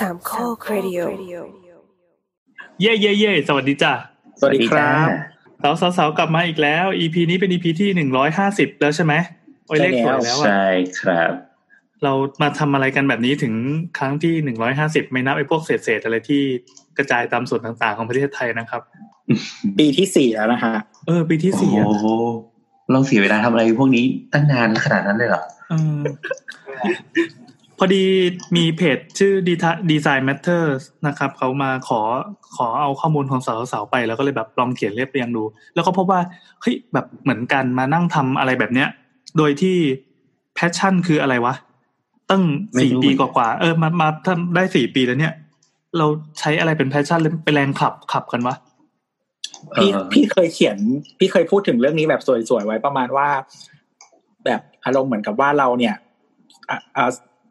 สามข้อครดิโอเย่เย่เย่สวัสดีจ้ะสวัสดีครับสาวสาวสาวกลับมาอีกแล้ว EP นี้เป็น EP ที่หนึ่งร้อยห้าสิบแล้วใช่ไหมโอ้ยเลขสวยแล้วอะใช่ครับ เรามาทำอะไรกันแบบนี้ถึงครั้งที่หนึ่งร้อยห้าสิบไม่นับไอ้พวกเศษเศษๆอะไรที่กระจายตามส่วนต่างๆของประเทศไทยนะครับ ปีที่สี่แล้วนะฮะเออ ปีที่สี่อะโอ้โหเราเสียเวลาทำอะไรพวกนี้ตั้งนานขนาดนั้นเลยเหรอเออ พอดีมีเพจชื่อ Design Matters นะครับเขามาขอขอเอาข้อมูลของสาวๆไปแล้วก็เลยแบบลองเขียนเรียบเรียงดู แล้วก็พบว่าเฮ้ยแบบเหมือนกันมานั่งทำอะไรแบบเนี้ย โดยที่ passion คืออะไรวะ ตั้งไม่สี่รู้ปีกว่าๆเออมามาทำได้สี่ปีแล้วเนี่ย เราใช้อะไรเป็น passion หรือเป็นแรงขับขับกันวะพี่เออพี่เคยเขียน พี่เคยพูดถึงเรื่องนี้แบบสวยๆไว้ประมาณว่า แบบอารมณ์เหมือนกับว่าเราเนี่ยอะอะ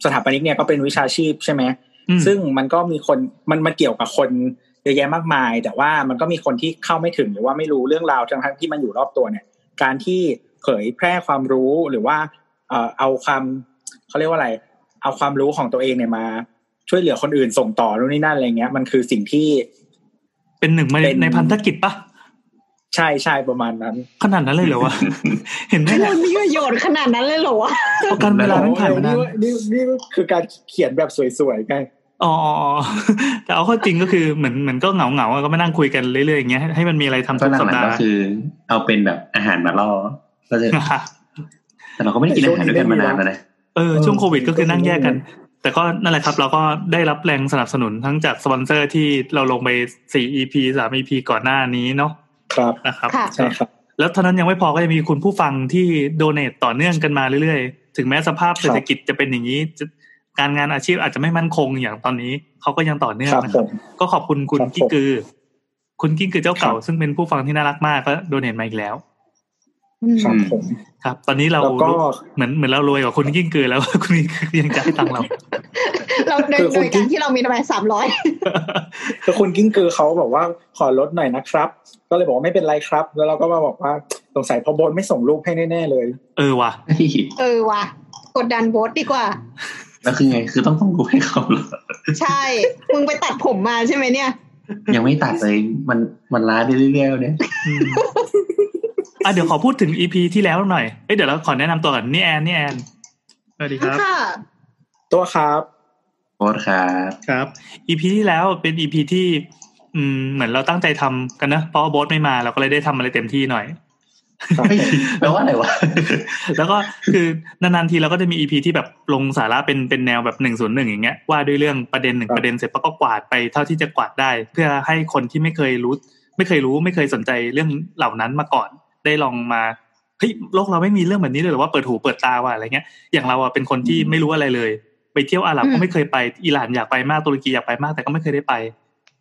สถาปนิกเนี่ยก็เป็นวิชาชีพใช่ไหมอืมซึ่งมันก็มีคนมันมันเกี่ยวกับคนเยอะแยะมากมาย แต่ว่ามันก็มีคนที่เข้าไม่ถึงหรือว่าไม่รู้เรื่องราวทั้งๆที่มันอยู่รอบตัวเนี่ย การที่เผยแพร่ความรู้หรือว่าเอ่อเอาความเขาเรียกว่าอะไร เอาความรู้ของตัวเองเนี่ยมา ช่วยเหลือคนอื่นส่งต่อนู่นนี่นั่นอะไรเงี้ย มันคือสิ่งที่ เป็นหนึ่งในเป็นในพันธกิจปะ ใช่ใช่ประมาณนั้น ขนาดนั้นเลยเหรอวะเห็นไหมให้เนี่ยมันมีประโยชน์ขนาดนั้นเลยเหรอวะประกันเวลาไม่ผ่านมานานนี่นี่นี่คือการเขียนแบบสวยๆไงอ๋ออ๋ออ๋อแต่เอาเข้อจริงก็คือเหมือนเหมือนก็เหงาเหงาๆก็มานั่งคุยกันเรื่อยๆอย่างเงี้ยให้ให้มันมีอะไรทำก็ทุกหลัสัปงๆดาก็ห์คือ เอาเป็นแบบอาหารมาล่อก็จะแต่เราก็ไม่ได้กินอาหารด้วยกันมานานแล้วนะเออช่วงโควิดก็คือนั่งแยกกัน แต่ก็นั่นแหละครับ เราก็ได้รับแรงสนับสนุนทั้งจากสปอนเซอร์ที่เราลงไปสี่ EP สาม EP ก่อนหน้านี้เนาะ ครับนะครับค่ะใช่ครับ แล้วเท่านั้นยังไม่พอก็จะมีคุณผู้ฟังที่โดเน t ต่อเนื่องกันมาเรื่อยๆ ถึงแม้สภาพเศรษฐกิจจะเป็นอย่างนี้จะการงานอาชีพอาจจะไม่มั่นคงอย่างตอนนี้เขาก็ยังต่อเนื่องครับนะผครับมก็ขอบคุณคุณครับผมกิ้งกือ คุณกิ้งกือเจ้าเก่าครับซึ่งเป็นผู้ฟังที่น่ารักมากก็โดเน t มาอีกแล้วอืมครับผมครับ ตอนนี้เราแล้วก็เหมือนเหมือนเรารวยกว่าคุณกิ้งกือแล้วคุณกิ้งกือยังจะให้ตังค์เรา เราโดยคือโดคุณยการที่เรามีประมาณสามร้อยคือคุณกิ้งกือเขาบอกว่าขอลดหน่อยนะครับ ก็เลยบอกว่าไม่เป็นไรครับ แล้วเราก็มาบอกว่าสงสัยพอโบนไม่ส่งรูปให้แน่ๆเลย เออว่ะเออว่ะกดดันโบสดีกว่าแล้วคือไง คือต้องต้องดูให้เขาเหรอใช่ มึงไปตัดผมมาใช่ไหมเนี่ย ยังไม่ตัดเลย มันมันล้าไปเรื่อยๆเนี่ยอืมอะเดี๋ยวขอพูดถึงอีพีที่แล้วหน่อย เอ้ยเดี๋ยวเราขอแนะนำตัวก่อนนี่แอนนี่แอนสวัสดีครับค่ะ ตัวครับโค้ดครับครับอีพีที่แล้วเป็นอีพีที่ อืม เหมือนเราตั้งใจทำกันนะเพราะว่าโบสไม่มาเราก็เลยได้ทำอะไรเต็มที่หน่อยเฮ้ยแปลว่าอะไรวะ แล้วก็คือนานๆทีเราก็จะมีอีพีที่แบบลงสาระเป็นเป็นแนวแบบหนึ่งศูนย์หนึ่งอย่างเงี้ยว่าด้วยเรื่องประเด็นหนึ่งครับประเด็นเสร็จปั๊บก็กวาดไปเท่าที่จะกวาดได้ เพื่อให้คนที่ไม่เคยรู้ ไม่เคยรู้ไม่เคยสนใจเรื่องเหล่านั้นมาก่อน ได้ลองมาเฮ้ยโลกเราไม่มีเรื่องแบบนี้เลยเหรือว่าเปิดหูเปิดตาว่ะอะไรเงี้ยอย่างเราอะเป็นคนที่ไม่รู้อะไรเลย ไปเที่ยวอาหรับอืมก็ไม่เคยไปอิหร่านอยากไปมากตุรกีอยากไปมากแต่ก็ไม่เคยได้ไป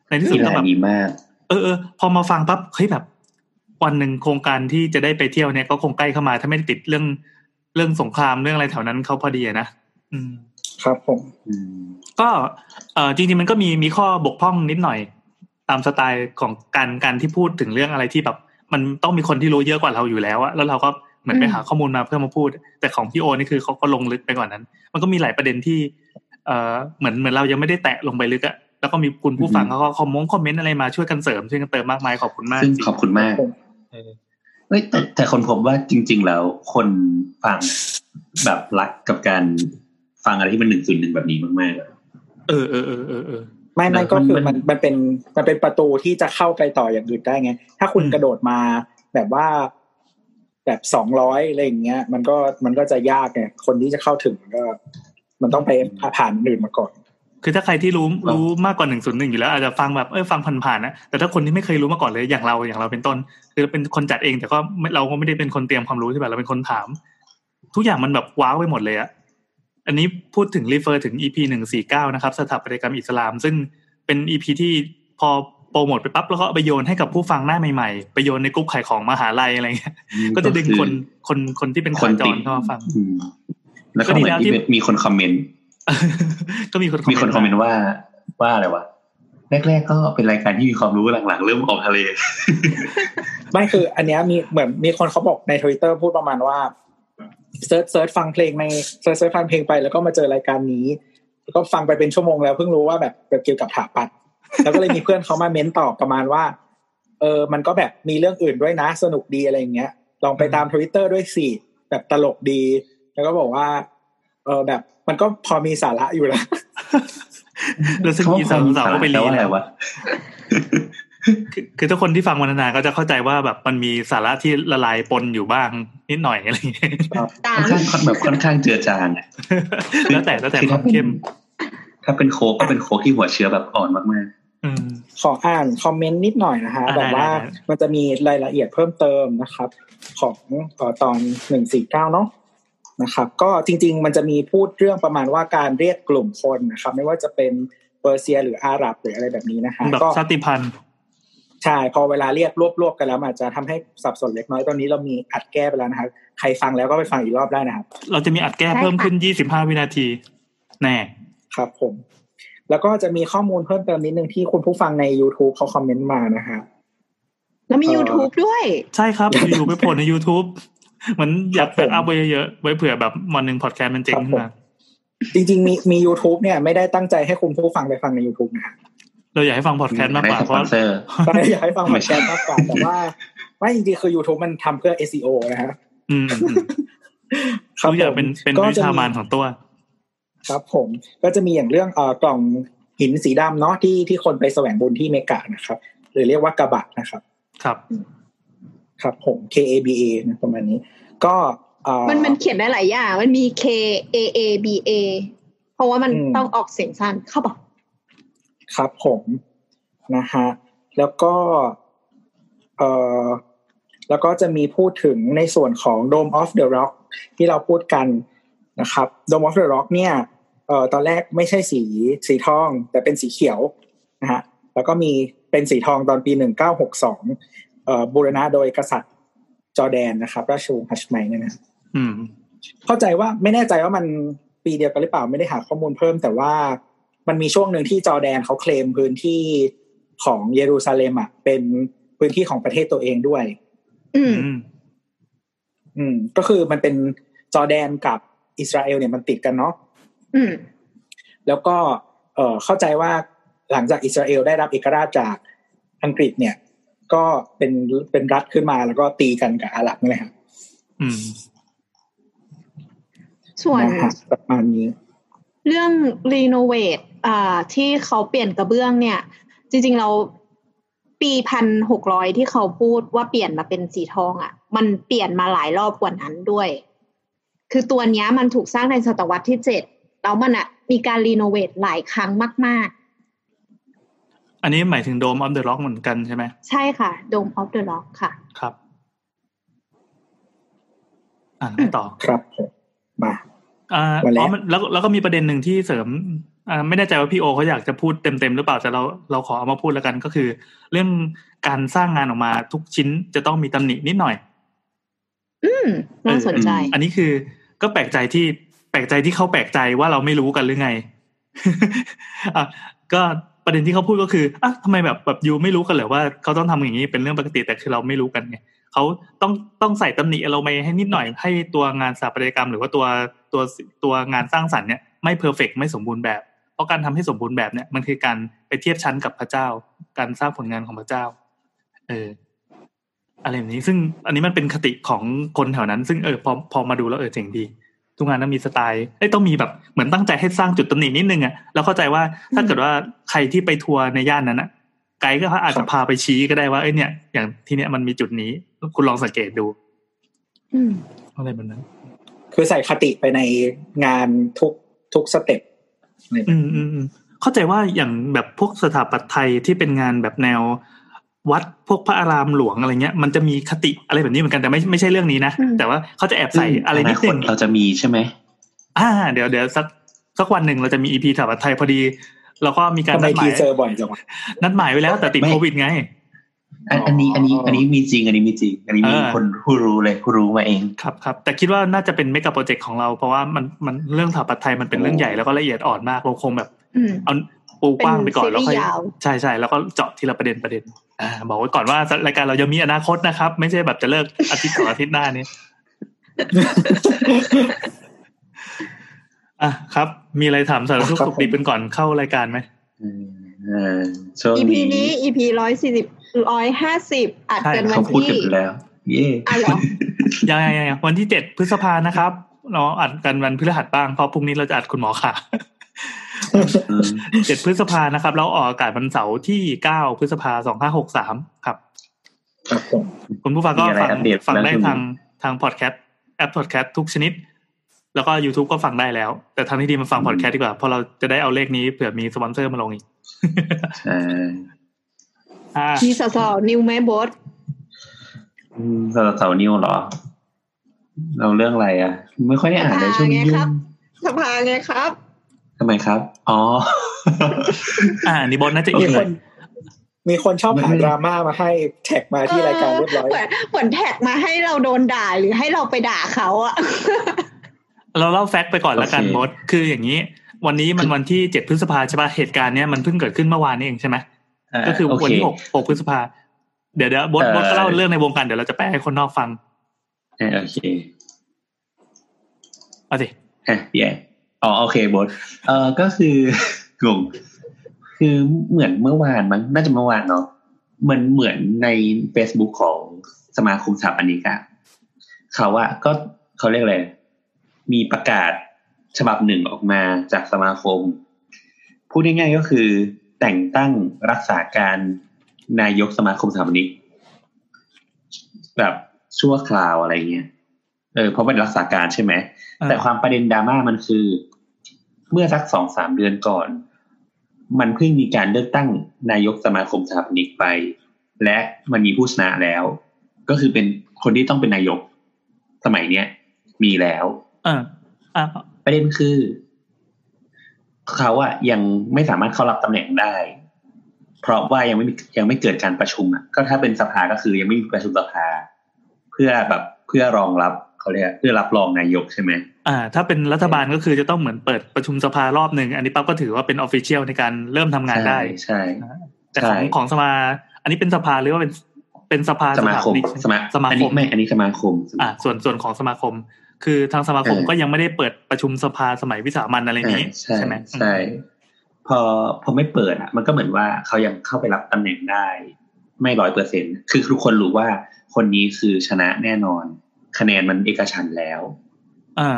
ในที่สุดที่ก็แหแบบดีมากเออเออพอมาฟังปั๊บเฮ้ยแบบ วันหนึ่งโครงการที่จะได้ไปเที่ยวเนี่ยก็คงใกล้เข้ามาถ้าไม่ได้ติดเรื่องเรื่องสงครามเรื่องอะไรแถวนั้นเขาพอดีอะนะอืมครับผมอืมก็เออจริงๆมันก็มีมีข้อบกพร่องนิดหน่อย ตามสไตล์ของการการที่พูดถึงเรื่องอะไรที่แบบ มันต้องมีคนที่รู้เยอะกว่าเราอยู่แล้วอะแล้วเราก็ เหมือนไปอืมหาข้อมูลมาเพื่อมาพูด แต่ของพี่โอนี่คือเขาก็ลงลึกไปกว่านั้น มันก็มีหลายประเด็นที่ เออเหมือนเหมือนเรายังไม่ได้แตะลงไปลึกอะแล้วก็มีคุณผู้ฟังเขาก็คอมมงคอมเมนต์อะไรมาช่วยกันเสริมช่วยกันเติมมากมายขอบคุณมากซึ่งจริงขอบคุณมากเออเฮ้ยแต่แต่คนพบว่าจริง ๆ แล้วคนฟังแบบรักกับการฟังอะไรที่มันหนึ่งศูนย์หนึ่งแบบนี้มากๆอะเออเออเออเออเออไม่ไม่มันก็คือมันมันมันเป็นมันเป็นประตูที่จะเข้าไปต่ออย่างอื่นได้ไง ถ้าคุณอืมกระโดดมาแบบว่า แบบสองร้อยอะไรอย่างเงี้ย มันก็มันก็จะยากไงคนที่จะเข้าถึงมันก็ มันต้องไปผ่านอื่นมาก่อน คือถ้าใครที่รู้รู้มากกว่าหนึ่งศูนย์หนึ่งอยู่แล้ว อาจจะฟังแบบเออฟังผ่านๆนะแต่ถ้าคนที่ไม่เคยรู้มาก่อนเลยอย่างเราอย่างเราเป็นต้น คือเป็นคนจัดเองแต่ก็ไม่เราก็ไม่ได้เป็นคนเตรียมความรู้ใช่ไหมเราเป็นคนถาม ทุกอย่างมันแบบว้าวไปหมดเลยอะอันนี้พูดถึงรีเฟอร์ถึง EP หนึ่งสี่เก้านะครับสถาปัตยกรรมอิสลาม ซึ่งเป็น EP ที่พอ โปรโมทไปปั๊บแล้วก็เอาไปโยนให้กับผู้ฟังหน้าใหม่ๆ ไปโยนในกลุ่มขายของมหาลัยอะไรเงี้ยก็จะดึงคนคนคนที่เป็นคขานจติรดเข้ามาฟังอืมแล้วก็เหมือนที่เป็นมีคนคอมเมนต์ก็มีคนมีคนคอมเมนต์ว่าว่าอะไรวะแรกๆก็เป็นรายการที่มีความรู้หลังๆ เริ่มออกทะเลไม่คืออันเนี้ยมีเหมือนมีคนเขาบอกในทวิตเตอร์พูดประมาณว่า search search ฟังเพลงใน search search ฟังเพลงไปแล้วก็มาเจอรายการนี้ก็ฟังไปเป็นชั่วโมงแล้วเพิ่งรู้ว่าแบบแบบเกี่ยวกับถาปัด แล้วก็เลยมีเพื่อนเขามาเม้นตอบประมาณว่า เออ มันก็แบบมีเรื่องอื่นด้วยนะ สนุกดีอะไรอย่างเงี้ย ลองไปตามทวิตเตอร์ด้วยสิแบบตลกดี แล้วก็บอกว่า เออแบบมันก็พอมีสาระอยู่แล้วแล้วซึ่งอีสาวสาวก็ไปแล้รีวอะไรแล้ววะคือคือทุกคนที่ฟังมานานๆก็จะเข้าใจว่าแบบมันมีสาระที่ละลายปนอยู่บ้างนิดหน่อยอะไรอย่างเงี้ยตาค่อมนข้างแบบค่อนข้างเจือจางอะแล้วแต่แล้วแต่คือควาถ้ามเป็นเข้ม ถ้าเป็นโค้กก็เป็นโค้กที่หัวเชื้อแบบอ่อนมากอืม ขออ่านคอมเมนต์นิดหน่อยนะฮะอ่าแบบว่าได้ได้ได้มันจะมีรายละเอียดเพิ่มเติมนะครับ ของเอ่อตอนหนึ่งสี่เก้าเนาะนะครับ ก็จริง ๆ มันจะมีพูดเรื่องประมาณว่าการเรียกกลุ่มคนนะครับ ไม่ว่าจะเป็นเปอร์เซียหรืออาหรับหรืออะไรแบบนี้นะฮะแบบก็ชาติพันธุ์ใช่พอเวลาเรียกรวบๆกันแล้วมันอาจจะทำให้สับสนเล็กน้อยตอนนี้เรามีอัดแก้ไปแล้วนะครับใครฟังแล้วก็ไปฟังอีกรอบได้นะครับ เราจะมีอัดแก้เพิ่มขึ้นยี่สิบห้าวินาที แน่ครับผม แล้วก็จะมีข้อมูลเพิ่มเติมนิดนึงที่คุณผู้ฟังใน YouTube เขาคอมเมนต์มานะฮะแล้วมีเอ่อ YouTube ด้วย ใช่ครับอยู่ๆไปโผล่ใน YouTube เหมือนอยากครับผมแบ็กอัพไว้เยอะๆไว้เผื่อแบบวันหนึ่งพอดแคสต์มันเจ๋งขึ้นมาจริงๆมีมี YouTube เนี่ยไม่ได้ตั้งใจให้คุณผู้ฟังไปฟังใน YouTube นะฮะเราอยากให้ฟังพอดแคสต์ๆมากได้กว่าสเพปอราะนเซอร์ใช่อยากให้ฟังพอดแคสต์มากกว่าแต่ว่าไม่จริงๆคือ YouTube มันทำเพื่อ SEO นะฮะอืมอืมครับทุกอย่างผมเป็นเป็นก็วิจะชามีมานของตัว ครับผมก็จะมีอย่างเรื่องเอ่อกล่องหินสีดำเนาะที่ที่คนไปแสวงบุญที่เมกะนะครับ หรือเรียกว่ากระบะนะครับ ครับ ครับผม K A B A นะประมาณนี้ ก็เอ่อมันมันเขียนได้หลายอย่าง มันมี K A A B A เพราะว่ามันอืมต้องออกเสียงสั้นเข้าบอกครับผมนะฮะแล้วก็เอ่อแล้วก็จะมีพูดถึงในส่วนของ Dome of the Rock ที่เราพูดกันนะครับ Dome of the Rock เนี่ย เอ่อตอนแรกไม่ใช่สีสีทอง แต่เป็นสีเขียวนะฮะแล้วก็มีเป็นสีทองตอนปี1962เอ่อบูรณะโดยกษัตริย์จอร์แดนนะครับราชวงศ์ฮัชไมเนี่ยนะอืมเข้าใจว่าไม่แน่ใจว่ามันปีเดียวกันหรือเปล่าไม่ได้หาข้อมูลเพิ่ม แต่ว่ามันมีช่วงหนึ่งที่จอร์แดนเขาเคลมพื้นที่ของเยรูซาเล็มอะเป็นพื้นที่ของประเทศตัวเองด้วย อืม อืมอืมก็คือมันเป็นจอร์แดนกับอิสราเอลเนี่ยมันติดกันเนาะอืม แล้วก็เอ่อเข้าใจว่าหลังจากอิสราเอลได้รับเอกราชจากอังกฤษเนี่ย ก็เป็นเป็นรัฐขึ้นมาแล้วก็ตีกันกับอาหรับนี่แหละครับอืมส่วนนะฮะประมาณนี้ เรื่องรีโนเวทอ่าที่เขาเปลี่ยนกระเบื้องเนี่ย จริง ๆเราปีพันหกร้อยที่เขาพูดว่าเปลี่ยนมาเป็นสีทองอะ่ะ มันเปลี่ยนมาหลายรอบกว่านั้นด้วย คือตัวเนี้ยมันถูกสร้างในศตวรรษที่เจ็ด แล้วมันอะ่ะมีการ renovate หลายครั้งมากอันนี้หมายถึง Dome of the Rock เหมือนกันใช่ไหมๆใช่ค่ะ Dome of the Rock ค่ะ ครับ อ่าให้ต่อครับผมมาอ่าวันแรกอ๋อมันแล้วแล้วก็มีประเด็นหนึ่งที่เสริมอ่าไม่แน่ใจว่าพี่โอเขาอยากจะพูดเต็มๆหรือเปล่าแต่เราเราขอเอามาพูดแล้วกันก็คือ เรื่องการสร้างงานออกมาทุกชิ้นจะต้องมีตำหนินิดหน่อย อืมน่าสนใจเอออันนี้คือก็แปลกใจที่ แปลกใจที่เขาแปลกใจว่าเราไม่รู้กันหรือไงอะก็ประเด็นที่เขาพูดก็คืออะทำไมแบบแบบยูไม่รู้กันเหรอว่าเขาต้องทำอย่างนี้เป็นเรื่องปกติแต่คือเราไม่รู้กันไงเขาต้องต้องใส่ตำหนิเราไปให้นิดหน่อยให้ตัวงานสถาปัตยกรรม หรือว่าตัวตัวตัวงานสร้างสรรค์เนี่ยไม่เพอร์เฟกไม่สมบูรณ์แบบ เพราะการทำให้สมบูรณ์แบบเนี่ยมันคือการไปเทียบชั้นกับพระเจ้า การสร้างผลงานของพระเจ้า เอออะไรแบบนี้ซึ่งอันนี้มันเป็นคติของคนแถวนั้น ซึ่งเออพอพอมาดูแล้วเออเจ๋งดี ทุกงานต้องมีสไตล์เอ้ยต้องมีแบบเหมือนตั้งใจให้สร้างจุดตำหนินิดนึงอะแล้วเข้าใจว่าถ้าเกิดว่าใครที่ไปทัวร์ในย่านนั้นอะไกด์ก็อาจจะพาไปชี้ก็ได้ว่าเอ้ยเนี่ย อย่างที่เนี้ยมันมีจุดนี้ คุณลองสังเกตดูอืมอะไรแบบนั้น คือใส่คติไปในงานทุกทุก step อืมอืมอืมเข้าใจว่าอย่างแบบพวกสถาปัตย์ไทยที่เป็นงานแบบแนว วัดพวกพระอารามหลวงอะไรเงี้ยมันจะมีคติอะไรแบบนี้เหมือนกันแต่ไม่ไม่ใช่เรื่องนี้นะอืมแต่ว่าเขาจะแอบใส่อะไรนิดคนึตงเราจะมีใช่ไหมอ่า เดี๋ยวเดี๋ยวสักสักวันหนึ่งเราจะมี EP สถาปัตย์ไทยพอดีเราก็มีการทำไมนัดหมาย teaser บ่อยจังวะนัดหมายไว้แล้วแต่ติดไม่โควิดไงอันอันนี้อันนี้อ๋ออัอันนี้มีจริง อันนี้มีจริง อันนี้มีเออคนผู้รู้เลยผู้รู้มาเองครับครับแต่คิดว่าน่าจะเป็นเมกะโปรเจกต์ของเราเพราะว่ามันมันเรื่องสถาปัตย์ไทยมันเป็นเรื่องใหญ่แล้วก็ละเอียดอ่อนมากเราคงแบบอืมเอา ปูกว้างไปก่อนเป็นแล้วค่อยซีรีส์ยาวใช่ใช่แล้วก็เจาะทีละประเด็นประเด็นอ่าบอกไว้ก่อนว่ารายการเรายังมีอนาคตนะครับ ไม่ใช่แบบจะเลิกอาทิตย์สองอาทิตย์หน้านี้ออะครับ มีอะไรถามสารทุกข์ครับสุขดิบเป็นก่อนเข้ารายการไหมอืมอ่าช่วง EP นี้นี้ EP ร้อยสี่สิบร้อยห้าสิบอัดกันวัเขานพูดที่กันไปแล้ว เย่อะเหรอยังยังยังยังวันที่เจ็ดพฤษภานะครับ เราอัดกันวันพฤหัสบ้างเพราะพรุ่งนี้เราจะอัดคุณหมอค่ะอืม เจ็ดพฤษภานะครับ เราออกอากาศวันเสาร์ที่เก้าพฤษภาสองห้าหกสามครับ ครับผมคุณผู้ฟังก็มีอะไรฟังอัปเดตฟังได้บ้างทางทางพอดแคสต์แอปพอดแคสต์ทุกชนิด แล้วก็ YouTube ก็ฟังได้แล้ว แต่ทางที่ดีมาฟังพอดแคสต์ดีกว่าเพราะเราจะได้เอาเลขนี้เผื่อมีสปอนเซอร์มาลงอีกใช่อ่ามีสสนิวแมบดอืมสำหรับเสาร์นิวเหรอ เราเรื่องอะไรอะ ไม่ค่อยได้อ่านเลยช่วงนี้ยุ่งสภาไงครับ ทำไมครับ อ๋อ อ่าอันนี่บนน่าจะมีอินคเลนยมีคนชอบหาดราม่ามาให้tag มาที่รายการเรียบร้อยเหมือนเหมือน tag มาให้เราโดนด่าหรือให้เราไปด่าเขาอะเราเล่า fact ไปก่อนละกันโอเคมด คืออย่างนี้ วันนี้มันวันที่เจ็ดพฤษภาใช่ป่ะเหตุการณ์เนี้ยมันเพิ่งเกิดขึ้นเมื่อวานนี้เองใช่ไหมาก็คือโวันที่หกหกพฤษภาเดี๋ยวเดี๋ยวบดเอ่อบดก็เล่าเรื่องในวงการเดี๋ยวเราจะแปลให้คนนอกฟังเออโอเคเอาสิอะแย่ อ๋อโอเคบดเออก็คืองงคือเหมือนเมื่อวานมั้งน่าจะเมื่อวานเนาะมันเหมือนใน Facebook ของสมาคมสถาปนิกอะเขาอะก็เขาเรียกอะไรมีประกาศฉบับหนึ่งออกมาจากสมาคม พูดง่ายๆก็คือ แต่งตั้งรักษาการนายกสมาคมสถาปนิกแบบชั่วคราวอะไรเงี้ยเออเพราะเป็นรักษาการใช่ไหม แต่ความประเด็นดราม่ามันคือ เมื่อสักสองสามเดือนก่อน มันเพิ่งมีการเลือกตั้งนายกสมาคมสถาปนิกไป และมันมีผู้ชนะแล้ว ก็คือเป็นคนที่ต้องเป็นนายกสมัยเนี้ยมีแล้วอ่าอ่าประเด็นคือ เขาอะยังไม่สามารถเข้ารับตำแหน่งได้ เพราะว่ายังไม่มียังไม่เกิดการประชุมอะก็ถ้าเป็นสภาก็คือยังไม่มีประชุมสภา เพื่อแบบเพื่อรองรับเขาเรียกเพื่อรับรองนายกใช่ไหม อ่าถ้าเป็นรัฐบาลก็คือจะต้องเหมือนเปิดประชุมสภารอบหนึ่งอันนี้ปั๊บก็ถือว่าเป็นออฟฟิเชียลในการเริ่มทำงานได้ใช่แต่ของใช่ของสมา อันนี้เป็นสภาหรือว่าเป็นเป็นสภาสมาคมถปนิกสมาสมาอันคนี้มไม่อันนี้สมาคม อ่าส่วนส่วนของสมาคม คือทางสมาคมเออก็ยังไม่ได้เนี้ประชุมสภาสมัยวิสามันอะไรนี้ใช่ใช่ไหมใช่พอพอไม่เปิดอะ มันก็เหมือนว่าเขายังเข้าไปรับตำแหน่งได้ ไม่ร้อยเปอร์เซ็นคือทุกคนรู้ว่าคนนี้คือชนะแน่นอน คะแนนมันเอกฉันท์แล้ว อ่า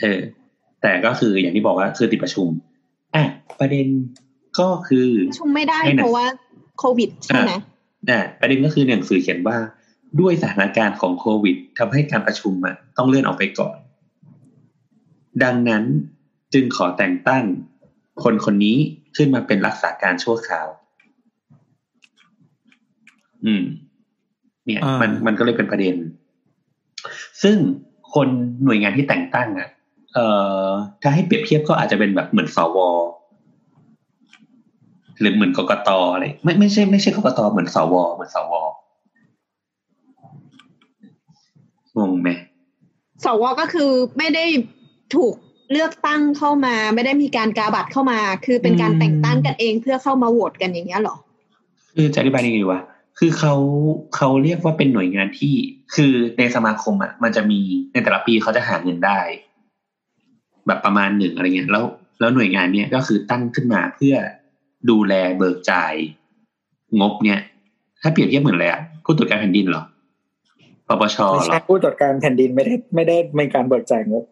เออ แต่ก็คืออย่างที่บอกว่าคือติดประชุมอะประเด็นก็คือประชุมไม่ได้ให้หนังเพราะว่าโควิดใช่ไหมอะประเด็นก็คือหนังสือเขียนว่าด้วยสถานการณ์ของโควิดทำให้การประชุมอะต้องเลื่อนออกไปก่อน ดังนั้นจึงขอแต่งตั้งคนคนนี้ขึ้นมาเป็นรักษาการชั่วคราว อืม เนี่ยอ่ามัมันมันก็เลยเป็นประเด็น ซึ่ง คนหน่วยงานที่แต่งตั้งอะเอ่อถ้าให้เปรียบเทียบก็อาจจะเป็นแบบเหมือนสวหรือเหมือนกกตอะไรไม่ไม่ใช่ไม่ใช่กกตเหมือนสวเหมือนสวงงไหมสวก็คือไม่ได้ถูกเลือกตั้งเข้ามา ไม่ได้มีการกาบัตรเข้ามา คือเป็นการอืมแต่งตั้งกันเองเพื่อเข้ามาโหวตกันอย่างเงี้ยเหรอ คือจะอธิบายยังไงดีวะ คือเขาเขาเรียกว่าเป็นหน่วยงานที่คือในสมาคมอะมันจะมีในแต่ละปีเขาจะหาเงินได้ แบบประมาณหนึ่งอะไรเงี้ยแล้วแล้วหน่วยงานเนี้ยก็คือตั้งขึ้นมาเพื่อดูแลเบิกจ่ายงบเนี่ย ถ้าเปรียบเทียบเหมือนอะไรอะผู้ตรวจการแผ่นดินเหรอปปชไม่เหรใช่อผู้ตรวจการแผ่นดินไม่ได้ไม่ได้เป็นการเบิกจ่ายงบ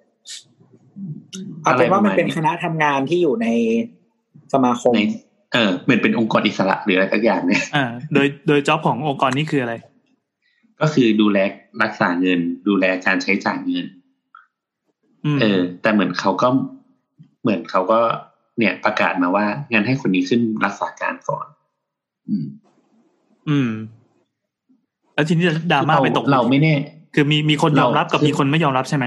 เอาเป็นว่ามันเป็นคณะทำงานที่อยู่ในสมาคมใน เออเหมือนเป็นองค์กรอิสระหรืออะไรสักอย่างเนี่ยอ่าโดยโดยจ็อบขององค์กรนี้คืออะไร ก็คือดูแลรักษาเงิน ดูแลการใช้จ่ายเงินอืมเออ แต่เหมือนเขาก็เหมือนเขาก็เนี่ยประกาศมาว่างั้นให้คนนี้ขึ้นรักษาการก่อน อืม อืม แล้วทีนี้ดราม่าไปตกเราไม่แน่ คือมีมีคนยอมรับกับเรามีมีคนไม่ยอมรับใช่ไหม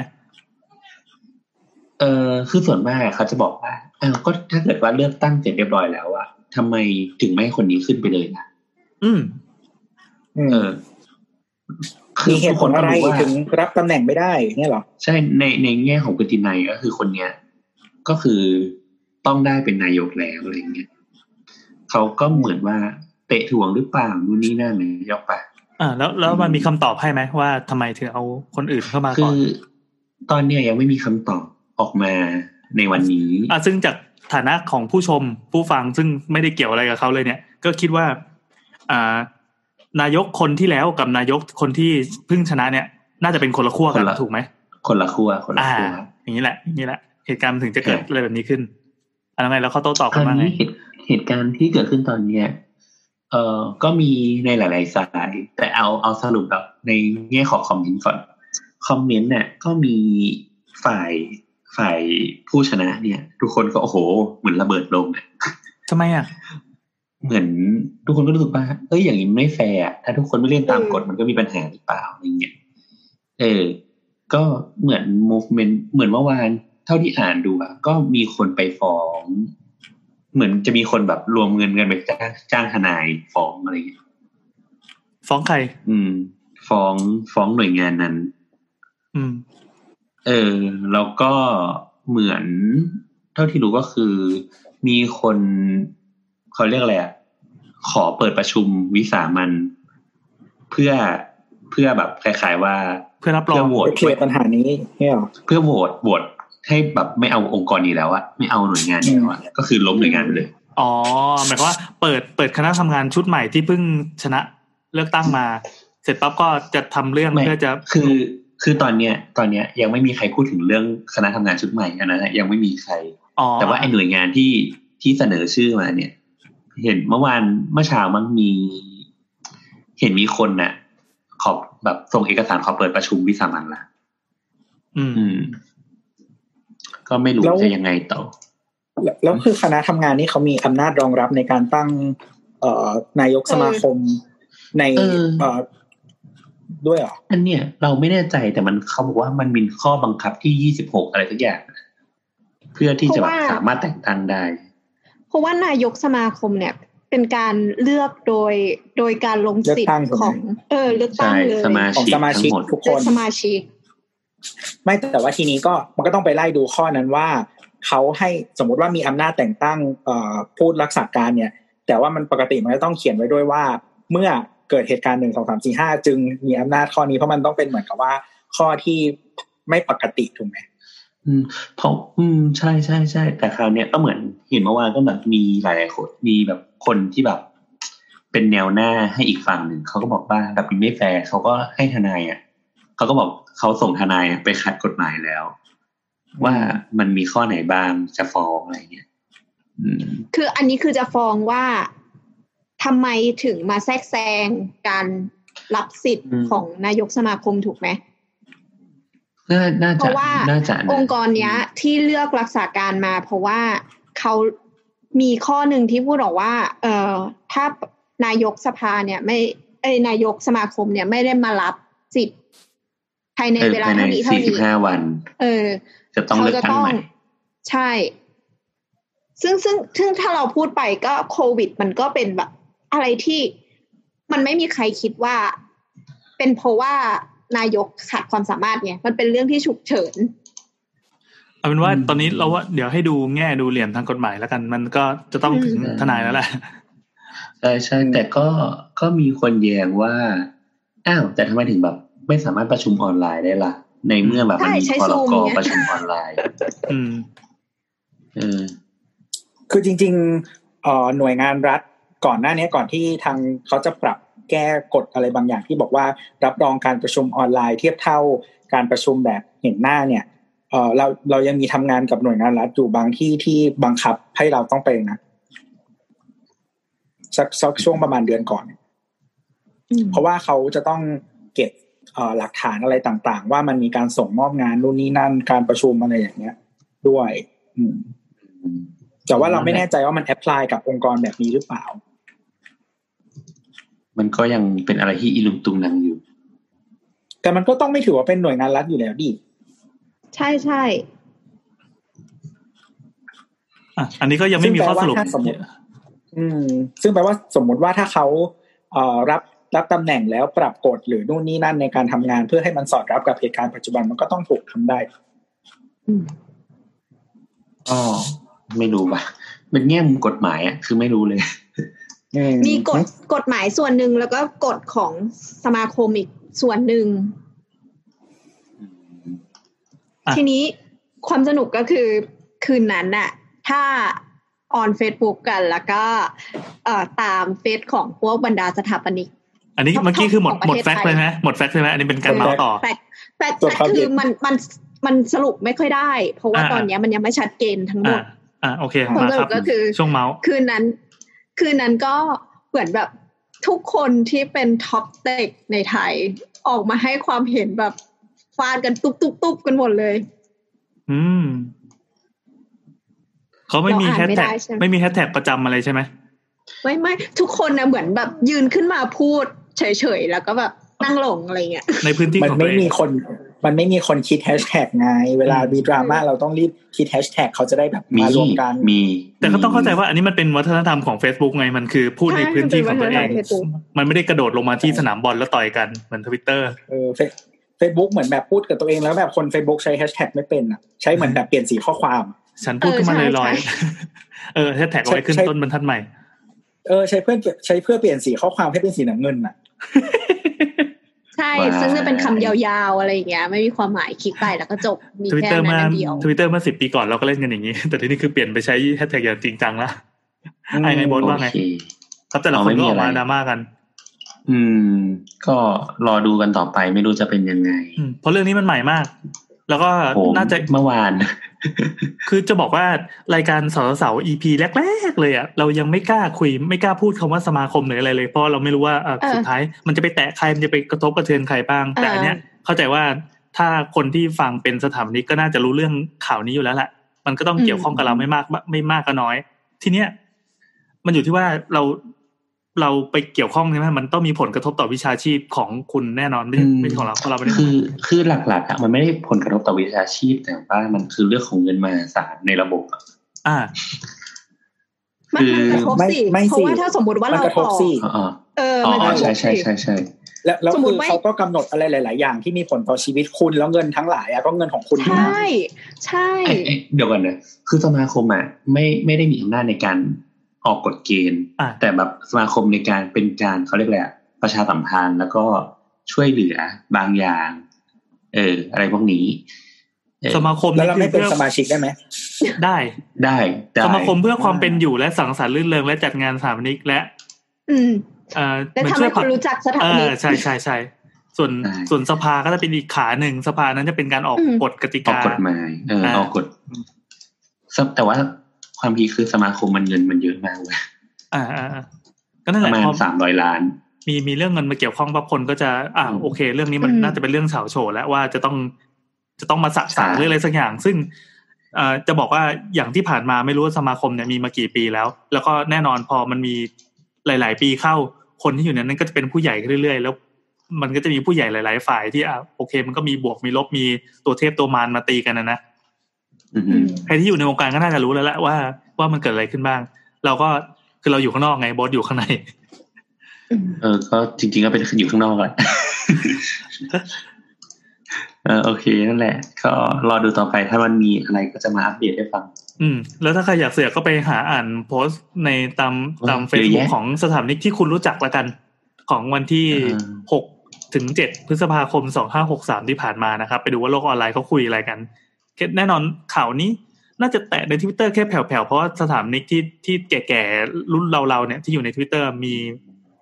เออคือส่วนมากเขาจะบอกว่าอ้าวก็ถ้าเกิดว่าเลือกตั้งเสร็จเรียบร้อยแล้วอะ ทำไมถึงไม่ให้คนนี้ขึ้นไปเลยล่ะอืมอืมเออมีเหตุผลอะไรว่าถึงรับตำแหน่งไม่ได้เนี่ยเหรอ ใช่ในในแง่ของกตินัยก็คือคนเนี้ย ก็คือต้องได้เป็นนายกแล้วอะไรเงี้ยเขาก็เหมือนว่าเตะถ่วงหรือเปล่านู่นนี่นั่นเลยยกไปอ่า แล้วแล้วมันมีคำตอบให้ไหมว่าทำไมถึงเอาคนอื่นเข้ามาคืก่อนอตอนเนี้ยยังไม่มีคำตอบออกมาในวันนี้อะซึ่งจาก ฐานะของผู้ชมผู้ฟังซึ่งไม่ได้เกี่ยวอะไรกับเขาเลยเนี่ย ก็คิดว่าอ่านายกคนที่แล้วกับนายกคนที่เพิ่งชนะเนี่ย น่าจะเป็นคนละขั้วกันคนละถูกไหมคนละขั้วคนละอ่าขั้วอย่างนี้แหละอย่างนี้แหละ เหตุการณ์มันถึงจะเกิดเออออะไรแบบนี้ขึ้นอะไรไงแล้วเขาโต้ตอบคกันราวว่าไงนี้เหตุเหตุการณ์ที่เกิดขึ้นตอนเนี้ยเอ่อก็มีในหลาย ๆ สาย แต่เอาเอาสรุปแบบในแง่ของคอมเมนต์ก่อนคอมเมนต์เนี่ยก็มีฝ่าย ฝ่ายผู้ชนะเนี่ย ทุกคนก็โอ้โห เหมือนระเบิดลงเนี่ยทำไมอะ เหมือนทุกคนก็รู้สึกว่าเอ้ยอย่างนี้ไม่แฟร์อะถ้าทุกคนไม่เล่นตามกฎมันก็มีปัญหาหรือเปล่าอะไรเงี้ยเออ ก็เหมือน movement เหมือนเมื่อวาน เท่าที่อ่านดูอะก็มีคนไปฟ้อง เหมือนจะมีคนแบบรวมเงินกันไปจ้างจ้างทนายฟ้องอะไรเงี้ยฟ้องใคร อืม ฟ้องฟ้องหน่วยงานนั้น อืม เออแล้วก็เหมือนเท่าที่รู้ก็คือ มีคนเขาเรียกอะไรอะขอเปิดประชุมวิสามันเพื่อเพื่อแบบคล้ายๆว่า เพื่อรับรองเพื่อโหวตเคลียร์ปัญหานี้เนี่ยหรอเพื่อโหวตโหวตให้แบบไม่เอาองค์กรนี้แล้วอะไม่เอาหน่วยงานนี้แล้วอะก็คือล้มหน่วยงานไปเลย อ๋อหมายความว่าเปิดเปิดคณะทำงานชุดใหม่ที่เพิ่งชนะเลือกตั้งมา เสร็จปั๊บก็จะทำเรื่องไม่เพื่อจะคือ คือตอนเนี้ยตอนเนี้ยยังไม่มีใครพูดถึงเรื่องคณะทำงานชุดใหม่อันนั้นอะยังไม่มีใครอ๋อแต่ว่าไอ้หน่วยงานที่ที่เสนอชื่อมาเนี่ย เห็นเมื่อวานเมื่อเช้ามันมี เห็นมีคนน่ะ ขอบแบบส่งเอกสารขอเปิดประชุมวิสามันละอืมอืมก็ไม่รู้แล้วจะยังไงต่อ แล้วแล้วคือคณะทำงานนี่เขามีอำนาจรองรับในการตั้ง เอ่อนายกสมาคมในเออเอ่อ ด้วยเหรออันเนี้ยเราไม่แน่ใจแต่มันเขาบอกว่ามันมีข้อบังคับที่ยี่สิบหกอะไรทุกอย่าง เพื่อที่จะแบบเพราะว่าสามารถแต่งตั้งได้ เพราะว่านายกสมาคมเนี่ย เป็นการเลือกโดยโดยการลงสิทเลือกตั้งธิ์ถูกไหมของ เออเลือกตั้ใช่งเลยสมาของชิกสมาทั้ชิกงหมดทุกคเป็นนสมาชิก ไม่แต่ว่าทีนี้ก็มันก็ต้องไปไล่ดูข้อนั้นว่าเขาให้สมมุติว่ามีอำนาจแต่งตั้งเอ่อผู้รักษาการเนี่ย แต่ว่ามันปกติมันจะต้องเขียนไว้ด้วยว่า เมื่อ เกิดเหตุการณ์หนึ่งสองสามสี่ห้าจึงมีอำนาจข้อนี้เพราะมันต้องเป็นเหมือนกับว่า ข้อที่ไม่ปกติถูกไหมอืมเพราะอืมใช่ใช่ใช่แต่คราวเนี้ยก็เหมือนเห็นเมื่อวานก็แบบมีหลายๆคนมีแบบคนที่แบบ เป็นแนวหน้าให้อีกฝั่งหนึ่งเขาก็บอกว่าแบบนี้ไม่แฟร์เขาก็ให้ทนายอะเขาก็บอกเขาส่งทนายไปขัดกฎหมายแล้ว ว่ามันมีข้อไหนบ้างจะฟ้องอะไรเงี้ยอืมคืออันนี้คือจะฟ้องว่า ทำไมถึงมาแทรกแซงการรับสิทธิ์อืมของนายกสมาคมถูกไหมน่าน่าเพจะราะว่าน่าจะนะองค์กรเนี้ย ที่เลือกรักษาการมา เพราะว่าเขามีข้อหนึ่งที่พูดบอกว่า เอ่อถ้านายกสภาเนี่ย ไม่เอ้ยนายกสมาคมเนี่ยไม่ได้มารับสิทธิ์ภายในเออเวลาภายในเท่านี้เท่าสี่สิบนี้ห้าวัน เออ จะต้องเขาเลือกจะตั้งต้องใหม่ใช่ ซึ่งซึ่งซึ่งถ้าเราพูดไปก็โควิด มันก็เป็นแบบ อะไรที่มันไม่มีใครคิดว่า เป็นเพราะว่านายกขาดความสามารถไงมันเป็นเรื่องที่ฉุกเฉินเอาเป็นว่าอืมตอนนี้เราว่าเดี๋ยวให้ดูแง่ดูเหลี่ยมทางกฎหมายแล้วกัน มันก็จะต้องถึงอืมทนายแล้วแหละใช่ใช่แต่ก็ก็มีคนแย้งว่าอ้าวแต่ทำไมถึงแบบ ไม่สามารถประชุมออนไลน์ได้ล่ะ ในเมื่อแบบมันมีใช่ใช้พร Zoom กไงประชุมออนไลน์ อืมเออคือจริงๆเอ่อหน่วยงานรัฐ ก่อนหน้านี้ก่อนที่ทางเขาจะปรับแก้กฎอะไรบางอย่างที่บอกว่ารับรองการประชุมออนไลน์เทียบเท่าการประชุมแบบเห็นหน้าเนี่ยเอ่อเราเรายังมีทำงานกับหน่วยงานรัฐอยู่บางที่ที่บังคับให้เราต้องไปนะสักสักช่วงประมาณเดือนก่อน เพราะว่าเขาจะต้องเก็บเอ่อหลักฐานอะไรต่างๆ ว่ามันมีการส่งมอบงานนู่นนี่นั่นการประชุมอะไรอย่างเงี้ย ด้วย อืมอืมแต่ว่าเราไม่แน่ใจว่ามันแอพพลายกับองค์กรแบบนี้หรือเปล่า มันก็ยังเป็นอะไรที่อีลุงตุงนังอยู่ แต่มันก็ต้องไม่ถือว่าเป็นหน่วยงานรัฐอยู่แล้วดิใช่ใช่อะอันนี้ก็ยังไม่มีข้อสรุปซึ่งแปลว่าถ้าสมมุติอืม ซึ่งแปลว่าสมมุติว่าถ้าเขาเอ่อรับรับตำแหน่งแล้วปรับกฎหรือนู่นนี่นั่นในการทำงานเพื่อให้มันสอดรับกับเหตุการณ์ปัจจุบันมันก็ต้องถูกทำได้อืมก็ไม่รู้ว่ะเป็นแง่มุมกฎหมายอะคือไม่รู้เลยอื มีกฎกฎหมายส่วนหนึ่งแล้วก็กฎของสมาคมอีกส่วนหนึ่งอะทีนี้ความสนุกก็คือคคืนนั้นน่ะ ถ้า on เฟซบุ๊กกันแล้วก็เอ่อตามเฟซของพวกบรรดาสถาปนิก อันนี้ท็อปเมื่อกี้คือหมดของประหมดเทศแฟกต์ไทยเลยไหมหมด fact เลยไหมอันนี้เป็นการเมาส์ต่อ factแฟกแฟกคือมันมันมันสรุปไม่ค่อยได้ เพราะว่าอ่าตอนเนี้ยมันยังไม่ชัดเจนทั้งหมอ่าดอ่าโอเคผลมาสครุรับปก็คือช่วงเมาส์คืนนั้น คืนนั้นก็เหมือนแบบทุกคนที่เป็นท็อปเต็กในไทยออกมาให้ความเห็นแบบฟาดกันตุ๊บตุ๊บตุ๊บกันหมดเลย อืมเขาไม่มีเราแฮอ่านชไม่แท็กได้ใช่ไหมไม่มีแฮชแท็กประจำอะไรใช่ไหมไม่ไม่ทุกคนนะเหมือนแบบยืนขึ้นมาพูดเฉยๆแล้วก็แบบนั่งลงอะไรเงี้ยในพื้นที่มันของตัไม่วเองมีคน มันไม่มีคนคิดแฮชแท็กไง เวลามีดราม่าเราต้องรีบคิดแฮชแท็กเขาจะได้แบบมีมารวมกันมี แต่ก็ต้องเข้าใจว่าอันนี้มันเป็นวัฒนธรรมของ Facebook ไง มันคือพูดในใช่พื้นที่ของตัวเองมันเป็นวัฒนธรรม Facebook มันไม่ได้กระโดดลงมาที่สนามบอลแล้วต่อยกันเหมือนทวิตเตอร์เออเฟซบุ๊กเหมือนแบบพูดกับตัวเองแล้วแบบคน Facebook ใช้แฮชแท็กไม่เป็นอะใช้เหมือนแบบเปลี่ยนสีข้อความ ฉันพูดขึ้นมาเอลอใช่อยใช่ๆเออแฮชแท็กเอาไว้ขึ้นใช่ต้นบรรทัดใหม่เออใช้เพื่อนใช้เพื่อเปลี่ยนสีข้อความให้เป็นสีน้ำเงินอะ ใช่ ซึ่งจะเป็นคำยาวๆอะไรอย่างเงี้ย ไม่มีความหมายคลิกไปแล้วก็จบ มีทวิตแค่เตอร์นั้เมื่อนอันเดียวทวิตเตอร์เมื่อสิบปีก่อนเราก็เล่นกันอย่างนี้ แต่ทีนี้คือเปลี่ยนไปใช้แฮชแท็กอย่างจริงจังละไอ้ไงบอสโอว่าไงเคครับแต่ละอ๋อคนไม่มีก็ออกมาอะไรดราม่ากัน อืม ก็รอดูกันต่อไปไม่รู้จะเป็นยังไงอืมเพราะเรื่องนี้มันใหม่มาก แล้วก็ผมน่าจะเมื่อวาน คือจะบอกว่ารายการสาวสาว EP แรกๆเลยอะเรายังไม่กล้าคุยไม่กล้าพูดคำว่าสมาคมหรืออะไรเลยเพราะเราไม่รู้ว่าเอ่อเออสุดท้ายมันจะไปแตะใครมันจะไปกระทบกระเทือนใครบ้าง แต่เอออัอันเนี้ยเข้าใจว่าถ้าคนที่ฟังเป็นสถาปนิกก็น่าจะรู้เรื่องข่าวนี้อยู่แล้วแหละมันก็ต้องเกี่ยวข้องกับเราไม่มากไม่มากก็น้อย ทีเนี้ยมันอยู่ที่ว่าเรา เราไปเกี่ยวข้องใช่ไหมมันต้องมีผลกระทบต่อวิชาชีพของคุณแน่นอนไม่ใช่อืมไม่ใช่ของเราเพราะเราไม่ได้คือคือหลักๆอะมันไม่ได้ผลกระทบต่อวิชาชีพแต่ว่ามันคือเรื่องของเงินมหาศาลในระบบอะอ่ามันมันกระทบไม่สิไม่เพสิราะว่าถ้าสมมติว่ามันเรากระทบออกสิอ๋ออ๋อเอออ๋มันกอระทบใช่ใช่สิใช่ใช่แล้วแล้วสมมุคืติอว่าเขาก็กำหนดอะไรหลาย ๆ อย่างที่มีผลต่อชีวิตคุณแล้วเงินทั้งหลายอะก็เงินของคุณใชทั้งนั้น่ใช่เอ้ยเอ้ยเดี๋ยวก่อนนะคือสมาคมอะไม่ไม่ได้มีอำนาจในการ ออกกฎเกณฑ์อ่าแต่แบบสมาคมในการเป็นการเขาเรียกอะไรอะประชาสัมพันธ์แล้วก็ช่วยเหลือบางอย่าง เออ อะไรพวกนี้เออสมาคมแล้วนี่เราคืไม่อเป็นเพื่อสมาชิกได้ไหมได้ได้ได้สมาคมเพื่อความเป็นอยู่และสังสรรค์ลื่นเริงและจัดงานสถาปนิกและ อืมเอ่อและมันทำช่วให้ยคผลันกรู้จักสถาเอปนิอกใช่ใช่ใช่ส่วนส่วนสภาก็จะเป็นอีกขาหนึ่งสภานั้นจะเป็นการออกอืมกฎกติออกกากฎหมายเอออ่าออกกฎแต่ว่า ความพีคคือสมาคมมันเงินมันเยอะมากเว้ยอ่าอ่าอ่าก็นั่นปแหละระมาณพอสามร้อยล้าน มีมีเรื่องเงินมาเกี่ยวข้องปั๊บคนก็จะ อ่าอืมโอเค เรื่องนี้มันอืมน่าจะเป็นเรื่องเฉาโฉแล้วว่าจะต้องจะต้องมาสะสางใช่เรื่องอะไรสักอย่าง ซึ่งเอ่อจะบอกว่าอย่างที่ผ่านมาไม่รู้ว่าสมาคมเนี่ยมีมากี่ปีแล้ว แล้วก็แน่นอนพอมันมีหลาย ๆ ปีเข้าคนที่อยู่ในนั้นก็จะเป็นผู้ใหญ่ขึ้นเรื่อย ๆ แล้ว มันก็จะมีผู้ใหญ่หลาย ๆ ฝ่ายที่อะโอเค มันก็มีบวกมีลบมีตัวเทพตัวมารมาตีกันนะนะอืออืฮึม ใครที่อยู่ในวงการก็น่าจะรู้แล้วแหละว่าว่ามันเกิดอะไรขึ้นบ้าง เราก็คือเราอยู่ข้างนอกไงบอสอยู่ข้างในอืมเออ ก็จริงๆก็เป็นอยู่ข้างนอกแหละเออโอเคนั่นแหละ ก็รอดูต่อไปถ้ามันมีอะไรก็จะมาอัปเดตให้ฟัง อืม แล้วถ้าใครอยากเสือกก็ไปหาอ่านโพสต์ในตามตามเยเฟซอะบุ๊กแยะของสถาปนิกที่คุณรู้จักละกัน ของวันที่อ่าหกถึงเจ็ดพฤษภาคมสองห้าหกสามที่ผ่านมานะครับ ไปดูว่าโลกออนไลน์เขาคุยอะไรกัน แน่นอนข่าวนี้น่าจะแตะในทวิตเตอร์แค่แผ่วๆ เพราะว่าสถาปนิกที่ที่แก่ๆ รุ่นเราๆเนี่ยที่อยู่ในทวิตเตอร์มี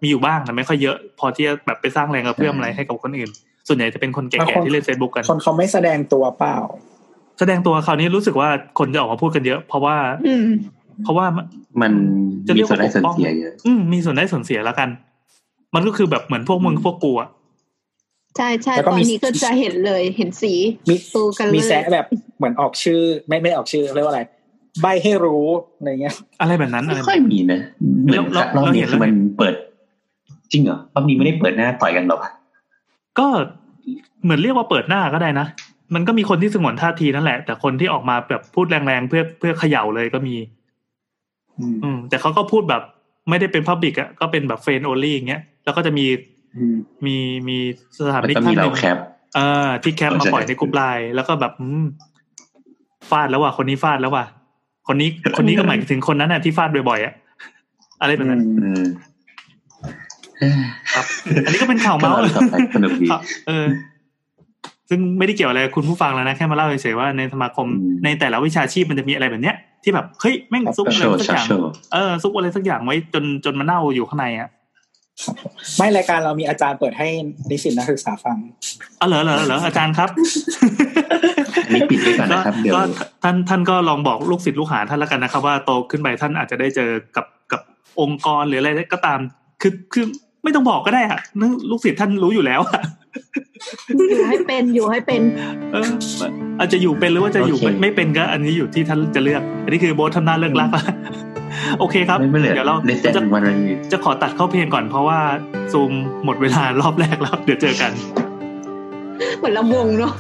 มีอยู่บ้างแต่ไม่ค่อยเยอะ พอที่จะแบบไปสร้างแรงกระเพื่อมอะไรให้กับคนอื่น ส่วนใหญ่จะเป็นคนแก่ๆ ที่เล่นเฟซบุ๊กกัน คนเขาไม่แสดงตัวเปล่า แสดงตัวคราวนี้รู้สึกว่าคนจะออกมาพูดกันเยอะ เพราะว่าอืมเพราะว่ามันจะเรีมียกส่วว่านได้ส่วนปกป้องเสียเยอะ อืมมีส่วนได้ส่วนเสียแล้วกัน มันก็คือแบบเหมือนพวกมึงพวกกูอะ ใช่ใช่แล้วตก็อนมีนี้ก็จะเห็นเลยเห็นสีมีตูกันเลยมีแซะแบบเหมือนออกชื่อ ไม่ไม่ออกชื่อเรียกว่าอะไร ใบให้รู้อะไรเงี้ย อะไรแบบนั้นอะไรไม่แบบค่อยนั้นมีนะเหมือนเรารอบเรานี้เห็นคือแล้วมันเปิด จริงเหรอรอบนี้ไม่ได้เปิดหน้าต่อยกันหรอวะก็เหมือนเรียกว่าเปิดหน้าก็ได้นะมันก็มีคนที่สงวนท่าทีนั่นแหละ แต่คนที่ออกมาแบบพูดแรงๆเพื่อเพื่อเขย่าเลยก็มี อืมอืมแต่เขาก็พูดแบบไม่ได้เป็นพับบิกอะก็เป็นแบบเฟนโอลี่อย่างเงี้ยแล้วก็จะมีอื มมีมีสถาปแล้วนิกก็ท่ามีนหเรานึ่งแคปเออที่แคปมาเข้าใจปล่อยในกลุ่มไลน์แล้วก็แบบอืมฟาดแล้วว่ะคนนี้ฟาดแล้วว่ะคนนี้คนนี้ก็หมายถึงคนนั้นน่ะที่ฟาดบ่อยๆอะอะไรแบบนั้นอืมเอ้ยครับ อันนี้ก็เป็นข่าวก็เมาส์รอดูต่อไปสนุกดีครับเออ ซึ่งไม่ได้เกี่ยวอะไรกับคุณผู้ฟังแล้วนะ แค่มาเล่าเฉยๆว่าในสมาคมอืมในแต่ละวิชาชีพมันจะมีอะไรแบบเนี้ย ที่แบบเฮ้ยแม่งซุกอะไรโชว์สักอย่างโชว์เออซุกอะไรสักอย่างไว้จนจนมันเน่าอยู่ข้างในอะ ไม่รายการเรามีอาจารย์เปิดให้นิสิตนักศึกษาฟังอ๋อเหรอเหรอเหรออาจารย์ครับอันนี้ปิดไว้ก่อนนะครับเดี๋ยวก็ท่านท่านก็ลองบอกลูกศิษย์ลูกหาท่านแล้วกันนะครับ ว่าโตขึ้นไปท่านอาจจะได้เจอกับกับองค์กรหรืออะไรก็ตาม คือคือไม่ต้องบอกก็ได้อะนึกลูกศิษย์ท่านรู้อยู่แล้ว อะอยู่ให้เป็นอยู่ให้เป็น เอออาจจะอยู่เป็นหรือว่าจะอยู่โอเคไม่ไม่เป็นก็ อันนี้อยู่ที่ท่านจะเลือก อันนี้คือโบททำหน้าเลิกลักละโอเคครับไม่ไม่เหลือเดี๋ยวเราในเซ็ตจะวันวันนี้จะขอตัดเข้าเพลงก่อนเพราะว่าซูมหมดเวลารอบแรกแล้ว เดี๋ยวเจอกัน เหมือนลำวงเนาะ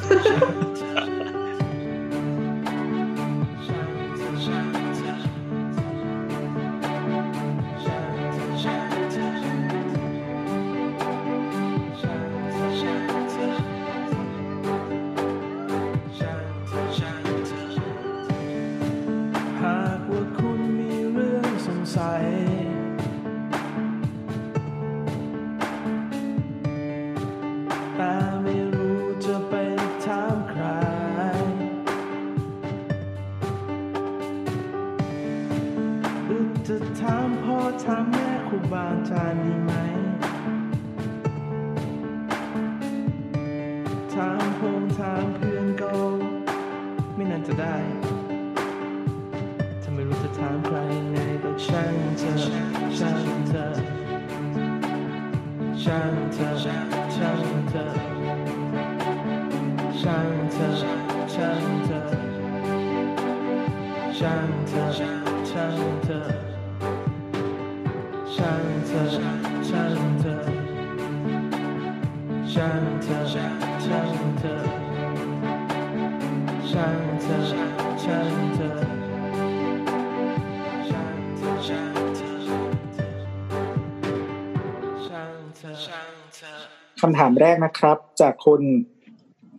คำถามแรกนะครับ จากคุณ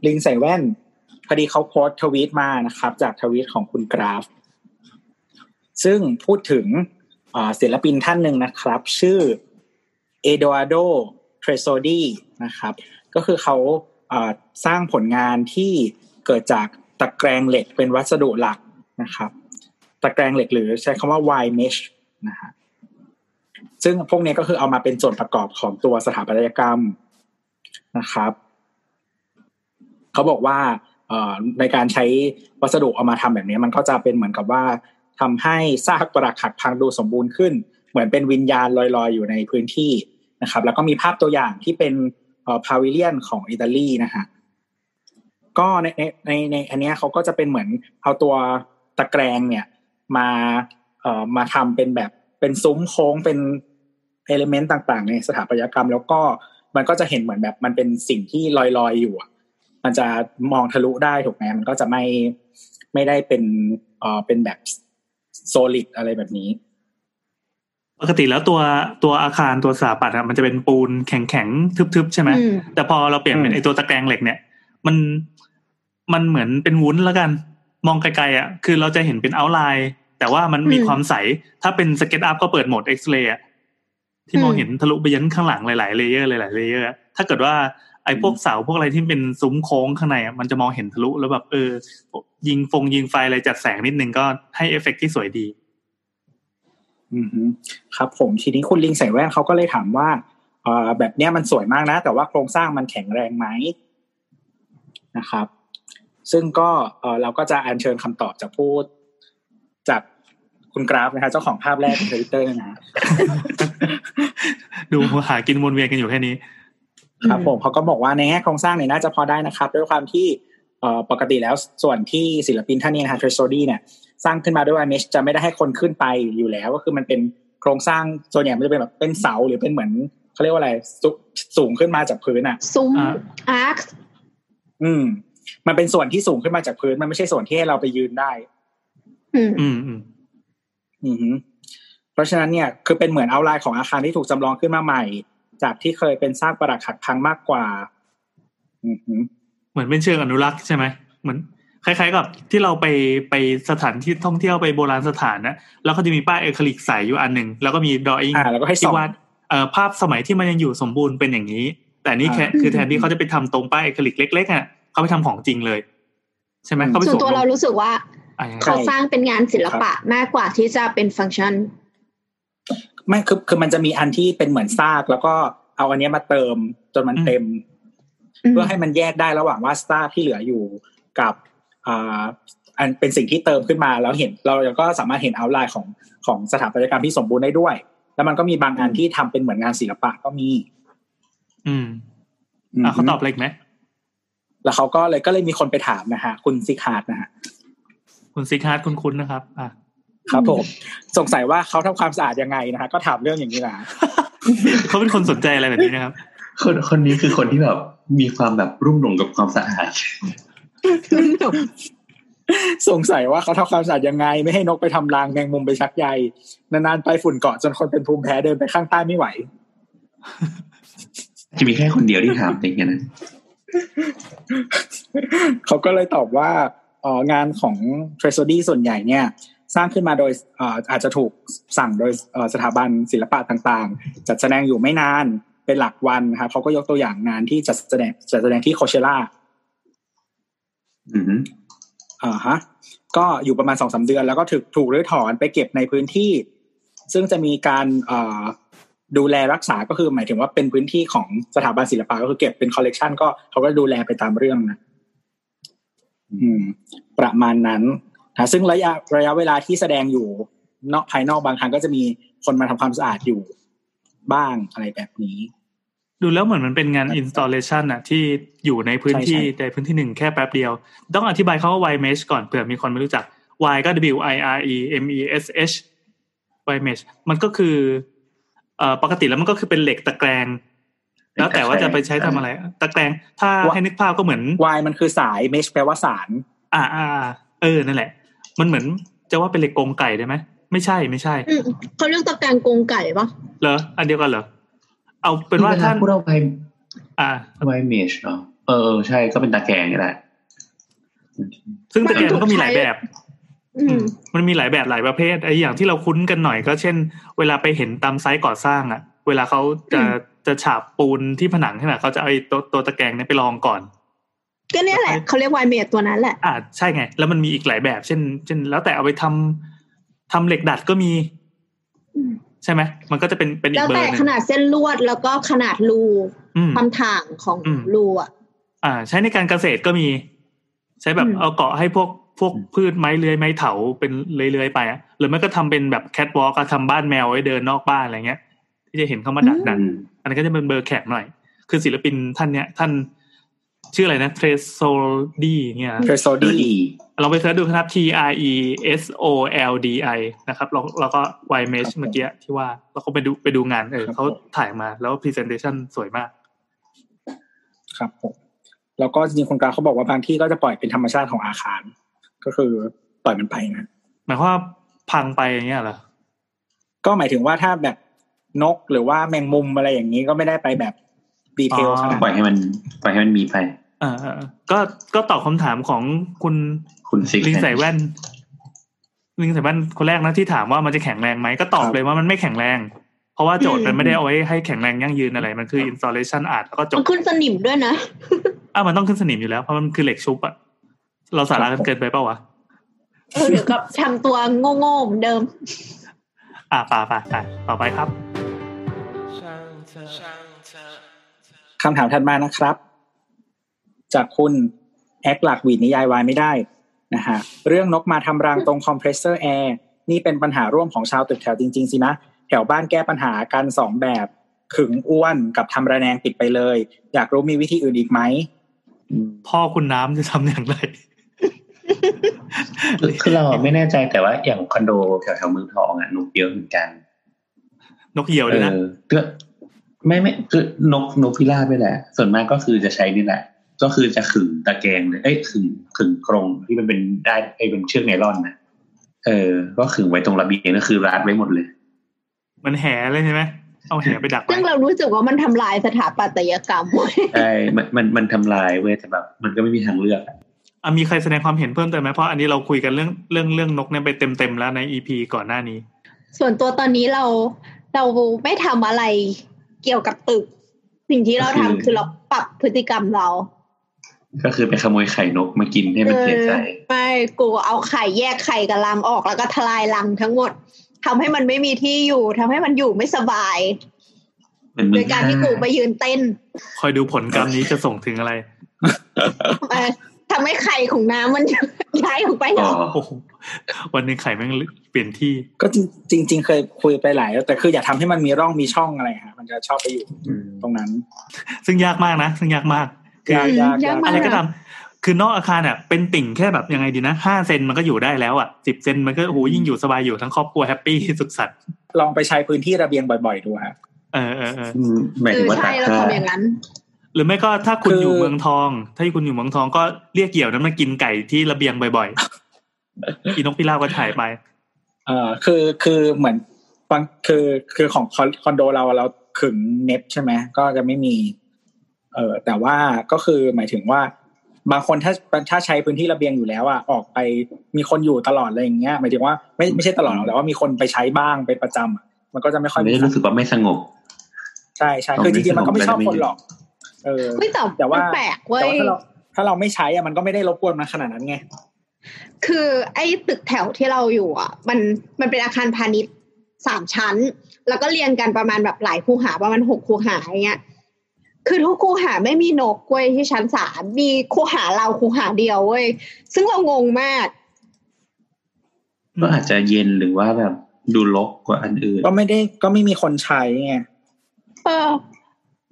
ลิงใส่แว่น พอดีเขาโพสต์ทวีตมานะครับ จากทวีตของคุณกราฟ ซึ่งพูดถึงศิลปินท่านหนึ่งนะครับ ชื่อเอโดอาโดเทรโซดีนะครับ ก็คือเขาสร้างผลงานที่เกิดจากตะแกรงเหล็กเป็นวัสดุหลักนะครับ ตะแกรงเหล็กหรือใช้คำว่า wire mesh นะฮะซึ่งพวกนี้ก็คือเอามาเป็นส่วนประกอบของตัวสถาปัตยกรรม นะครับเขาบอกว่าในการใช้วัสดุเอามาทำแบบนี้มันก็จะเป็นเหมือนกับว่าทำให้ซากปรักหักพังดูสมบูรณ์ขึ้น เหมือนเป็นวิญญาณลอยๆ อยู่ในพื้นที่นะครับ แล้วก็มีภาพตัวอย่างที่เป็นพาวิเลียนของอิตาลีนะฮะก็ในในในอันนี้เขาก็จะเป็นเหมือนเอาตัวตะแกรงเนี่ยมาเอ่อมาทำเป็นแบบเป็นซุ้มโค้งเป็นเอลิเมนต์ต่าง ๆ ในสถาปัตยกรรม แล้วก็ มันก็จะเห็นเหมือนแบบมันเป็นสิ่งที่ลอยๆอยู่อะมันจะมองทะลุได้ถูกไหมมันก็จะไม่ไม่ได้เป็นเอ่อเป็นแบบโซลิดอะไรแบบนี้ ปกติแล้วตัวตัวอาคารตัวสถาปัตย์อะมันจะเป็นปูนแข็งๆทึบๆใช่ไหมอืมแต่พอเราเปลี่ยนเป็นอืมไอตัวตะแกรงเหล็กเนี่ย มันมันเหมือนเป็นวุ้นแล้วกัน มองไกลๆอะ คือเราจะเห็นเป็น outline แต่ว่ามันมีอืมความใส ถ้าเป็น SketchUp ก็เปิดโหมดเอ็กซเรย์ ที่มองอืมเห็นทะลุไปยันข้างหลังหลาย ๆ layer หลายๆ layer ถ้าเกิดว่าไอ้พวกเสาพวกอะไรที่เป็นซุ้มโค้งข้างในอะมันจะมองเห็นทะลุแล้วแบบเออ ยิงฟงยิงไฟอะไรจัดแสงนิดนึงก็ให้เอฟเฟกต์ที่สวยดี อือฮึครับผมทีนี้คุณลิงใส่แว่นเขาก็เลยถามว่าเอ่อแบบเนี้ยมันสวยมากนะ แต่ว่าโครงสร้างมันแข็งแรงไหมนะครับ ซึ่งก็เอ่อเราก็จะอัญเชิญคำตอบจากผู้จาก คุณกราฟนะฮะเจ้าของภาพแรกในทวิตเตอร์นะฮะดูหากินวนเวียนกันอยู่แค่นี้ ครับผมเขาก็บอกว่าในแง่โครงสร้างเนี่ยน่าจะพอได้นะครับ ด้วยความที่เอ่อปกติแล้วส่วนที่ศิลปินท่านนี้นะฮะเทรโซดี้เนี่ยสร้างขึ้นมาด้วย mesh จะไม่ได้ให้คนขึ้นไปอยู่แล้ว ก็คือมันเป็นโครงสร้างส่วนใหญ่มันจะเป็นแบบเป็นเสาหรือเป็นเหมือนเขาเรียกว่าอะไรสุสูงขึ้นมาจากพื้นอะซุ้มอ่าอาร์คอืม มันเป็นส่วนที่สูงขึ้นมาจากพื้น มันไม่ใช่ส่วนที่ให้เราไปยืนได้ อืมอืมอืมอือฮึ เพราะฉะนั้นเนี่ยคือเป็นเหมือนเอาไลน์ของอาคารที่ถูกจำลองขึ้นมาใหม่ จากที่เคยเป็นซากปรักหักพังมากกว่าอือฮึเหมือนเป็นเชิงอนุรักษ์ใช่ไหมเหมือนคล้ายๆกับที่เราไปไปสถานที่ท่องเที่ยวไปโบราณสถานนะแล้วก็จะมีป้ายเอคลิกใสอยู่อันหนึ่งแล้วก็มีดออิ่งอ่าแล้วก็ให้ส่ที่องวาดเอ่อภาพสมัยที่มันยังอยู่สมบูรณ์เป็นอย่างนี้ แต่นี่แค่อ่าคือแทนที่เขาจะไปทำตรงป้ายเอคลิกเล็กๆอะเขาไปทำของจริงเลย ใช่ไหมเขาไปส่วนส่งตัวเรารู้สึกว่าอะยังไง เขาสร้างเป็นงานศิลปะมากกว่าที่จะเป็นฟังก์ชันไม่คือคือมันจะมีอันที่เป็นเหมือนซาก แล้วก็เอาอันเนี้ยมาเติมจนมันเต็ม เพื่อให้มันแยกได้ระหว่างว่าซากที่เหลืออยู่กับอ่าอันเป็นสิ่งที่เติมขึ้นมาแล้วเห็นเราก็สามารถเห็น outline ของของสถาปัตยกรรมที่สมบูรณ์ได้ด้วย แล้วมันก็มีบางอันที่ทำเป็นเหมือนงานศิลปะก็มี อืมอะเขาตอบอะไรอีกไหมแล้วเขาก็เลยก็เลยมีคนไปถามนะฮะ คุณซิกฮาร์ดนะฮะ คุณซิกฮาร์ดคุณคุ้นๆนะครับอะครับผมสงสัยว่าเขาทำความสะอาดยังไงนะฮะก็ถามเรื่องอย่างนี้นะเขาเป็นคนสนใจอะไรแบบนี้นะครับ คนคนนี้คือคนที่แบบมีความแบบรุ่มหลงกับความสะอาดสงสัยว่าเขาทำความสะอาดยังไง ไม่ให้นกไปทำรังแมงมุมไปชักใยนานๆไปฝุ่นเกาะจนคนเป็นภูมิแพ้เดินไปข้างใต้ไม่ไหว จะมีแค่คนเดียวที่ถามอย่างเงี้ยนะเขาก็เลยตอบว่าเอ่อ งานของ t r e s o d y ส่วนใหญ่เนี่ยสร้างขึ้นมาโดยเอ่ออาจจะถูกสั่งโดยเอ่อสถาบันศิลปะต่างๆ จัดแสดงอยู่ไม่นานเป็นหลักวันนะครับเขาก็ยกตัวอย่างงานที่จัดแสดงจัดแสดงที่โคเชล่าอืมอ่าฮะก็อยู่ประมาณสองสาเดือน แล้วก็ถูกถูกรื้อถอนไปเก็บในพื้นที่ ซึ่งจะมีการเอ่อดูแลรักษาก็คือหมายถึงว่าเป็นพื้นที่ของสถาบันศิลปะก็คือเก็บเป็นคอลเลกชันก็เขาก็ดูแลไปตามเรื่องนะอืม ประมาณนั้นนะซึ่งระยะระยะเวลาที่แสดงอยู่นอกภายนอกบางครั้งก็จะมีคนมาทำความสะอาดอยู่บ้างอะไรแบบนี้ ดูแล้วเหมือนมันเป็นงาน installation อะที่อยู่ในพื้นที่ใช่ใช่ในพื้นที่หนึ่งแค่แป๊บเดียว ต้องอธิบายเขาว่า Y mesh ก่อนเผื่อมีคนไม่รู้จัก Y ก็ W I R E M E S H Y mesh มันก็คือเอ่อปกติแล้วมันก็คือเป็นเหล็กตะแกรง แล้วแต่ว่าจะไปใช้ทำอะไร ตะแกรงถ้าให้นึกภาพก็เหมือนวายมันคือสายเมชแปลว่าสาร อ่าอ่าเออนั่นแหละ มันเหมือนจะว่าเป็นเหล็กกรงไก่ได้ไหมไม่ใช่ไม่ใช่อืมเขาเรียกตะแกรงกรงไก่ปะเหรออันเดียวกันเหรอเอาเป็นว่าเวลาท่านพวกเราไปอ่าไวเมชเนาะเออเออใช่ก็เป็นตะแกรงนี่แหละซึ่งตะแกรงมันก็มีหลายแบบอืมมันมีหลายแบบหลายประเภทไอ้อย่างที่เราคุ้นกันหน่อยก็เช่น เวลาไปเห็นตามไซต์ก่อสร้างอะเวลาเขาจะ จะฉาบปูนที่ผนังใช่ไหมเขาจะเอาไอ้ตัวตัวตะแกรงเนี้ไปลองก่อน ก็เนี่ยแหละเขาเรียกไวเมดตัวนั้นแหละอ่าใช่ไง แล้วมันมีอีกหลายแบบ เช่น เช่น แล้วแต่เอาไปทำทำเหล็กดัดก็มีอืมใช่ไหมมันก็จะเป็นเป็นอีแล้กวเบอแต่ร์หนึ่ขงนาดเส้นลวดแล้วก็ขนาดรูอืมความถ่างของอืมรูอะอ่า ใช้ในการเกษตรก็มี ใช้แบบอืมเอาเกาะให้พวกพวกพืชไม้เลื้อยไม้เถาเป็นเลื้อยๆไปอะหรือไม่ก็ทำเป็นแบบแคทวอล์กทำบ้านแมวไว้เดินนอกบ้านอะไรเงี้ย ที่จะเห็นเขามาดักดันอืมอันนี้ก็จะเป็นเบอร์แข็งหน่อย คือศิลปินท่านเนี้ย ท่านชื่ออะไรนะเทรโซดีเนี่ย t r e s o d d y ลองไป search ดูนะครับ T R E S O L D I นะครับแล้วแล้วก็ wire mesh เมื่อกี้ที่ว่าแล้วก็ไปดูไปดูงานเออครับเขาถ่ายมาแล้วพรีเซนเ t ชันสวยมาก ครับผมแล้วก็จริงๆคุณกราฟเขาบอกว่าบางที่ก็จะปล่อยเป็นธรรมชาติของอาคาร ก็คือปล่อยมันไปนะหมายความว่าพังไปอย่างเงี้ยเหรอก็หมายถึงว่าถ้าแบบ นกหรือว่าแมงมุมอะไรอย่างนี้ก็ไม่ได้ไปแบบดีเทลอ๋อขนาดปล่อยให้มันปล่อยให้มันมีไปเออเออเออก็ก็ตอบคำถามของคุณคุณซิกลิงใส่แว่นลิงใส่แว่นคนแรกนะที่ถามว่ามันจะแข็งแรงไหมก็ตอบเลยว่ามันไม่แข็งแรง เพราะว่าโจทย์มันไม่ได้เอาไว้ให้แข็งแรงยั่งยืนอะไร มันคือ installation art แล้วก็จมับนขึ้นสนิมด้วยนะอะมันต้องขึ้นสนิมอยู่แล้วเพราะมันคือเหล็กชุบอะเราสาระกันเกินไปเปล่าวะเออเดี๋ยวกลับทำตัวโง่ๆเหมือนเดิม อะป่าป่าป่าต่อไปครับ คำถามถัดมานะครับ จากคุณแอคหลักหวีดนิยายวายไม่ได้นะฮะเรื่องนกมาทำรังตรงคอมเพรสเซอร์แอร์นี่เป็นปัญหาร่วมของชาวตึกแถวจริง ๆ สินะ แถวบ้านแก้ปัญหากันสองแบบขึงอวนกับทำระแนงปิดไปเลย อยากรู้มีวิธีอื่นอีกไหมพ่อคุณน้ำจะทำอย่างไรคือคือเราอะไม่แน่ใจแต่ว่าอย่างคอนโดแถวแถวๆเมืองทองอะนกเยอะเหมือนกัน นกเหยี่ยวเลยนะเออก็ ไม่ไม่คือนกนกพิราบนี่แหละ ส่วนมากก็คือจะใช้นี่แหละ ก็คือจะขึงตะแกรงเลยเอ้ยขึงขึงกรงที่มันเป็นได้ไอ้เป็นเชือกไนล่อนนะเออ ก็ขึงไว้ตรงระเบียงก็คือรัดไว้หมดเลย มันแห่เลยใช่ไหมเอาแห่ไปดักไว้ซึ่งเรารู้สึกว่ามันทำลายสถาปัตยกรรมเว้ยใช่มันมันมันทำลายเว้ยแต่แบบมันก็ไม่มีทางเลือกอะอะมีใครแสดงความเห็นเพิ่มเติมไหมเพราะอันนี้เราคุยกันเรื่องเรื่องเรื่องนกเนี่ยไปเต็มเต็มๆแล้วในอีพีก่อนหน้านี้ ส่วนตัวตอนนี้เราเราไม่ทำอะไร เกี่ยวกับตึก สิ่งที่เราทำคือเราปรับพฤติกรรมเรา ก็คือไปขโมยไข่นกมากินให้มันเสียใจออไม่กูเอาไข่แยกไข่กับรังออกแล้วก็ทลายรังทั้งหมดทำให้มันไม่มีที่อยู่ทำให้มันอยู่ไม่สบายเหมือนมึโดยการที่กูไปยืนเต้น คอยดูผลกรรมนี้จะส่งถึงอะไรเอ่อทำให้ไข่ของน้ำมันย้ายออกไปอ๋อโอ้โห วันหนึ่งไข่แม่งเปลี่ยนที่ ก็จริงจริงๆเคยคุยไปหลายแล้วแต่คืออย่าทำให้มันมีร่องมีช่องอะไรฮะมันจะชอบไปอยู่อืมตรงนั้น ซึ่งยากมากนะ ซึ่งยากมากคือยากยากยากมากอะไรก็ตามคือนอกอาคารอะเป็นติ่งแค่แบบยังไงดีนะห้าเซนมันก็อยู่ได้แล้วอะสิบเซนมันก็โอ้โหยิ่งอยู่สบายอยู่ทั้งครอบครัว happy สุขสันต์ลองไปใช้พื้นที่ระเบียงบ่อย ๆ ดูฮะเออเออเอออืมหมายเอถึงอว่าใช่ตากเราผ้าทำอย่างนั้นหรือไม่ก็ถ้าคุณคือออยู่เมืองทอง ถ้าคุณอยู่เมืองทองก็เรียกเกี่ยวนั้นมากินไก่ที่ระเบียงบ่อยๆ อีนกพิราบก็ถ่ายไปเอ่อคือคือเหมือนบางคือคือของคอนคอนโดเราเราขึงเน็ตใช่ไหมก็จะไม่มี เออแต่ว่าก็คือหมายถึงว่า บางคนถ้าถ้าใช้พื้นที่ระเบียงอยู่แล้วอะออกไปมีคนอยู่ตลอดอะไรอย่างเงี้ยหมายถึงว่าไม่ไม่ใช่ตลอดหรอกแต่ว่ามีคนไปใช้บ้างเป็นประจำอะมันก็จะไม่ค่อยไม่ได้รู้สึกว่าไม่สงบ ใช่ใช่คือจริงๆมันก็ไม่ชอบคนหรอก เออเฮ้ยแต่แต่ว่ามันแปลกเว้แต่ยว่าถ้าเราถ้าเราไม่ใช้อะมันก็ไม่ได้รบกวนมันขนาดนั้นไง คือไอ้ตึกแถวที่เราอยู่อะ มันมันเป็นอาคารพาณิชย์สามชั้น แล้วก็เรียงกันประมาณแบบหลายคูหาประมาณหกคูหาอย่างเงี้ยคือทุกคูหาไม่มีนกเว้ยที่ชั้นสามมีคูหาเราคูหาเดียวเว้ยซึ่งเรางงมาก ก็อาจจะเย็นหรือว่าแบบดูรกกว่าอันอื่น ก็ไม่ได้ก็ไม่มีคนใช้ไงเออ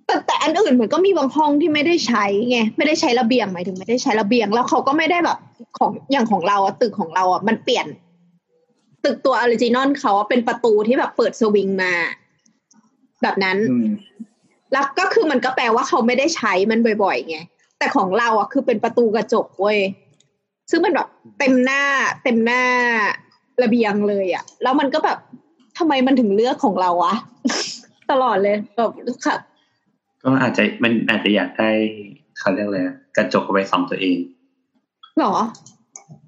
แต่แต่อันอื่นมันก็มีบางห้องที่ไม่ได้ใช้ไงไม่ได้ใช้ระเบียงหมายถึงไม่ได้ใช้ระเบียง แล้วเขาก็ไม่ได้แบบของอย่างของเราอะตึกของเราอะมันเปลี่ยน ตึกตัว original เขาอะเป็นประตูที่แบบเปิดสวิงมา แบบนั้นอืมแล้วก็คือมันก็แปลว่าเขาไม่ได้ใช้มันบ่อยๆไงแต่ของเราอะคือเป็นประตูกระจกเว้ยซึ่งมันแบบเต็มหน้า เต็มหน้าระเบียงเลยอะแล้วมันก็แบบทำไมมันถึงเลือกของเราวะตลอดเลยแบบค่ะ ก็อาจจะมันอาจจะอยากได้เขาเรียกอะไรอะกระจกเอาไว้ส่องตัวเองหรอ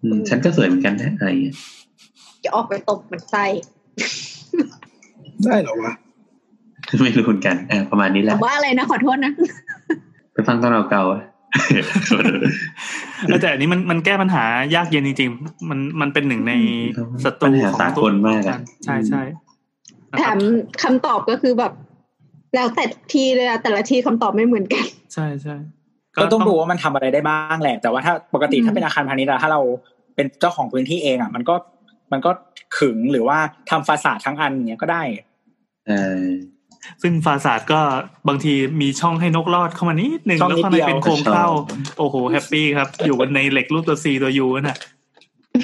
อืม ฉันก็สวยเหมือนกันนะอะไรอย่างเงี้ยจะออกไปตบมันไส้ได้เหรอวะไม่รู้เหมือนกันอ่าประมาณนี้แหแต่ละว่าอะไรนะขอโทษนะไปฟังตอนเราเก่าๆอะเออแต่อันนี้มันมันแก้ปัญหายากเย็นจริงๆ มันมันเป็นหนึ่งในศัตรูปัญหาของสากลมากอะใช่ใช่นะแถครับมคำตอบก็คือแบบ แล้วแต่ทีเลยอะแต่ละทีคำตอบไม่เหมือนกัน ใช่ใช่ก็ต้องดูว่ามันทำอะไรได้บ้างแหละ แต่ว่าถ้าปกติอืมถ้าเป็นอาคารพาณิชย์อะถ้าเราเป็นเจ้าของพื้นที่เองอะมันก็มันก็ขึงหรือว่าทำฟาสาดทั้งอันอย่างเงี้ยก็ได้เออซึ่งฟาสาดก็บางทีมีช่องให้นกรอดเข้ามานิดหนึ่งช่องแล้วนิดข้างเดีในยวเป็นโครงเข้า โอ้โหแฮปปี้ครับ อยู่บนในเหล็กรูปตัวซีตัวยูน่ะ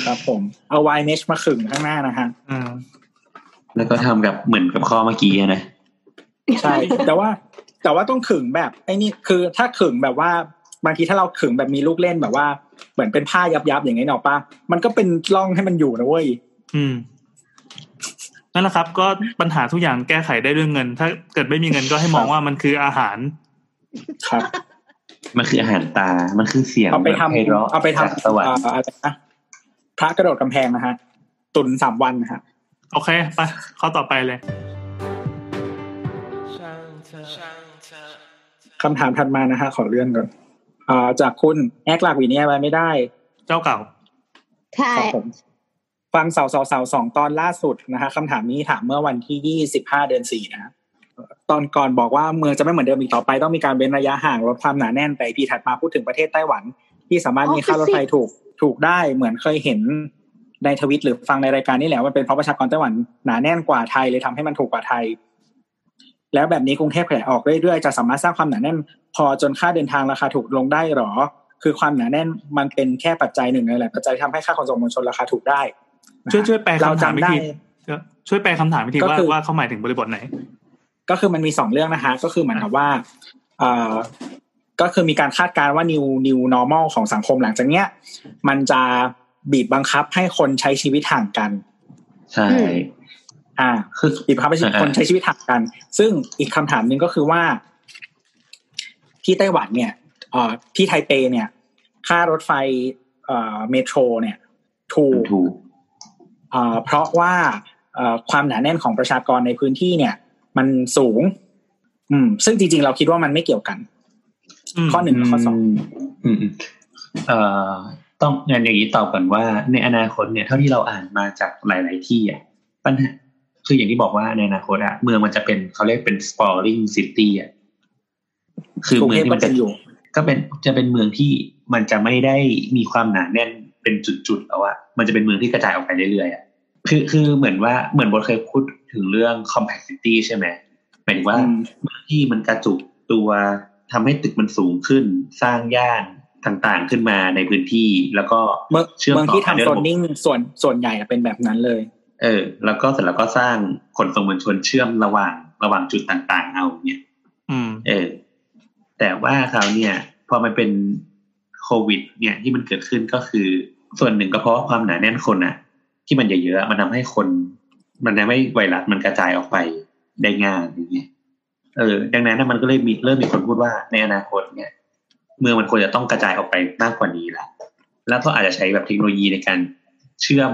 ครับผม เอาไวเมชมาขึงข้างหน้านะฮะอ่าแล้วก็ทำกับเหมือนกับข้อเมื่อกี้อะนะ ใช่ แต่ว่าแต่ว่าต้องขึงแบบไอ้นี่คือถ้าขึงแบบว่าบางทีถ้าเราขึงแบบมีลูกเล่นแบบว่า เหมือนเป็นผ้ายับยับๆอย่างนี้เนาะป้ามันก็เป็นร่องให้มันอยู่นะเว้ยอืมนั่นแหละครับ ก็ปัญหาทุกอย่างแก้ไขได้ด้วยเงิน ถ้าเกิดไม่มีเงินก็ให้มองว่ามันคืออาหาร ครับ มันคืออาหารตา มันคือเสียงเอาไปแบบทำไพเราะเอาไปจากทำสวรรค์เอ่ออะไรนะพระกระโดดกำแพงนะฮะ ตุนสามวันนะฮะโอเคไปข้อต่อไปเลย คำถามถัดมานะฮะขอเลื่อนก่อนอ่าจากคุณแอคหลักวีเนียไว้ไม่ได้ เจ้าเก่าใช่ครับผมฟังเสาเสาเสาสองตอนล่าสุดนะฮะคำถามนี้ถามเมื่อวันที่ยี่สิบห้าเดือนสี่นะฮะตอนก่อนบอกว่าเมืองจะไม่เหมือนเดิมอีกต่อไปต้องมีการเว้นระยะห่างลดความหนาแน่นแต่พีถัดมาพูดถึงประเทศไต้หวัน ที่สามารถมีค่ารถไฟถูกถูกได้เหมือนเคยเห็นในทวิตหรือฟังในรายการนี่แหละมันเป็นเพราะประชากรไต้หวันหนาแน่นกว่าไทยเลยทำให้มันถูกกว่าไทย แล้วแบบนี้กรุงเทพขยายออกเรื่อยๆจะสามารถสร้างความหนาแน่น พอจนค่าเดินทางราคาถูกลงได้หรอ คือความหนาแน่นมันเป็นแค่ปัจจัยหนึ่งในหลายปัจจัยที่ทำให้ค่าขนส่งมวลชนราคาถูกได้นะฮะช่วยช่วยแปลเราคำถามจำวิได้ธีช่วยแปลคำถามวิธีก็ว่าคือว่าเขาหมายถึงบริบทไหน ก็คือมันมีสองเรื่องนะฮะก็คือเหมือนกับว่าเอ่อก็คือมีการคาดการณ์ว่า new new normal ของสังคมหลังจากเนี้ย มันจะบีบบังคับให้คนใช้ชีวิตห่างกัน ใช่ อ่า คือบีบบังคับให้อ่าคนใช้ชีวิตห่างกัน ซึ่งอีกคำถามหนึ่งก็คือว่า ที่ไต้หวันเนี่ยเอ่อที่ไทเปเนี่ย ค่ารถไฟเอ่อเมโทรเนี่ยถูกถูกเอ่อเพราะว่าเอ่อความหนาแน่นของประชากรในพื้นที่เนี่ย มันสูง อืม ซึ่งจริงๆ เราคิดว่ามันไม่เกี่ยวกันมข้อหนึ่งกับข้อสองมอืมอืมเอ่อต้องงานอย่างนี้ตอบก่อนว่า ในอนาคตเนี่ยเท่าที่เราอ่านมาจากหลาย ๆ ที่อะปัญหา คืออย่างที่บอกว่าในอนาคตอะเมืองมันจะเป็นเขาเรียกเป็น sprawling city อะคือกรุงเมือเทงพที่ก็มันจะจะอยู่ ก็เป็นจะเป็นเมืองที่มันจะไม่ได้มีความหนาแน่นเป็นจุดๆแล้วอะมันจะเป็นเมืองที่กระจายออกไปเรื่อยๆอะคือคือเหมือนว่าเหมือนบทเคยพูดถึงเรื่อง complexity ใช่ไหมหมายถึงว่าอืมเมืองที่มันกระจุกตัวทำให้ตึกมันสูงขึ้นสร้างย่านต่างๆขึ้นมาในพื้นที่ แล้วก็เมืองเชื่อมเมืองที่ต่อทำด้วยโซระนบบนิ่งส่วนส่วนใหญ่อะเป็นแบบนั้นเลย เออ แล้วก็เสร็จแล้วก็สร้างขนส่งมวลชนเชื่อมระหว่างระหว่างจุดต่างๆ เอาเนี่ยอืมเออ แต่ว่าคราวเนี่ย พอมันเป็นโควิด เนี่ยที่มันเกิดขึ้นก็คือ ส่วนหนึ่งก็เพราะว่าความหนาแน่นคนอะที่มันเยอะๆอะมันทำให้คน มันทำให้ไวรัสมันกระจายออกไปได้ง่ายอย่างเงี้ยเออ ดังนั้นนะมันก็เลยมีเริ่มมีคนพูดว่าในอนาคตเนี่ย เมืองมันควรจะต้องกระจายออกไปมากกว่านี้ละแล้วก็อาจจะใช้แบบเทคโนโลยีในการเชื่อม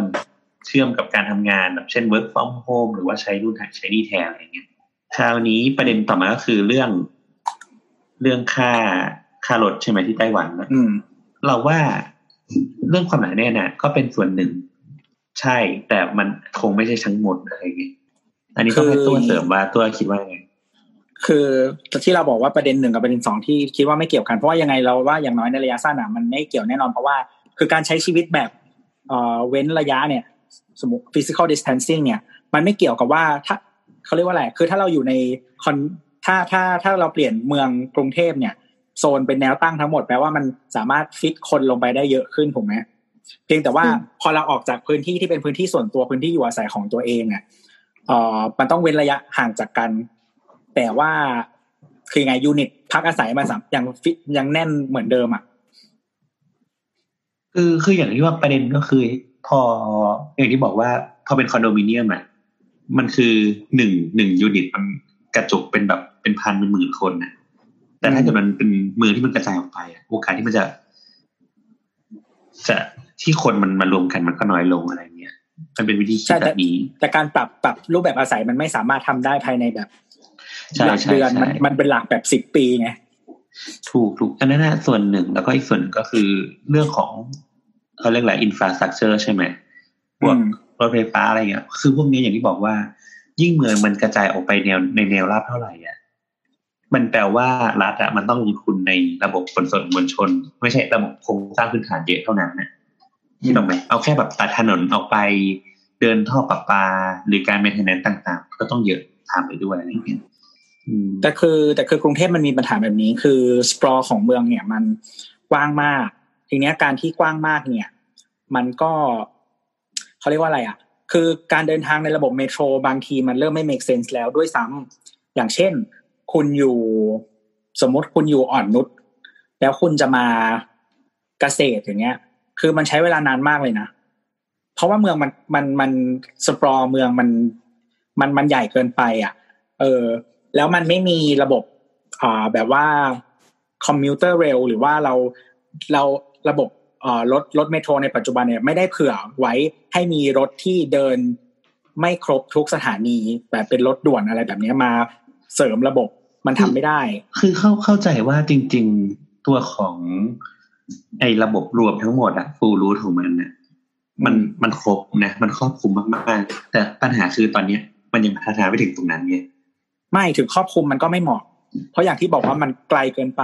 เชื่อมกับการทำงานแบบเช่น work from home หรือว่าใช้รุ่นใช้ดีแทนอะไรเงี้ยคราวนี้ประเด็นต่อมาก็คือเรื่อง เรื่องค่าค่ารถใช่ไหมที่ไต้หวันนะอืมเราว่าเรื่องความหนาแน่นน่ะก็เป็นส่วนหนึ่ง ใช่ แต่มันคงไม่ใช่ทั้งหมดอะไรเงี้ยอันนี้ต้องให้คือตัวเสริมว่าตัวคิดว่าไงคือที่เราบอกว่าประเด็นหนึ่งกับประเด็นสองที่คิดว่าไม่เกี่ยวกันเพราะว่ายังไงเราว่าอย่างน้อยในระยะสั้นอะมันไม่เกี่ยวแน่นอนเพราะว่าคือการใช้ชีวิตแบบเอ่อเว้นระยะเนี่ย สมมติ physical distancing เนี่ย มันไม่เกี่ยวกับว่าถ้าเขาเรียกว่าอะไร คือถ้าเราอยู่ในคอนถ้าถ้าถ้าเราเปลี่ยนเมืองกรุงเทพเนี่ย โซนเป็นแนวตั้งทั้งหมดแปลว่ามันสามารถฟิตคนลงไปได้เยอะขึ้นถูกไหมเพียงแต่ว่าอืมพอเราออกจากพื้นที่ที่เป็นพื้นที่ส่วนตัวพื้นที่อยู่อาศัยของตัวเองอะเอ่อมันต้องเว้นระยะห่างจากกัน แต่ว่าคือไง unit พักอาศัยมันสามยังฟิตยังแน่นเหมือนเดิมอะคือคืออย่างที่ว่าประเด็นก็คือ พออย่างที่บอกว่าพอเป็นคอนโดมิเนียมอะมันคือหนึ่งหนึ่ง unit มันกระจุกเป็นแบบเป็นพันเป็นหมื่นคนนะแต่ถ้าเกิดมันเป็นเมืองที่มันกระจายออกไปอะโอกาสที่มันจะจะที่คนมันมารวมกันมันก็น้อยลงอะไรเงี้ยมันเป็นวิธีคิใช่ดแต่แบบนี้ แต่การปรับปรับรูปแบบอาศัยมันไม่สามารถทำได้ภายในแบบใช่หลักใช่เดือนใช่มันมันเป็นหลักแบบสิบปีไงถูกถูกอันนั้นนะส่วนหนึ่งแล้วก็อีกส่วนหนึ่งก็คือเรื่องของ เขาเรียกอะไรอินฟราสตรักเจอร์ใช่ไหมพวกอืมรถไฟฟ้าอะไรเงี้ย คือพวกนี้อย่างที่บอกว่า ยิ่งเมืองมันกระจายออกไปแนวในแนวราบเท่าไหร่อะมันแปลว่ารัฐอะมันต้องลงทุนในระบบขนส่งมวลชน ไม่ใช่ระบบโครงสร้างพื้นฐานเยอะเท่านั้นนะที่ต้องไหมเอาแค่แบบตัดถนนออกไป เดินท่อประปา หรือการเมนเทนแนนซ์ต่างๆ ก็ต้องเยอะตามไปด้วยอะไรอย่างเงี้ยอืมแต่คือแต่คือกรุงเทพมันมีปัญหาแบบนี้ คือสปรอของเมืองเนี่ยมันกว้างมาก ทีเนี้ยการที่กว้างมากเนี่ย มันก็เขาเรียกว่าอะไรอะ คือการเดินทางในระบบเมโทรบางทีมันเริ่มไม่ make sense แล้วด้วยซ้ำอย่างเช่น คุณอยู่สมมติคุณอยู่อ่อนนุชแล้วคุณจะมาเกษตรอย่างเงี้ย คือมันใช้เวลานานมากเลยนะเพราะว่าเมืองมันมันมันสปรอเมืองมันมันมันใหญ่เกินไป อะ เออ แล้วมันไม่มีระบบอ่าแบบว่าคอมพิวเตอร์เรลหรือว่าเราเรา ระบบอ่ารถรถเมโทรในปัจจุบันเนี่ยไม่ได้เผื่อไว้ให้มีรถที่เดินไม่ครบทุกสถานีแบบเป็นรถด่วนอะไรแบบเนี้ยมาเสริมระบบมันทำไม่ได้ คือเข้าเข้าใจว่าจริง ๆตัวของไอ้ระบบรวมทั้งหมดอะฟูรูทของมันเนี่ยมันมันครบนะ มันครอบคลุมมากๆ แต่ปัญหาคือตอนเนี้ย มันยังพัฒนาไม่ถึงตรงนั้นไงไม่ถึงครอบคลุมมันก็ไม่เหมาะ เพราะอย่างที่บอกว่ามันไกลเกินไป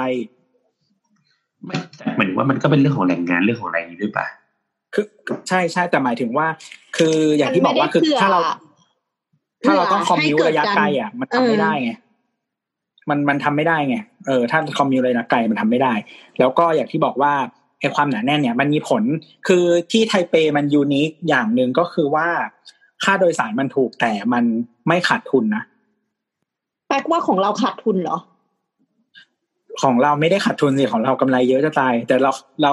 ไม่แต่หมายถึงว่ามันก็เป็นเรื่องของแหล่งงานเรื่องของอะไรอย่างนี้ด้วยป่ะคือใช่ใช่แต่หมายถึงว่า คืออย่างที่บอกว่าคือมันไม่ได้ถ้าเราเผื่อถ้าเราต้องคอมมิวให้เกิดระยะไกลอะ มันทำไม่ได้ไงมันมันทำไม่ได้ไงเออถ้าคอมมิวระยะไกลมันทำไม่ได้ แล้วก็อย่างที่บอกว่าไอ้ความหนาแน่นเนี่ย มันมีผลคือที่ไทเปมันยูนิคอย่างหนึ่งก็คือว่า ค่าโดยสารมันถูกแต่มันไม่ขาดทุนนะแปลว่าของเราขาดทุนเหรอ ของเราไม่ได้ขาดทุนสิของเรากำไรเยอะจะตาย แต่เราเรา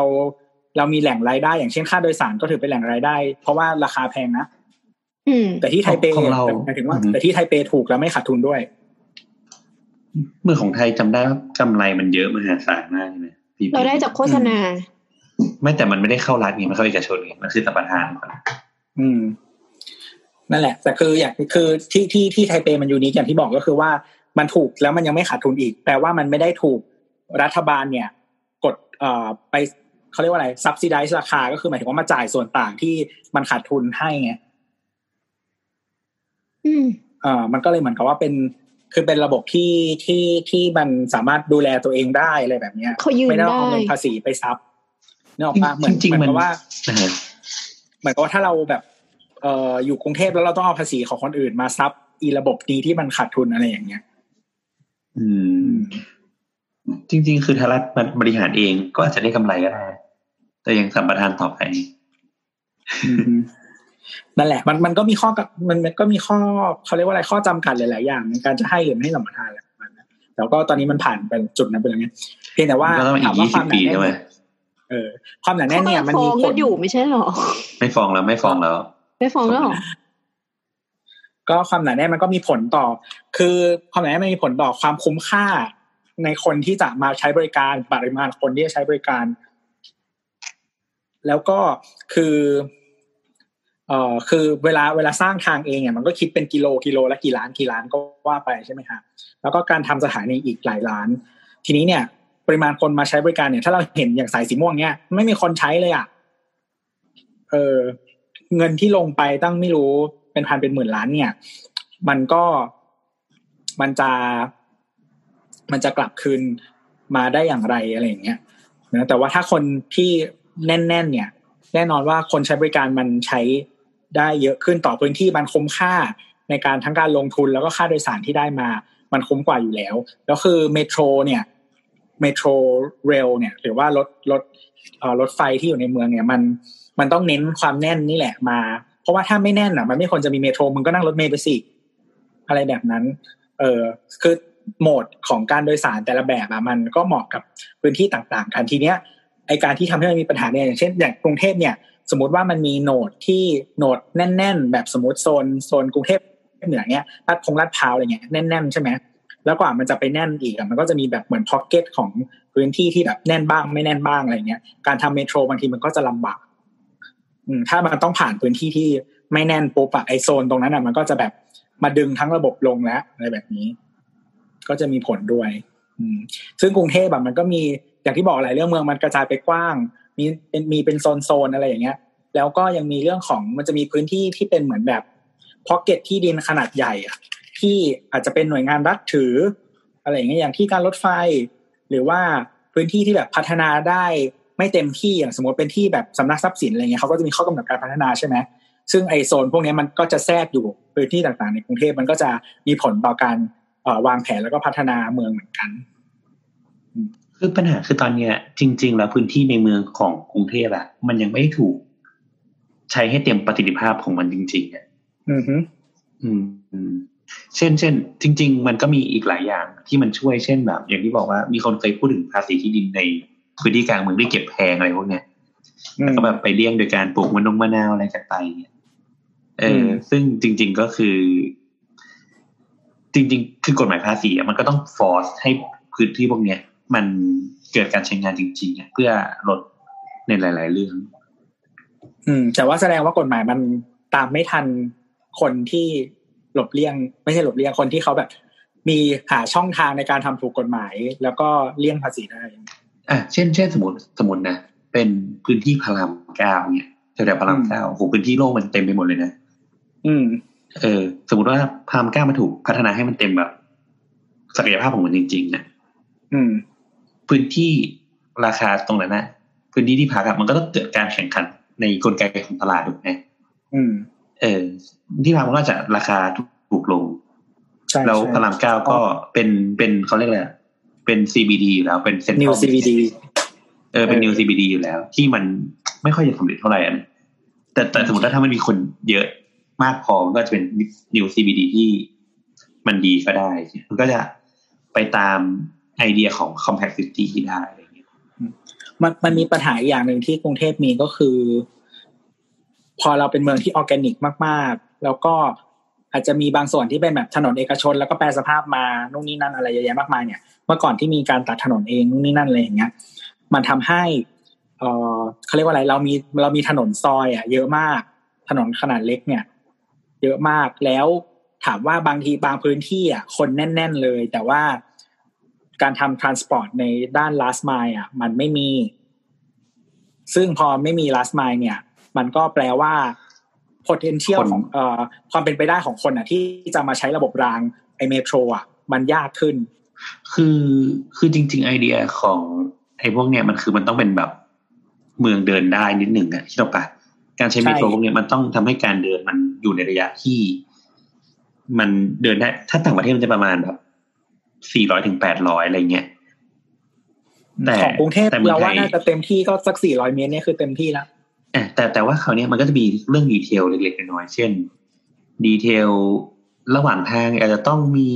เรามีแหล่งรายได้ อย่างเช่นค่าโดยสารก็ถือเป็นแหล่งรายได้ เพราะว่าราคาแพงนะอืมแต่ที่ไทเปของเราหมายถึงว่าอืมแต่ที่ไทเปถูกแล้วไม่ขาดทุนด้วย เมื่อของไทยจำได้ว่ากำไรมันเยอะมหาศาลมากเลยเราได้จากโฆษณา ไม่แต่มันไม่ได้เข้ารัฐไงมันเข้าเอกชนไงมันคือสัมปทานก่อนอืม นั่นแหละ แต่คืออย่างคือที่ที่ที่ไทเปมันยูนิคอย่างที่บอกก็คือว่ามันถูกแล้วมันยังไม่ขาดทุนอีก แปลว่ามันไม่ได้ถูก รัฐบาลเนี่ยกดเอ่อไปเขาเรียกว่าอะไร subsidize ราคา ก็คือหมายถึงว่ามาจ่ายส่วนต่างที่มันขาดทุนให้ไงอืมเอ่อมันก็เลยเหมือนกับว่าเป็นคือเป็นระบบที่ที่ที่มันสามารถดูแลตัวเองได้อะไรแบบเนี้ยเขายืนไม่ได้ได้เอาเงินภาษีไปซับเนกอะปะเหมือนจริงเหๆมือนมันกับว่านะฮะเหมือนกับว่าถ้าเราแบบเอ่ออยู่กรุงเทพแล้วเราต้องเอาภาษีของคนอื่นมาซับอีระบบนี้ที่มันขาดทุนอะไรอย่างเงี้ย อืม จริง ๆ คือถ้ารัฐมันบริหารเองก็อาจจะได้กำไรก็ได้ แต่ยังสัมปทานต่อไปนั่นแหละ มันมันก็มีข้อกับมันมันก็มีข้อเขาเรียกว่าอะไรข้อจำกัดหลายๆอย่างในการจะให้หรือไม่ให้สัมปทานอะไรประมาณนั้นแต่ก็ตอนนี้มันผ่านไปจุดนั้นไปแล้วไงเพียงแต่ว่าก็ต้องอีถากมว่ายี่คสิวาบมหนาปีแน่ใช่ไหมนเออ ความหนาแน่เขานกำเนี่ลัยงมันฟ้มีองผกัลนอยู่ไม่ใช่หรอ ไม่ฟ้องแล้วไม่ฟ้องแล้ว ไม่ฟ้องแล้วเหรอก็ความหนาแน่นมันก็มีผลต่อ คือความหนาแน่นมันมีผลต่อความคุ้มค่า ในคนที่จะมาใช้บริการปริมาณคนที่จะใช้บริการ แล้วก็คือเอ่อคือเวลาเวลาสร้างทางเองเนี่ยมันก็คิดเป็นกิโลกิโลละกี่ล้านกี่ล้านก็ว่าไปใช่ไหมครับแล้วก็การทำสถานีอีกหลายล้าน ทีนี้เนี่ย ปริมาณคนมาใช้บริการเนี่ย ถ้าเราเห็นอย่างสายสีม่วงเนี่ยไม่มีคนใช้เลยอะเออเงินที่ลงไปตั้งไม่รู้เป็นพันเป็นหมื่นล้านเนี่ย มันก็มันจะ มันจะกลับคืนมาได้อย่างไรอะไรอย่างเงี้ยนะแต่ว่าถ้าคนที่แน่น ๆ เนี่ย แน่นอนว่าคนใช้บริการมันใช้ได้เยอะขึ้นต่อพื้นที่มันคุ้มค่าในการทั้งการลงทุนแล้วก็ค่าโดยสารที่ได้มามันคุ้มกว่าอยู่แล้ว แล้วคือ metro เนี่ย metro rail เนี่ยหรือว่ารถรถเอ่อรถไฟที่อยู่ในเมืองเนี่ยมันมันต้องเน้นความแน่นนี่แหละมา เพราะว่าถ้าไม่แน่นอะ มันไม่ควรจะมี metro มึงก็นั่งรถเมล์ไปสิอะไรแบบนั้น เออคือ โหมดของการโดยสารแต่ละแบบอะมันก็เหมาะกับพื้นที่ต่างๆกันทีเนี้ยไอการที่ทำให้มันมีปัญหาเนี่ยอย่างเช่นอย่างกรุงเทพเนี่ย สมมติว่ามันมี node ที่ node แน่น ๆ แบบสมมติโซนโซนกรุงเทพเหนือเนี้ยลาดพงลาดพร้าวอะไรเงี้ยแน่นๆใช่ไหมแล้วกว่ามันจะไปแน่นอีกอะมันก็จะมีแบบเหมือน pocket ของพื้นที่ที่แบบแน่นบ้างไม่แน่นบ้างอะไรเงี้ยการทำ metro บางทีมันก็จะลำบากถ้ามันต้องผ่านพื้นที่ที่ไม่แน่นปุ๊บอะไอโซนตรงนั้นอะมันก็จะแบบมาดึงทั้งระบบลงแล้วอะไรแบบนี้ ก็จะมีผลด้วยซึ่งกรุงเทพแบบมันก็มีอย่างที่บอกหลายเรื่องเมืองมันกระจายไปกว้าง มีเป็นมีเป็นโซนโซนอะไรอย่างเงี้ย แล้วก็ยังมีเรื่องของมันจะมีพื้นที่ที่เป็นเหมือนแบบพ็อกเก็ตที่ดินขนาดใหญ่อะที่อาจจะเป็นหน่วยงานรัฐถือ อะไรอย่างเงี้ยอย่างที่การรถไฟ หรือว่าพื้นที่ที่แบบพัฒนาได้ไม่เต็มที่อย่างสมมติเป็นที่แบบสำนักทรัพย์สินอะไรเงี้ยเขาก็จะมีข้อกำหนดการพัฒนาใช่ไหมซึ่งไอโซนพวกนี้มันก็จะแทรกอยู่พื้นที่ต่างๆ ในกรุงเทพมันก็จะมีผลต่อการ วางแผนแล้วก็พัฒนาเมืองเหมือนกัน คือปัญหาคือตอนเนี้ย จริง ๆ แล้วพื้นที่ในเมืองของกรุงเทพอะมันยังไม่ถูก ใช้ให้เต็มประสิทธิภาพของมันจริงๆอะอือฮึอืมอืมเช่นเช่นจริง ๆ มันก็มีอีกหลายอย่างที่มันช่วยเช่นแบบ อย่างที่บอกว่ามีคนเคยพูดถึงภาษีที่ดินในพื้นที่กลางเมืองที่เก็บแพงอะไรพวกเนี้ยอืมแล้วก็แบบไปเลี่ยงโดยการปลูกมะนงมะนาวอะไรกันไปเนี่ยเอออมซึ่งจริง ๆก็คือ จริง ๆ คือกฎหมายภาษีอะมันก็ต้องฟอร์สให้พื้นที่พวกเนี้ย มันเกิดการใช้งานจริงๆอะเพื่อลดในหลาย ๆ เรื่อง อืม แต่ว่าแสดงว่ากฎหมายมันตามไม่ทันคนที่หลบเลี่ยง ไม่ใช่หลบเลี่ยงคนที่เขาแบบ มีหาช่องทางในการทำถูกกฎหมาย แล้วก็เลี่ยงภาษีได้อะเช่นเช่นสมมติสมมตินะเป็นพื้นที่พระรามเก้าเนี่ยแถวๆพระรามเก้าโอ้โหพื้นที่โล่งมันเต็มไปหมดเลยนะ อืม เออ สมมติว่าพระรามเก้ามันถูกพัฒนาให้มันเต็มแบบศักยภาพของมันจริงๆนะอืม พื้นที่ราคาตรงนั้นนะพื้นที่ที่พักอะมันก็ต้องเกิดการแข่งขันในกลไกของตลาดถูกไหมอืม เออ ที่พักมันก็จะราคาถูกลงใช่แล้วใช่พระรามเก้าก็เป็นเป็นเขาเรียกอะไรอะเป็น CBD อยู่แล้วเป็นเซ็นทรั New ล CBD เออเป็นเออ New CBD อยู่แล้ว ที่มันไม่ค่อยจะสำเร็จเท่าไหร่อะนะแต่แต่สมมติว่าถ้ามันมีคนเยอะ มากพอมันก็จะเป็น New CBD ที่มันดีก็ได้ มันก็จะไปตามไอเดียของ compact city ได้อะไรอย่างเงี้ยมันมันมีปัญหาอีกอย่างหนึ่งที่กรุงเทพมีก็คือ พอเราเป็นเมืองที่ออร์แกนิกมาก ๆ แล้วก็อาจจะมีบางส่วนที่เป็นแบบถนนเอกชน แล้วก็แปลสภาพมานู่นนี่นั่นอะไรเยอะแยะมากมายเนี่ยเมื่อก่อนที่มีการตัดถนนเองนู่นนี่นั่นอะไรอย่างเงี้ย มันทำให้เออเขาเรียกว่าอะไรเรามีเรามีถนนซอยอะเยอะมาก ถนนขนาดเล็กเนี่ย เยอะมากแล้วถามว่าบางทีบางพื้นที่อะคนแน่น ๆเลย แต่ว่าการทำ transport ในด้าน last mile อะ มันไม่มี ซึ่งพอไม่มี last mile เนี่ย มันก็แปลว่า potential คนของเอ่อความเป็นไปได้ของคนอะ ที่จะมาใช้ระบบรางไอเมโทรอะ มันยากขึ้น คือคือจริง ๆ ไอเดียของไอ้พวกเนี้ยมันคือมันต้องเป็นแบบเมืองเดินได้นิดหนึ่งอะคิดออกปะการใช้ใช่เมโทรพวกเนี้ยมันต้องทำให้การเดินมัน อยู่ในระยะที่ มันเดินได้ ถ้าต่างประเทศมันจะประมาณแบบสี่ร้อยถึงแปดร้อยอะไรเงี้ยแต่ของกรุงเทพแต่เมืองเราว่าน่าจะเต็มที่ก็สักสี่ร้อยเมตรเนี่ยคือเต็มที่แล้วอะแต่แต่ว่าคราวเนี้ยมันก็จะมีเรื่อง detail เล็กๆน้อยๆเช่น detail ระหว่างทางอาจจะต้องมี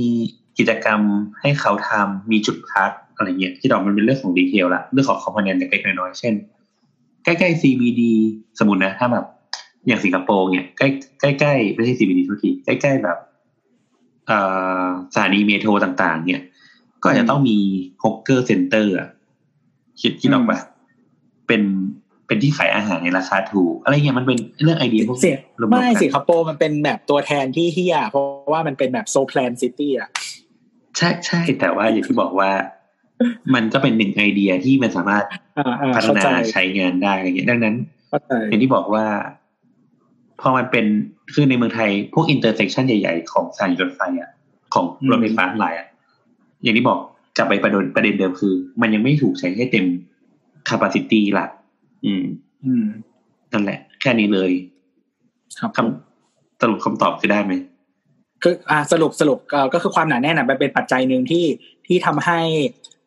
กิจกรรมให้เขาทำมีจุดพักอะไรเงี้ยที่ดอกมันเป็นเรื่องของ detail ละเรื่องของ component เล็กๆน้อยๆเช่น ใกล้ๆ CBD สมมตินะถ้าแบบ อย่างสิงคโปร์เนี่ยใกล้ใกล้ๆไม่ใช่ CBD ทุกทีใกล้ๆแบบเอ่อสถานีเมโทรต่างๆ เนี่ย ก็อาจจะต้องมีฮอกเกอร์เซ็นเตอร์อะคิดคิดออกปะเป็นเป็นที่ขายอาหารในราคาถูก อะไรเงี้ยมันเป็นเรื่องไอเดียพวกเสียรวๆไม่กันสิงคโปร์มันเป็นแบบตัวแทนที่เฮียเพราะว่ามันเป็นแบบโซแพลนซิตี้อะใช่ใช่แต่ว่าอย่างที่บอกว่า มันก็เป็นหนึ่งไอเดียที่มันสามารถอ่าอ่าพัฒเข้านาใจใช้งานได้อะไรเงี้ยดังนั้นเข้าใจอย่างที่บอกว่า พอมันเป็นคือในเมืองไทย พวก intersection ใหญ่ๆ ของสถานีรถไฟอะของรถไฟฟ้าทั้งหลายอะอย่างที่บอกกลับไปประเด็นประเด็นเดิมคือ มันยังไม่ถูกใช้ให้เต็ม capacity หลักอืม อืมนั่นแหละ แค่นี้เลย ครับคำสรุปคำตอบคือได้ไหมคืออ่าสรุปสรุปเอ่อก็คือความหนาแน่นอะมันเป็นปัจจัยหนึ่งที่ที่ทำให้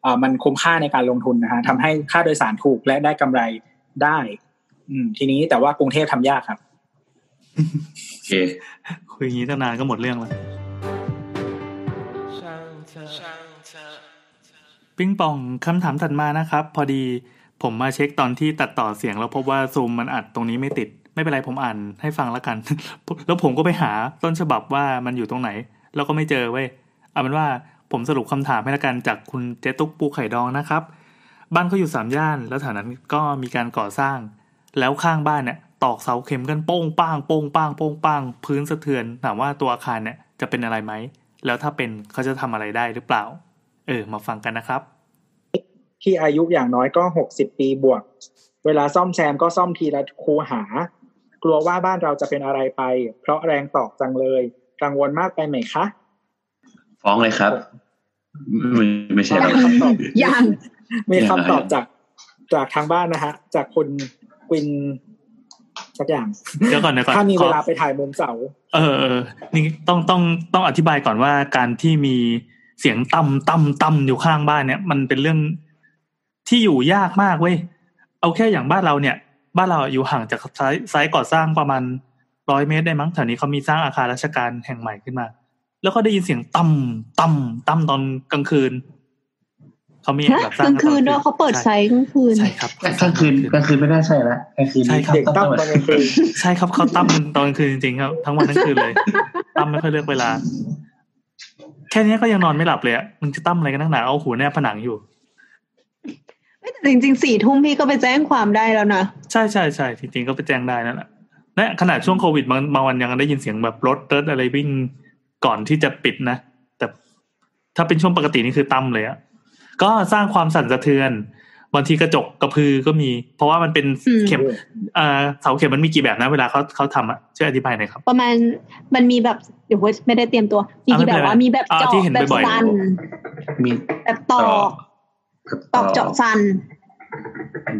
เอ่อมันคุ้มค่าในการลงทุนนะฮะทำให้ค่าโดยสารถูกและได้กำไรได้ อืม ทีนี้แต่ว่ากรุงเทพทำยากครับ โอเค คุยอย่างนี้ตั้งนานก็หมดเรื่องแล้วปิงปองคำถามถัดมานะครับ พอดีผมมาเช็คตอนที่ตัดต่อเสียง แล้วพบว่าซูมมันอัดตรงนี้ไม่ติด ไม่เป็นไรผมอ่านให้ฟังแล้วกัน แล้วผมก็ไปหาต้นฉบับว่ามันอยู่ตรงไหน แล้วก็ไม่เจอเว้ยเอาเป็นว่าผมสรุปคำถามให้ละกันจากคุณเจตุกปูไข่ดองนะครับ บ้านเขาอยู่สามย่าน แล้วแถวนั้นก็มีการก่อสร้าง แล้วข้างบ้านเนี่ย ตอกเสาเข็มกันโป้งป้างโป้งป้างโป้งป้าง พื้นสะเทือนถามว่าตัวอาคารเนี่ยจะเป็นอะไรไหม แล้วถ้าเป็นเขาจะทำอะไรได้หรือเปล่า เออ มาฟังกันนะครับ ที่อายุอย่างน้อยก็หกสิบปีบวก เวลาซ่อมแซมก็ซ่อมทีละคูหา กลัวว่าบ้านเราจะเป็นอะไรไป เพราะแรงตอกจังเลยกังวลมากไปไหมคะ ฟ้องเลยครับ ไม่ไม่ใช่หรอกคำตอบยังมีคำตอบจากจากทางบ้านนะฮะ จากคุณกวิน สักอย่างเดี๋ยวก่อนเดี๋ยวก่อนถ้ามีขเวอลาไปถ่ายมุมเสาเออเออนี่ต้องต้องต้องอธิบายก่อนว่าการที่มีเสียงต่ำต่ำต่ำอยู่ข้างบ้านเนี่ย มันเป็นเรื่องที่อยู่ยากมากเว้ยเอาแค่อย่างบ้านเราเนี่ย บ้านเราอยู่ห่างจากไซต์ไซต์ก่อสร้างประมาณร้อยเมตรได้มั้งแถวนี้เขามีสร้างอาคารราชการแห่งใหม่ขึ้นมา แล้วก็ได้ยินเสียงต่ำต่ำต่ำตอนกลางคืน เขามีฮะแบบสกร้างลางคืนด้วยเขาเปิดไซต์กลางคืนใช่ครับกลางคืนกลางคืนไม่น่าใช่ละกลางคืนใช่ครับเด็กตั้มตอนกลางคืนใช่ครับเขาตั้มตอนกลางคืนจริงๆครับ ทั้งวันทั้งคืนเลยตั้มไม่ค่อยเลือกเวลา แค่นี้ก็ยังนอนไม่หลับเลยอะมึงจะตั้มอะไรกันนักหนาเอาหูแนบผนังอยู่แต่จริงๆสี่ทุ่มพี่ก็ไปแจ้งความได้แล้วนะใช่ใช่ใช่จริงๆก็ไปแจ้งได้นั่นแหละและขนาดช่วงโควิดบางบางวันยังได้ยินเสียงแบบรถเติร์ดอะไรวิ่งก่อนที่จะปิดนะแต่ถ้าเป็นช่วงปกตินี่คือตั้มเลยอะ ก็สร้างความสั่นสะเทือนบางทีกระจกกระพือก็มี เพราะว่ามันเป็นอืมเข็มอ่าเสาเข็มมันมีกี่แบบนะเวลาเขาเขาทำอะช่วยอธิบายหน่อยครับ ประมาณมันมีแบบเดี๋ยวเว้ยไม่ได้เตรียมตัวมีอะไม่เป็นแบบไรว่ามีแบบอะเจาะที่เห็นแบบบ่อยๆสันมีแบบตอกตอกเจาะสัน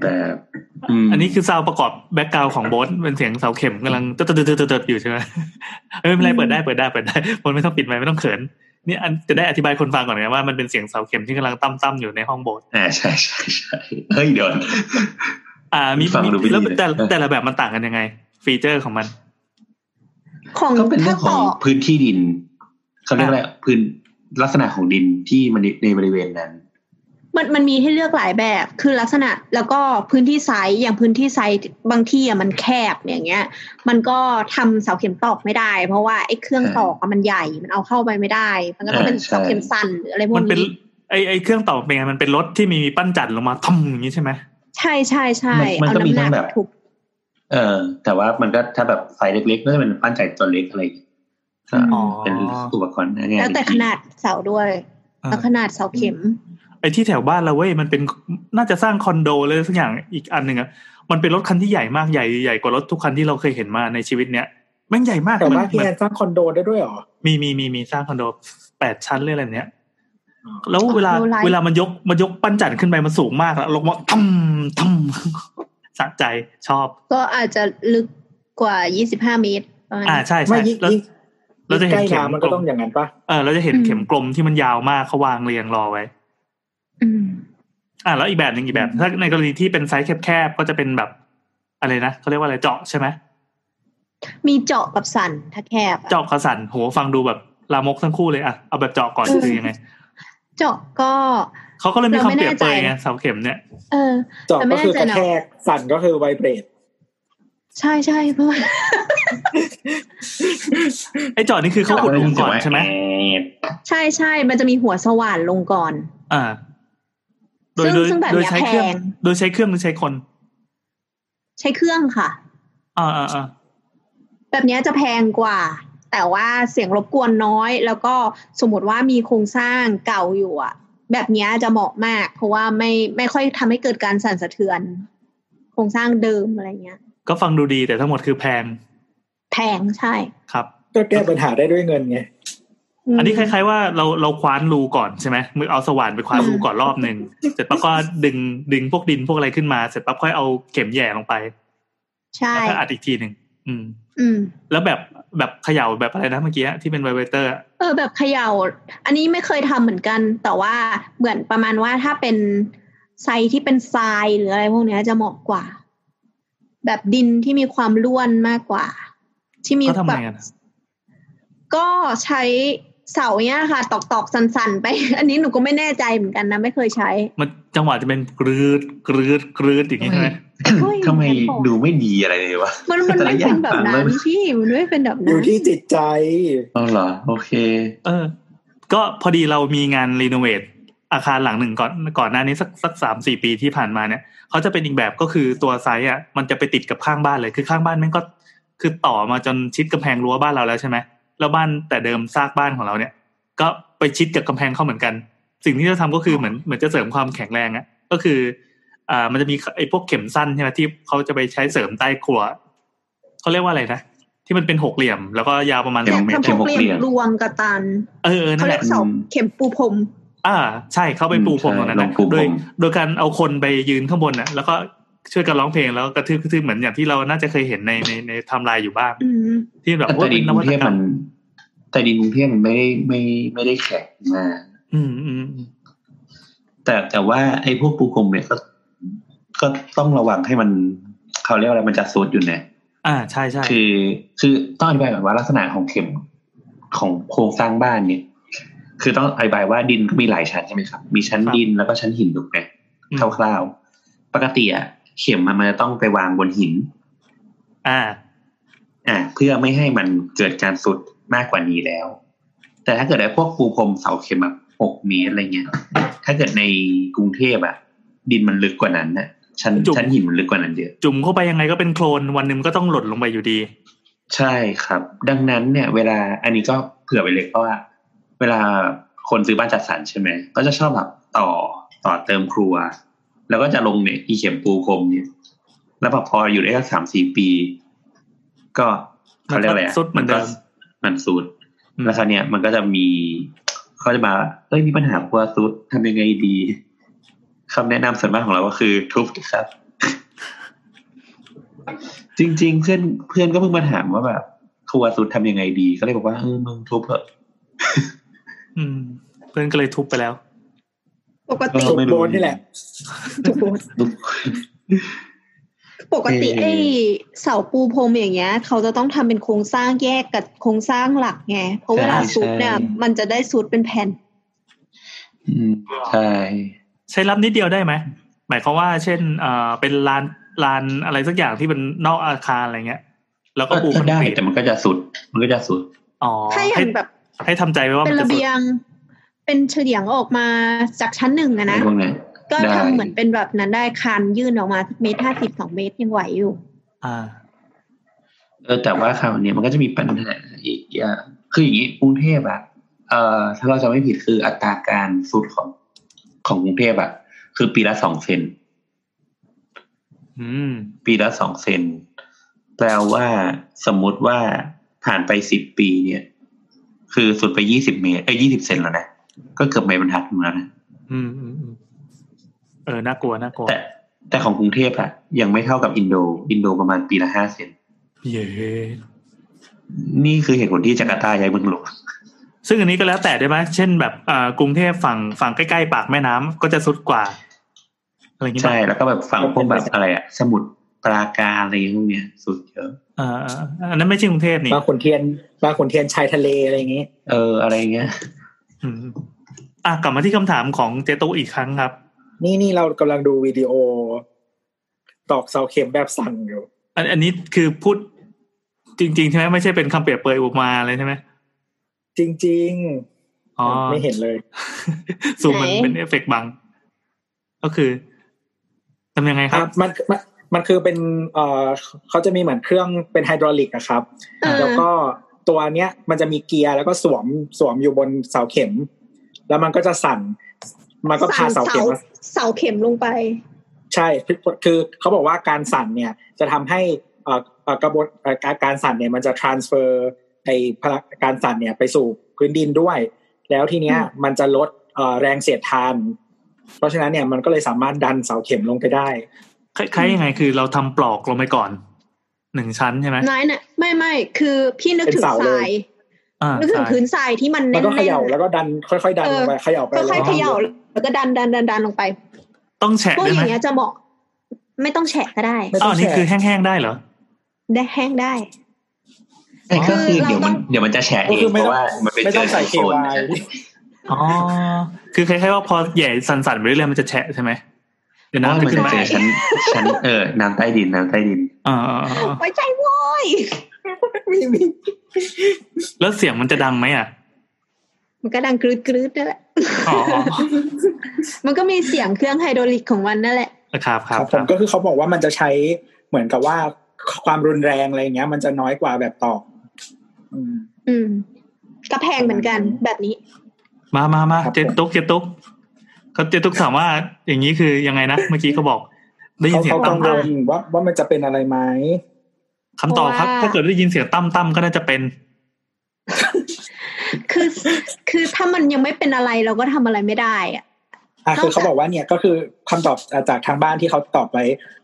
แบบมอันนี้คือซาวด์ประกอบแบ็กกราวของโบสเป็นเสียงเสาเข็มกำลังตึ๊ดตึ๊ดตึ๊ดตึ๊ดตึ๊ดอยู่ใช่ไหมเออไม่เป็นไรเปิดได้เปิดได้เปิดได้คนไม่ต้องปิดไมค์ไม่ต้องเขิน นี่อันจะได้อธิบายคนฟังก่อนนะว่ามันเป็นเสียงเสาเข็มที่กำลังตั้มตั้มอยู่ในห้องโบสอ่าใช่ใช่ใช่เฮ้ยเดี๋ยวอ่ามีฟังดูไม่ดีแล้วเลยแต่แต่ละแบบมันต่างกันยังไง ฟีเจอร์ของมัน ของก็เป็นเรื่ถ้าองขตองอกพื้นที่ดินเขาเรียกอะไรพื้นลักษณะของดินที่มันในบริเวณนั้น มันมันมีให้เลือกหลายแบบ คือลักษณะแล้วก็พื้นที่ไซส์อย่างพื้นที่ไซส์บางที่อะมันแคบอย่างเงี้ย มันก็ทำเสาเข็มตอกไม่ได้ เพราะว่าไอ้เครื่องตอกอะมันใหญ่มันเอาเข้าไปไม่ได้ มันก็ต้องเป็นอ่าใช่เสาเข็มสั้นหรืออะไรพวมักนเป็นนี้ไอไอเครื่องตอกเป็นไงมันเป็นรถที่มีปั้นจันทร์ลงมาทุ่มอย่างนี้ใช่ไหมใช่ใช่ใช่มันเอาก็มีน้ำหนัทั้กงแบบถูกเออ แต่ว่ามันก็ถ้าแบบ pile เล็กๆก็จะเป็นปั้นจั่นตัวเล็กอะไรอย่างเงี้ยก็อ๋อเป็นอุปกรณ์ง่ายๆแล้วแต่ขนาดเสาด้วยอ่าแล้วขนาดเสาเข็ม ไอ้ที่แถวบ้านเราเว้ยมันเป็นน่าจะสร้างคอนโดเลยสักอย่างอีกอันหนึ่งอะมันเป็นรถคันที่ใหญ่มากใหญ่ใหญ่กว่ารถทุกคันที่เราเคยเห็นมาในชีวิตเนี้ยแม่งใหญ่มากแต่ว่าเหพี่มืแออนนสร้างคอนโดได้ด้วยเหรอมีมีมีมีสร้างคอนโดแปดชั้นเลยอะไรเนี้ยอ๋อแล้วเวลาโลไลท์เวลามันยกมันยกปั้นจันทร์ขึ้นไปมันสูงมากแล้วลงมาทำทำสะใจชอบ ก็อาจจะลึกกว่า25เมตรประมาณอ่านั้นใช่ไม่ใช่ยิ่งแล้วยิ่งเราจะเห็นใกล้เข็มน้ำมันก็ต้องอย่างนั้นปะเออเราจะเห็นอืมเข็มกลมที่มันยาวมากเขาวางเรียงรอไว้ อืมอ่าแล้วอีกแบบหนึ่งอีกแบบ ถ้าในกรณีที่เป็นไซส์แคบๆก็จะเป็นแบบ อะไรนะเขาเรียกว่าอะไรเจาะใช่ไหมมีเจาะกับสันถ้าแคบอะเจาะกระสันโหฟังดูแบบลามกทั้งคู่เลยอะเอาแบบเจาะก่อนเออคือยังไง เจาะก็เขาก็เลยมีเราคำไม่เปรียบเปรยแน่ใจไงเสาเข็มเนี่ยเออเจาะแต่ไม่ก็คือกระแน่ใจนะแทกสั่นก็คือไวเบรดใช่ใช่เพราะว่าไอ้เจาะนี่คือเขาขุดลงก่อนใช่ไหมใช่ใช่มันจะมีหัวสว่านลงก่อน อ่า โดยซึ่งโดยซึ่งแบบโดยเนี้ยใช้เครื่องแพงโดยใช้เครื่องหรือใช้คน ใช้เครื่องค่ะอ่าอ่าอ่าแบบเนี้ยจะแพงกว่า แต่ว่าเสียงรบกวนน้อย แล้วก็สมมติว่ามีโครงสร้างเก่าอยู่อะ แบบเนี้ยจะเหมาะมาก เพราะว่าไม่ไม่ค่อยทำให้เกิดการสั่นสะเทือน โครงสร้างเดิมอะไรเงี้ย ก็ฟังดูดีแต่ทั้งหมดคือแพง แพงใช่ครับ ก็แก้ปัญหาได้ด้วยเงินไงม อันนี้คล้ายๆว่าเราเราคว้านรูก่อนใช่ไหมมือเอาสว่านไปคว้านรูก่อนรอบหนึ่งเสร็จปั๊บก็ดึงดึงพวกดินพวกอะไรขึ้นมาเสร็จปั๊บค่อยเอาเข็มแหย่ลงไป ใช่แล้วก็อัดอีกทีหนึ่งอืม อืม แล้วแบบแบบเขย่าแบบอะไรนะเมื่อกี้ที่เป็นไวเบรเตอร์เออแบบเขย่า อันนี้ไม่เคยทำเหมือนกัน แต่ว่าเหมือนประมาณว่าถ้าเป็นไซที่เป็นทรายหรืออะไรพวกเนี้ยจะเหมาะกว่า แบบดินที่มีความร่วนมากกว่า ที่มีเขาทำแบไงบกันอะก็ใช้ เสาเนี้ยค่ะ ตอกตอกๆสันๆ ไป อันนี้หนูก็ไม่แน่ใจเหมือนกันนะ ไม่เคยใช้ มันจังหวะจะเป็นกรืดกรืดกรืดอย่างนี้ใช่ไหมเฮ้ยทำไมดูไม่ดีอะไรเลยวะมันมันไม่เป็นแบบนั้นแต่ละอย่างพี่มันไม่เป็นแบบอนั้ยู่นที่จิตใจอ๋อเหรอโอเค เออ ก็พอดีเรามีงาน renovate อาคารหลังหนึ่งก่อนก่อนหน้านี้สักสักสามสี่ปีที่ผ่านมาเนี่ยเขาจะเป็นอีกแบบก็คือตัว site อะมันจะไปติดกับข้างบ้านเลยคือข้างบ้านแม่งก็คือต่อมาจนชิดกำแพงรั้วบ้านเราแล้วใช่ไหม แล้วบ้านแต่เดิมซากบ้านของเราเนี่ย ก็ไปชิดกับกำแพงเขาเหมือนกัน สิ่งที่เราทำก็คือเหมือนเหมือนจะเสริมความแข็งแรงอะก็คืออ่ามันจะมีไอ้พวกเข็มสั้นใช่ไหมที่เขาจะไปใช้เสริมใต้ครัวเขาเรียกว่าอะไรนะที่มันเป็นหกเหลี่ยม แล้วก็ยาวประมาณเข็สมองเมตรทำพวกเหลี่ยมรวงกระตัน เออเออนั่เขานแหเรียละกเสาเข็มปูพรมอ่า ใช่เข้าไปปูพรมตรงนั้นลนะงปูพรมโดยโดยการเอาคนไปยืนข้างบนน่ะ แล้วก็ ช่วยกันร้องเพลงแล้วกระทืบกระทืบเหมือนอย่างที่เราน่าจะเคยเห็นในในในไทำลายอยู่บ้างอืมที่แบบแต่ว่าดิเป็นนนกรุวังตเทพกรรมัมนแต่ดินกรุงเทพมันไม่ได้ไม่ไม่ได้แข็งมากอืมอืมอืมแต่แต่ว่าไอ้พวกปูกลมเนี่ยก็ก็ต้องระวังให้มันเขาเรียกว่าอะไรมันจะซุดอยู่เนี่ยอ่าใช่ใช่คือ คือต้องอธิบายแบบว่าลักษณะของเข็มของโครงสร้างบ้านเนี่ย คือต้องอธิบายว่าดินก็มีหลายชั้นใช่ไหมครับ มีชั้นดินแล้วก็ชั้นหินถูกไหมอืมคร่าวๆปกติอะ เข็มมันมันจะต้องไปวางบนหิน อ่า อ่า เพื่อไม่ให้มันเกิดการสุดมากกว่านี้แล้ว แต่ถ้าเกิดไอ้พวกปูพรมเสาเข็มแบบหกเมตรอะไรเงี้ย ถ้าเกิดในกรุงเทพอะดินมันลึกกว่านั้นนะชั้นจุ่มชั้นหินมันลึกกว่านั้นเยอะ จุ่มเข้าไปยังไงก็เป็นโคลนวันหนึ่งมันก็ต้องหล่นลงไปอยู่ดี ใช่ครับ ดังนั้นเนี่ย เวลาอันนี้ก็เผื่อไปเลยเพราะว่า เวลาคนซื้อบ้านจัดสรรใช่ไหมก็จะชอบแบบต่อต่อเติมครัว แล้วก็จะลงเนี่ยอีเข็มปูพรมเนี่ย แล้วพออยู่ได้สักสามสี่ปี ก็เขาเรียกอะไรอะมันก็ซุดเหมือนเดิมมันสุดอืมแล้วคราวเนี้ยมันก็จะมีเขาจะมาเอ้ยมีปัญหาครัวซุดทำยังไงดีคำแนะนำส่วนมากของเราก็คือทุบครับ จริง ๆ เพื่อนเพื่อนก็เพิ่งมาถามว่าแบบครัวซุดทำยังไงดี ก็เลยบอกว่าเออมึงทุบเถอะอืมเพื่อนก็เลยทุบไปแล้ว ปกติเออไม่รู้โบนนี่แหละทุกโบสทุบปกติเอ่อไอ้เสาปูพรมอย่างเงี้ย เขาจะต้องทำเป็นโครงสร้างแยกกับโครงสร้างหลักไงเพราะเวลาซุดเนี่ย มันจะได้ซุดเป็นแผ่นอืมใช่ใช้รับนิดเดียวได้ไหมหมายความว่า เช่นเอ่อเป็นลานลานอะไรสักอย่างที่เป็นนอกอาคารอะไรเงี้ย แล้วก็ก็ปูคอนได้กรีตแต่มันก็จะสุด มันก็จะสุดอ๋อถ้าอย่าให้งแบบให้ทำใจไว้ว่าเป็มันนจะระสุดเบียง เป็นเฉียงออกมาจากชั้นหนึ่งอะนะพวกนั้นก็ได้ทำเหมือนเป็นแบบนั้นได้คานยื่นออกมาสักเมตรห้าสิบสองเมตรยังไหวอยู่ อ่าเออแต่ว่าคราวเนี้ยมันก็จะมีปัญหาอีกอย่างคืออย่างนี้กรุงเทพอะเอ่อถ้าเราจะไม่ผิดคืออัตราการสุดของขของกรุงเทพอะคือปีละสองเซนอืมปีละสองเซนแปลว่าสมมุติว่าผ่านไปสิบปีเนี่ย คือสุดไปยี่สิบเมตรเอ้ยี่สิบเซนแล้วนะ ก็เกือบไม่บรรทัดอยู่แล้วนะอืมอืมอืมเออน่ากลัวน่ากลัวแต่แต่ของกรุงเทพอะยังไม่เท่ากับอินโด อินโดประมาณปีละห้าเซนเย้นี่คือเหตุผลที่จาการ์ตาย้ายเมืองหลวงซึ่งอันนี้ก็แล้วแต่ได้ไหมเช่นแบบอ่ากรุงเทพฝั่งฝั่งใกล้ๆปากแม่น้ำก็จะสุดกว่าอะไรอย่างงี้ใช่ป่ะแล้วก็แบบฝั่งพวกแบบอะไรอะสมุดปราการอะไรพวกเนี้ยสุดเยอะอ่าอ่าอันนั้นไม่ใช่กรุงเทพนี่บางขุนเทียนบางขุนเทียนชายทะเลอะไรอย่างงี้ เอออะไรเงี้ย อืมอะกลับมาที่คำถามของเจโตอีกครั้งครับ นี่นี่เรากำลังดูวิดีโอ ตอกเสาเข็มแบบสั้นอยู่อันอันนี้คือพูดจริง ๆ ใช่ไหมไม่ใช่เป็นคำเปรียบเปรยอุปมาเลยใช่ไหมจริงอ๋อๆไม่เห็นเลยซูมมันเป็นเอฟเฟกต์บัง ก็คือทำยังไงคอะรับมันมันมันคือเป็นเอ่อเขาจะมีเหมือนเครื่องเป็นไฮดรอลิกอะครับเออแล้วก็ ตัวเนี้ยมันจะมีเกียร์แล้วก็สวมสวมอยู่บนเสาเข็ม แล้วมันก็จะสั่น มันก็พาเสาเข็มมาเสาเข็มลงไป ใช่คือคือเขาบอกว่าการสั่นเนี่ยจะทำให้เอ่อเอ่อกระบวนเอ่อการการสั่นเนี่ยมันจะ transfer ไอพลังการสั่นเนี่ยไปสู่พื้นดินด้วย แล้วทีเนี้ยอืมมันจะลดเอ่อแรงเสียดทาน เพราะฉะนั้นเนี่ยมันก็เลยสามารถดันเสาเข็มลงไปได้คล้ายๆยังไงคือเราทำปลอกลงไปก่อน หนึ่งชั้นใช่ไหมนายเนี่ยไม่ไม่คือพี่นึกเป็นถึงเสาทเลยรายอ่านึกถึงใช่พื้นทรายที่มันมัแน่นนก็เขย่าแล้วก็ดันค่อยๆดันลงไปเขย่าไปก็ค่อยแล้วเขย่าแล้วก็ดันดันดันดันลงไป ต้องแฉะพวกได้อไหมย่างเงี้ยจะเหมาะไม่ต้องแฉะก็ได้ไม่อ๋ต้อองนี่แฉะคือแห้งๆได้เหรอ ได้แห้งได้ใช่ก็คือคือเดี๋ยวมันเราต้องเดี๋ยวมันจะแฉะก็เอคืงอเพไม่ต้องราะว่ามันเป็นไม่ต้องใส่โซน KY อ๋อคือคล้ายๆว่าพอแหย่สั่นๆไปเรื่อยๆมันจะแฉะใช่ไหม เดี๋ยวเพราะน้ำว่าจะมันขึ้นจะมาเจอชั้นชั้นเออ น้ำใต้ดินน้ำใต้ดินอ่าอ่าอ่าไว้ใจโว้ยมีมีแล้วเสียงมันจะดังไหมอะ มันก็ดังกรึดกรึดนั่นแหละอ๋ออ๋อมันก็มีเสียงเครื่องไฮดรอลิกของมันนั่นแหละครับคครัรับบผมก็คือเขาบอกว่ามันจะใช้เหมือนกับว่าความรุนแรงอะไรเงี้ย มันจะน้อยกว่าแบบตอกอืมอืมก็แพงเหมือนกันแบบนี้ มามามาครับเจตุกเจตุก เขาเจตุกถามว่าอย่างนี้คือยังไงนะเมื่อกี้เขาบอก ได้ยินเขาเสียงเขาตั้กัมงวตั้มลว่าว่ามันจะเป็นอะไรไหมคำตอบครับเพราะว่าถ้าเกิดได้ยินเสียงตั้มตั้มก็น่าจะเป็น คือคือถ้ามันยังไม่เป็นอะไรเราก็ทำอะไรไม่ได้อะอะนอกจากคือเขาบอกว่าเนี่ยก็คือคำตอบจากทางบ้านที่เขาตอบไป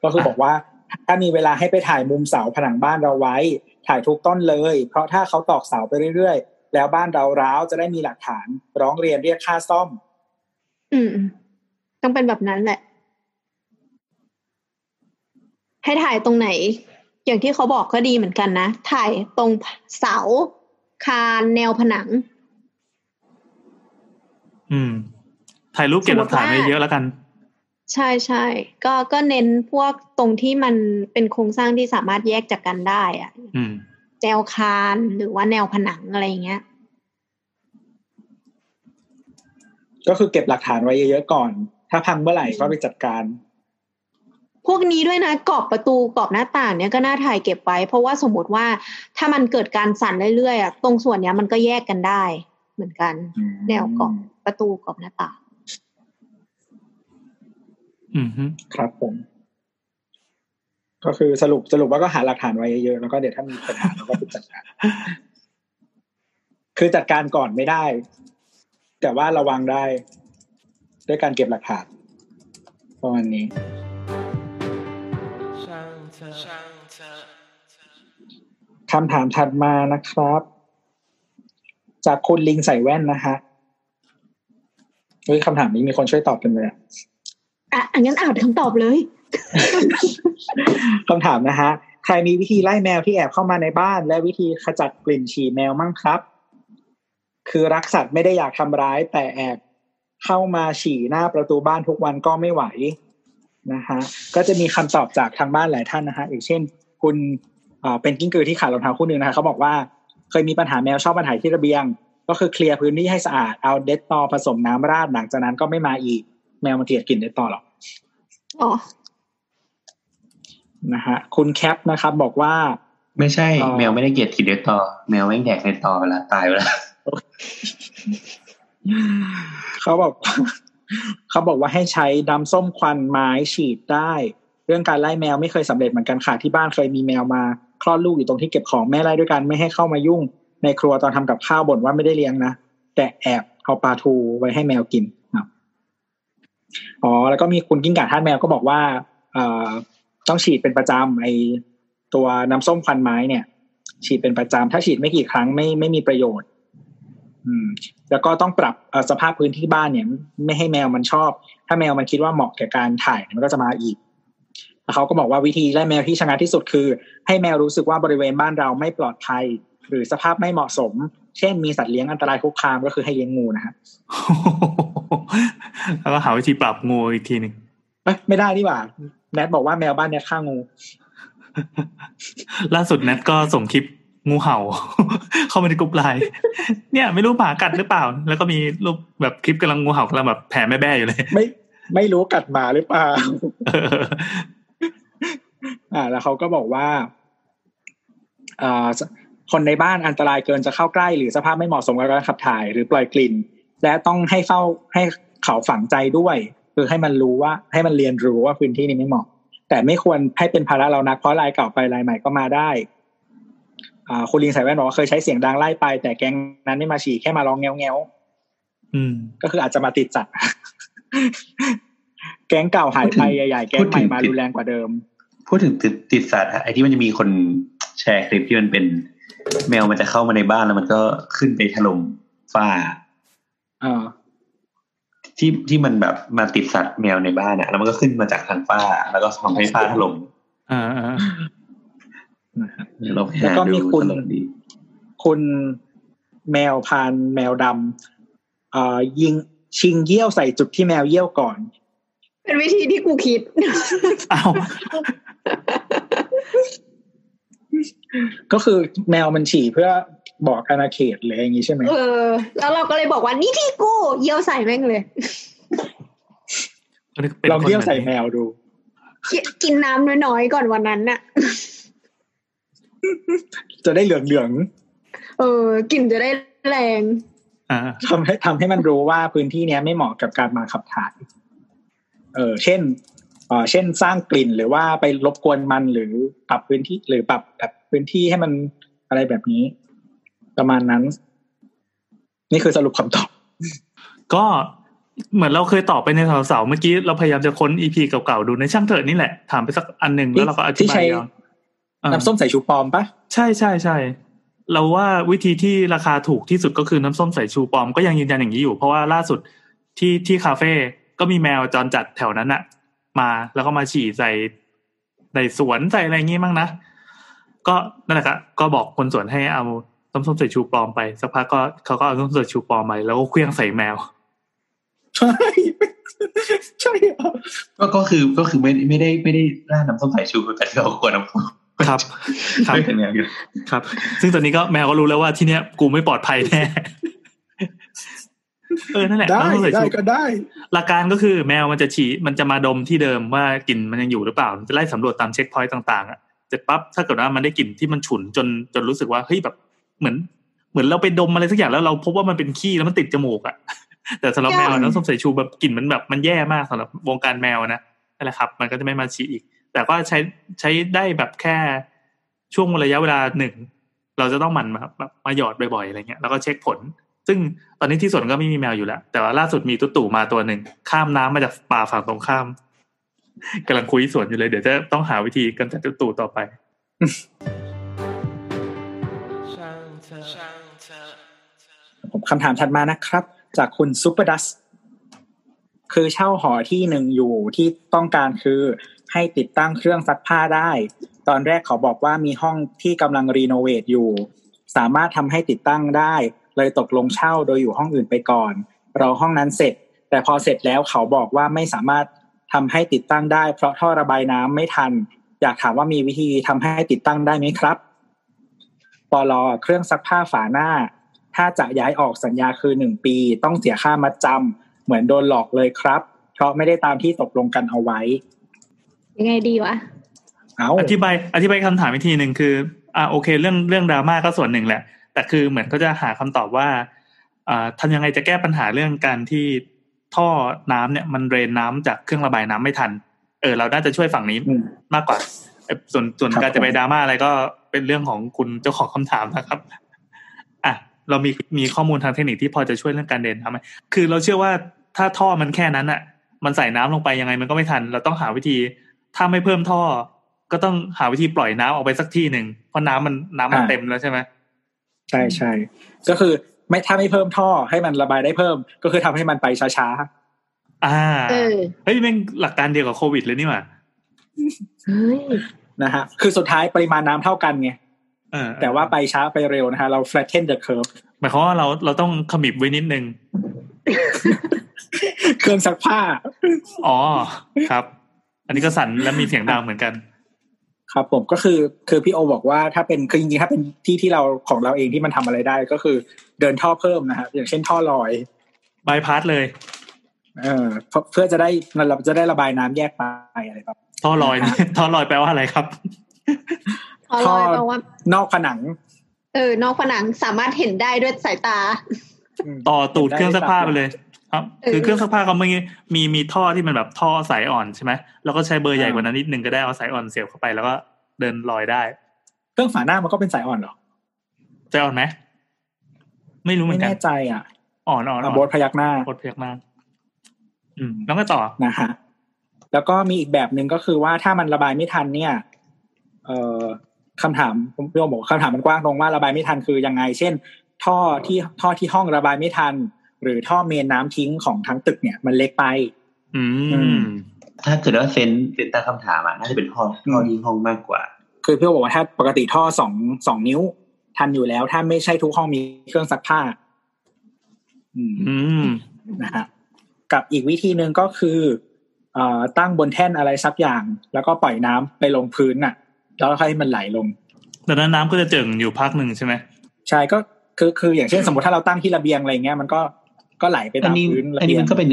ก็คือบอกว่า ถ้ามีเวลาให้ไปถ่ายมุมเสาผนังบ้านเราไว้ ถ่ายทุกต้นเลย เพราะถ้าเขาตอกเสาไปเรื่อยๆ แล้วบ้านเราร้าวจะได้มีหลักฐาน ร้องเรียนเรียกค่าซ่อม อืม ต้องเป็นแบบนั้นแหละ ให้ถ่ายตรงไหน อย่างที่เขาบอกก็ดีเหมือนกันนะ ถ่ายตรงเสา คานแนวผนัง อืม ถ่ายรูปเก็บหลักฐานไว้เยอะแล้วกัน ใช่ใช่ก็ก็เน้นพวกตรงที่มันเป็นโครงสร้างที่สามารถแยกจากกันได้อะอืม แนวคานหรือว่าแนวผนังอะไรอย่างเงี้ย ก็คือเก็บหลักฐานไว้เยอะๆก่อน ถ้าพังเมื่อไหร่ก็ไปจัดการ พวกนี้ด้วยนะกรอบประตูกรอบหน้าต่างเนี่ยก็น่าถ่ายเก็บไว้ เพราะว่าสมมติว่าถ้ามันเกิดการสั่นเรื่อยๆอะตรงส่วนเนี้ยมันก็แยกกันได้ เหมือนกัน แนวกรอบประตูกรอบหน้าต่าง อืมฮึครับผมก็คือสรุปสรุปว่าก็หาหลักฐานไว้เยอะๆแล้วก็เดี๋ยวถ้ามีปัญหาเราก็ไปจัดการคือจัดการก่อนไม่ได้ แต่ว่าระวังได้ ด้วยการเก็บหลักฐานประมาณนี้คำถามถัดมานะครับ จากคุณลิงใส่แว่นนะฮะเฮ้ยคำถามนี้มีคนช่วยตอบกันเลยอะอะอันงั้นอ่านคำตอบเลยคำถามนะฮะ ใครมีวิธีไล่แมวที่แอบเข้ามาในบ้าน และวิธีขจัดกลิ่นฉี่แมวมั่งครับ คือรักสัตว์ไม่ได้อยากทำร้าย แต่แอบเข้ามาฉี่หน้าประตูบ้านทุกวันก็ไม่ไหวนะฮะก็จะมีคำตอบจากทางบ้านหลายท่านนะฮะอย่างเช่น คุณเอ่อเป็นกิ้งกือที่ขาดรองเท้าคู่หนึ่งนะฮะเขาบอกว่าเคยมีปัญหาแมวชอบมาถ่ายที่ระเบียง ก็คือเคลียร์พื้นที่ให้สะอาดเอาเดตตอผสมน้ำราดหลังจากนั้นก็ไม่มาอีก แมวมันเกลียดกลิ่นเดตตอหรอกอ๋อนะฮะคุณแคปนะครับบอกว่า ไม่ใช่อ๋อแมวไม่ได้เกลียดทีเดียวต่อแมวแม่งแดกในต่อไปละตายไปละ เขาบอกเขาบอกว่าให้ใช้น้ำส้มควันไม้ฉีดได้ เรื่องการไล่แมวไม่เคยสำเร็จเหมือนกันค่ะที่บ้านเคยมีแมวมาคลอดลูกอยู่ตรงที่เก็บของแม่ไล่ด้วยกันไม่ให้เข้ามายุ่ง ในครัวตอนทำกับข้าวบ่นว่าไม่ได้เลี้ยงนะแต่แอบเอาปลาทูไว้ให้แมวกินครับอ๋อแล้วก็มีคุณกิ้งก่าท่านแมวก็บอกว่าเอ่อต้องฉีดเป็นประจำไอตัวน้ำส้มควันไม้เนี่ย ฉีดเป็นประจำถ้าฉีดไม่กี่ครั้งไม่ไม่มีประโยชน์ อืม แล้วก็ต้องปรับเอ่อสภาพพื้นที่บ้านเนี่ย ไม่ให้แมวมันชอบ ถ้าแมวมันคิดว่าเหมาะแก่การถ่ายมันก็จะมาอีกแล้วเขาก็บอกว่าวิธีไล่แมวที่ชนะที่สุดคือ ให้แมวรู้สึกว่าบริเวณบ้านเราไม่ปลอดภัย หรือสภาพไม่เหมาะสม เช่น มีสัตว์เลี้ยงอันตรายคุกคามก็คือให้เลี้ยงงูนะครับแล้วก็หาวิธีปรับงูอีกทีหนึ่งเอ้ยไม่ได้ดีกว่าแนทบอกว่าแมวบ้านเนี่ยฆ่างู ล่าสุดแนทก็ส่งคลิป งูเห่า เข้ามาในกลุ่มไลน์เนี่ย ไม่รู้หมากัดหรือเปล่า แล้วก็มีรูปแบบคลิปกำลังงูเห่ากำลังแบบแผ่แม่แบ้อยู่เลย ไม่ไม่รู้กัดหมาหรือเปล่าเอออ่า แล้วเขาก็บอกว่าอ่าคนในบ้านอันตรายเกินจะเข้าใกล้หรือสภาพไม่เหมาะสมกับการขับถ่าย หรือปล่อยกลิ่น และต้องให้เฝ้าให้เขาฝังใจด้วย คือให้มันรู้ว่า ให้มันเรียนรู้ว่าพื้นที่นี้ไม่เหมาะ แต่ไม่ควรให้เป็นภาระเรานักเพราะรายเก่าไปรายใหม่ก็มาได้อ่า คุณลิงใส่แว่นบอกว่าเคยใช้เสียงดังไล่ไป แต่แก๊งนั้นไม่มาฉี่แค่มาร้องแง้วแง้วๆอืมก็คืออาจจะมาติดจัดแก๊งเก่าหายไปใหญ่ๆแก๊งใหม่มารุนแรงกว่าเดิม พูดถึงติดติดสัตว์อะไอ้ที่มันจะมีคนแชร์คลิปที่มันเป็น แมวมันจะเข้ามาในบ้านแล้วมันก็ขึ้นไปถล่มฝ้าเออที่ที่มันแบบมาติดสัตว์แมวในบ้านอะแล้วมันก็ขึ้นมาจากทางฝ้า แล้วก็ทำให้ฝ้าถล่มอ่า อ่าเราไปหาแล้วก็มีดูคุณตลกดีคุณแมวพานแมวดำเอ่อยิงชิงเยี่ยวใส่จุดที่แมวเยี่ยวก่อน เป็นวิธีที่กูคิดอ้าวก็คือแมวมันฉี่เพื่อบอกอาณาเขตเลยอย่างนี้ใช่ไหมเออ แล้วเราก็เลยบอกว่านี่ที่กูเยี่ยวใส่แม่งเลยป็นลองคนเยี่ยวใส่แบบแมนี้วดูกิกินน้ำน้อยๆก่อนวันนั้นน่ะ จะได้เหลืองเหลืองเออกลิ่นจะได้แรงอ่าๆทำให้ทำให้มันรู้ว่าพื้นที่เนี้ยไม่เหมาะกับการมาขับถ่าย เออ เช่นเออเช่นสร้างกลิ่นหรือว่าไปรบกวนมันหรือปรับพื้นที่หรือปรับแบบพื้นที่ให้มันอะไรแบบนี้ ประมาณนั้น นี่คือสรุปคำตอบ ก็เหมือนเราเคยตอบไปในเสาร์ๆเมื่อกี้เราพยายามจะค้นอีพีเก่าๆดูในช่างเถิดนี่แหละ ถามไปสักอันหนึ่งแล้วเราก็อธิที่บาใช้ยเอาอ่า น้ำส้มสายชูปลอมปะใช่ใช่ใช่เราว่าวิธีที่ราคาถูกที่สุดก็คือน้ำส้มสายชูปลอมก็ยังยืนยันอย่างนี้อยู่ เพราะว่าล่าสุดที่ที่คาเฟ่ก็มีแมวจรจัดแถวนั้นอะมาแล้วก็มาฉี่ใส่ในสวนใส่อะไรอย่างงี้มั้งนะก็นั่นแหละครับก็บอกคนสวนให้เอาน้ำส้มสายชูปลอมไปสักพักก็เขาก็เอาน้ำส้มสายชูปลอมไปแล้วก็เคลี้ยงใส่แมวใช่ใช่เหรอก็ก็คือก็คือไม่ไม่ได้ไม่ได้ราดน้ำส้มสายชูแต่ที่เราควรน้ำส้ม ครับครับไม่เป็นแมวอยู่ครับ ซึ่งตอนนี้ก็แมวก็รู้แล้วว่าที่เนี้ยกูไม่ปลอดภัยแน่เออนั่นแหละได้น้ำส้มสายได้ชูก็ได้ หลักการก็คือแมวมันจะฉี่มันจะมาดมที่เดิมว่ากลิ่นมันยังอยู่หรือเปล่ามันจะไล่สำรวจตามเช็คพอยต์ต่างๆอะเสร็จปั๊บถ้าเกิดว่ามันได้กลิ่นที่มันฉุนจนจนรู้สึกว่าเฮ้ยแบบเหมือน เหมือนเราไปดมอะไรสักอย่างแล้วเราพบว่ามันเป็นขี้แล้วมันติดจมูกอะแต่สำหรับแมวอะน้ำส้มสายชูแบบกลิ่นมันแบบมันแย่มากสำหรับวงการแมวนะนั่นแหละครับ มันก็จะไม่มาฉี่อีก แต่ก็ใช้ใช้ได้แบบแค่ช่วงระยะเวลาหนึ่ง เราจะต้องหมันมาแบบมาหยอดบ่อยๆอะไรเงี้ยแล้วก็เช็คผล ซึ่งตอนนี้ที่สวนก็ไม่มีแมวอยู่แล้ว แต่ว่าล่าสุดมีตุ๊ตู่มาตัวหนึ่งข้ามน้ำมาจากป่าฝั่งตรงข้ามกำลังคุยสวนอยู่เลย เดี๋ยวจะต้องหาวิธีกำจัดตุ๊ตู่ต่อไปผมคำถามถัดมานะครับ จากคุณซูเปอร์ดัสคือเช่าหอที่หนึ่งอยู่ที่ต้องการคือ ให้ติดตั้งเครื่องซักผ้าได้ ตอนแรกเขาบอกว่ามีห้องที่กำลังรีโนเวทอยู่ สามารถทำให้ติดตั้งได้ เลยตกลงเช่าโดยอยู่ห้องอื่นไปก่อนรอห้องนั้นเสร็จ แต่พอเสร็จแล้วเขาบอกว่าไม่สามารถทำให้ติดตั้งได้ เพราะท่อระบายน้ำไม่ทัน อยากถามว่ามีวิธีทำให้ติดตั้งได้ไหมครับปลอเครื่องซักผ้าฝาหน้า ถ้าจะย้ายออกสัญญาคือหนึ่งปี ต้องเสียค่ามัดจำเหมือนโดนหลอกเลยครับ เพราะไม่ได้ตามที่ตกลงกันเอาไว้ ยังไงดีวะเอาอธิบายอธิบายคำถามอีกทีหนึ่งคือ อ่าโอเค เรื่องเรื่องดราม่าก็ส่วนหนึ่งแหละ แต่คือเหมือนเขาจะหาคำตอบว่าอ่าทำยังไงจะแก้ปัญหาเรื่องการที่ท่อน้ำเนี่ยมันเรนน้ำจากเครื่องระบายน้ำไม่ทัน เออ เราน่าจะช่วยฝั่งนี้อืมมากกว่าเอ่อส่วนส่วนครับการจะไปผมดราม่าอะไรก็เป็นเรื่องของคุณเจ้าของคำถามนะครับอะเรามีมีข้อมูลทางเทคนิคที่พอจะช่วยเรื่องการเดินทำไหมคือเราเชื่อว่าถ้าท่อมันแค่นั้นอะมันใส่น้ำลงไปยังไงมันก็ไม่ทัน เราต้องหาวิธี ถ้าไม่เพิ่มท่อ ก็ต้องหาวิธีปล่อยน้ำออกไปสักที่หนึ่งเพราะน้ำมันน้ำมันเต็มแล้วใช่ไหมใช่ใช่ก็คือไม่ถ้าไม่เพิ่มท่อให้มันระบายได้เพิ่ม ก็คือทำให้มันไปช้าอ่าเออเฮ้ยแม่งหลักการเดียวกับโควิดเลยนี่หว่าเฮ้ยๆนะฮะคือสุดท้ายปริมาณน้ำเท่ากันไงเออแต่ว่าไปช้าไปเร็วนะฮะเรา flatten the curve หมายความว่าเราเราต้องขมิบไว้นิดนึง เครื่องซักผ้า อ๋อครับ อันนี้ก็สั่นและมีเสียงดังเหมือนกัน ครับ ผมก็คือคือพี่โอบอกว่าถ้าเป็นคือจริงๆถ้าเป็นที่ที่เราของเราเองที่มันทำอะไรได้ ก็คือเดินท่อเพิ่มนะฮะอย่างเช่นท่อลอยบายพาสเลยเออเพื่อเพื่อจะได้เราจะได้ระบายน้ำแยกไปอะไรแบบท่อลอยนี่ท่อลอยแปลว่าอะไรครับพอลอยแปลว่านอกผนัง เออนอกผนังสามารถเห็นได้ด้วยสายตามต่อตูดเครื่องซักผ้าไปเลย ครับเออคือเครื่องซักผ้าเขาไม่มีมีท่อที่มันแบบท่อสายอ่อนใช่ไหมแล้วก็ใช้เบอร์ใหญ่กว่านั้นนิดนึงก็ได้เอาสายอ่อนเสียบเข้าไปแล้วก็เดินลอยได้ เครื่องฝาหน้ามันก็เป็นสายอ่อนเหรอใจอ่อนไหมไม่รู้เหมืไม่อนกันแน่ใจอะอ่อนอ่อนอ่อะอนโบทพยักหน้าโคตรเพียกมากอืมแล้วก็ต่อนะฮะแล้วก็มีอีกแบบหนึ่งก็คือว่าถ้ามันระบายไม่ทันเนี่ย เอ่อคำถามผมพี่โอบอกคำถามมันกว้างตรงว่าระบายไม่ทันคือยังไง เช่น ท่อที่ท่อที่ห้องระบายไม่ทัน หรือท่อเมนน้ำทิ้งของทั้งตึกเนี่ยมันเล็กไป อือืมมถ้าเกิดว่าเซนเซนตั้งคำถามอะน่าจะเป็นห้องห้องที่ห้องมากกว่า คือพี่โอบอกว่าถ้าปกติท่อสองสองนิ้วทันอยู่แล้ว ถ้าไม่ใช่ทุกห้องมีเครื่องซักผ้า อืมอืมนะฮะกับอีกวิธีหนึ่งก็คือเอ่อตั้งบนแท่นอะไรสักอย่าง แล้วก็ปล่อยน้ำไปลงพื้นน่ะ แล้วค่อยให้มันไหลลงดังนั้นน้ำก็จะเจิ่งอยู่พักหนึ่งใช่ไหมใช่ก็คือคืออย่างเช่นสมมติถ้าเราตั้งที่ระเบียงอะไรเงี้ยมันก็ ก็ไหลไปอันตามนี้พื้นระอันเบีนี้ยงมันก็เป็น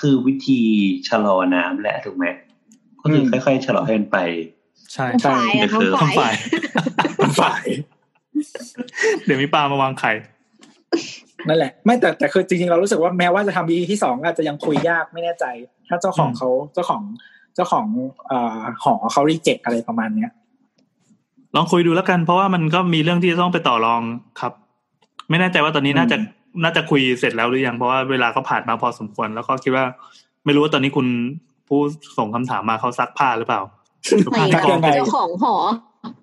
คือวิธีชะลอน้ำแหละถูกไหมก็คือมค่อยๆชะลอให้มันไป ใช่น้ำฝายอะใช่น้ำฝายทำฝ่ายฝ่าย เดี๋ยวมีปลามาวางไข่นั่นแหละไม่แต่แต่คือจริงๆเรารู้สึกว่าแม้ว่าจะทำวิธีที่สองอาจจะยังคุยยากไม่แน่ใจ ถ้าเจ้าของอืมเขาเจ้าของเจ้าของเอ่อหอเขารีเจ็คอะไรประมาณเนี้ยลองคุยดูแล้วกัน เพราะว่ามันก็มีเรื่องที่จะต้องไปต่อรองครับ ไม่แน่ใจว่าตอนนี้น่าจะอืม น่าจะคุยเสร็จแล้วหรือยังเพราะว่าเวลาก็ผ่านมาพอสมควร แล้วก็คิดว่า ไม่รู้ว่าตอนนี้คุณผู้ส่งคำถามมาเขาซักผ้าหรือเปล่าหรือไม่ผ้าในกองยังไงเจ้าของหอ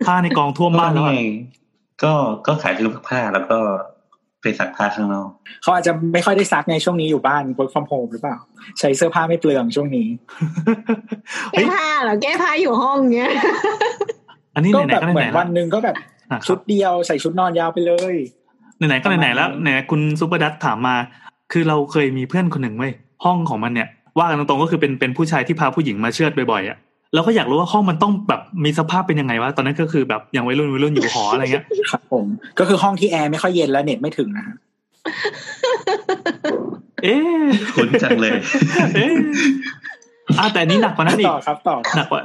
ผ้าในกองท่วมบ้านแล้วนี่อะไงก็ก็ขายเครื่องซักผ้าแล้วก็ไปซักผ้าข้างนอกเขาอาจจะไม่ค่อยได้ซักในช่วงนี้อยู่บ้าน work from home หรือเปล่า ใช้เสื้อผ้าไม่เปลืองช่วงนี้เฮ้แก้ยผ้าเหรอแก้ผ้าอยู่ห้องเงี้ยอันนี้ก็ไหนแบบๆก็เหไหมืนอนๆวัแล้วนหนึ่งก็แบบนะคชุรับดเดียวใส่ชุดนอนยาวไปเลย ไหนๆก็ไหนๆแล้วเนี่ยคุณซูเปอร์ดัตถามมา คือเราเคยมีเพื่อนคนหนึ่งเว้ยห้องของมันเนี่ย ว่ากันตรงๆก็คือเป็นเป็นผู้ชายที่พาผู้หญิงมาเชือดบ่อยๆอะเราก็อยากรู้ว่าห้องมันต้องแบบมีสภาพเป็นยังไงวะตอนนั้นก็คือแบบยังวัยรุ่นวัยรุ่นอยู่หออะไรเงี้ยครับผม ก็คือห้องที่แอร์ไม่ค่อยเย็นและเน็ตไม่ถึงนะฮะเอ๊ะคุ้นจังเลยเอ๊ะอะแต่อันนี้หนักกว่านั้นอีต่กอครับต่อหนักกว่า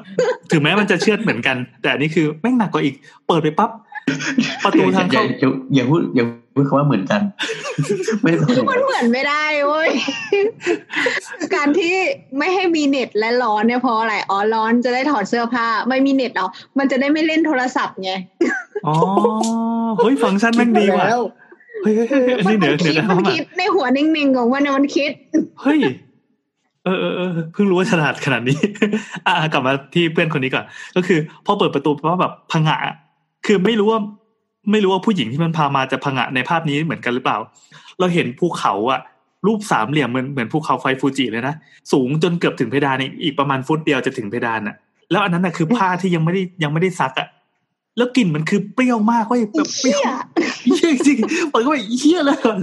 ถึงแม้มันจะเชือดเหมือนกัน แต่อันนี้คือแม่งหนักกว่าอีก เปิดไปปั๊บ ประตูทางอย่าเข้าอย่าอย่าพูดอย่าพูดคำว่าเหมือนกัน ไม่ได้เหมือนมันกันเหมือนไม่ได้เว้ยการที่ไม่ให้มีเน็ตและร้อนเนี่ยเพราะอะไรอ๋อร้อนจะได้ถอดเสื้อผ้า ไม่มีเน็ตเอามันจะได้ไม่เล่นโทรศัพท์ไงอ๋อเฮ้ยฟังก์ชันแม่งดีว่ะแล้วเฮ้ยเฮ้ยคืเฮ้อยอันมันนี้เหนือมันเหนืคิอดกันมันเข้ามาคิดในหัวนิ่งๆของมันนะมันคิดเฮ้ยเออเออเออเพิ่งรู้ว่าฉลาดขนาดนี้ อะกลับมาที่เพื่อนคนนี้ก่อน ก็คือ พอเปิดประตูเพราะแบบพังะอะ คือไม่รู้ว่าไม่รู้ว่าผู้หญิงที่มันพามาจะพังะในภาพนี้เหมือนกันหรือเปล่า เราเห็นภูเขาอะรูปสามเหลี่ยมเหมือนเหมือนภูเขาไฟฟูจิเลยนะ สูงจนเกือบถึงเพดานอีกอีกประมาณฟุตเดียวจะถึงเพดานอะแล้วอันนั้นอะคือผ้าที่ยังไม่ได้ยังไม่ได้ซักอะแล้วกลิ่นมันคือเปรี้ยวมากเว้ยแบบเปรี้ยวเหี้ยเฮี้ยจริงเปิดก็ไปเฮี้ยเลยก่อน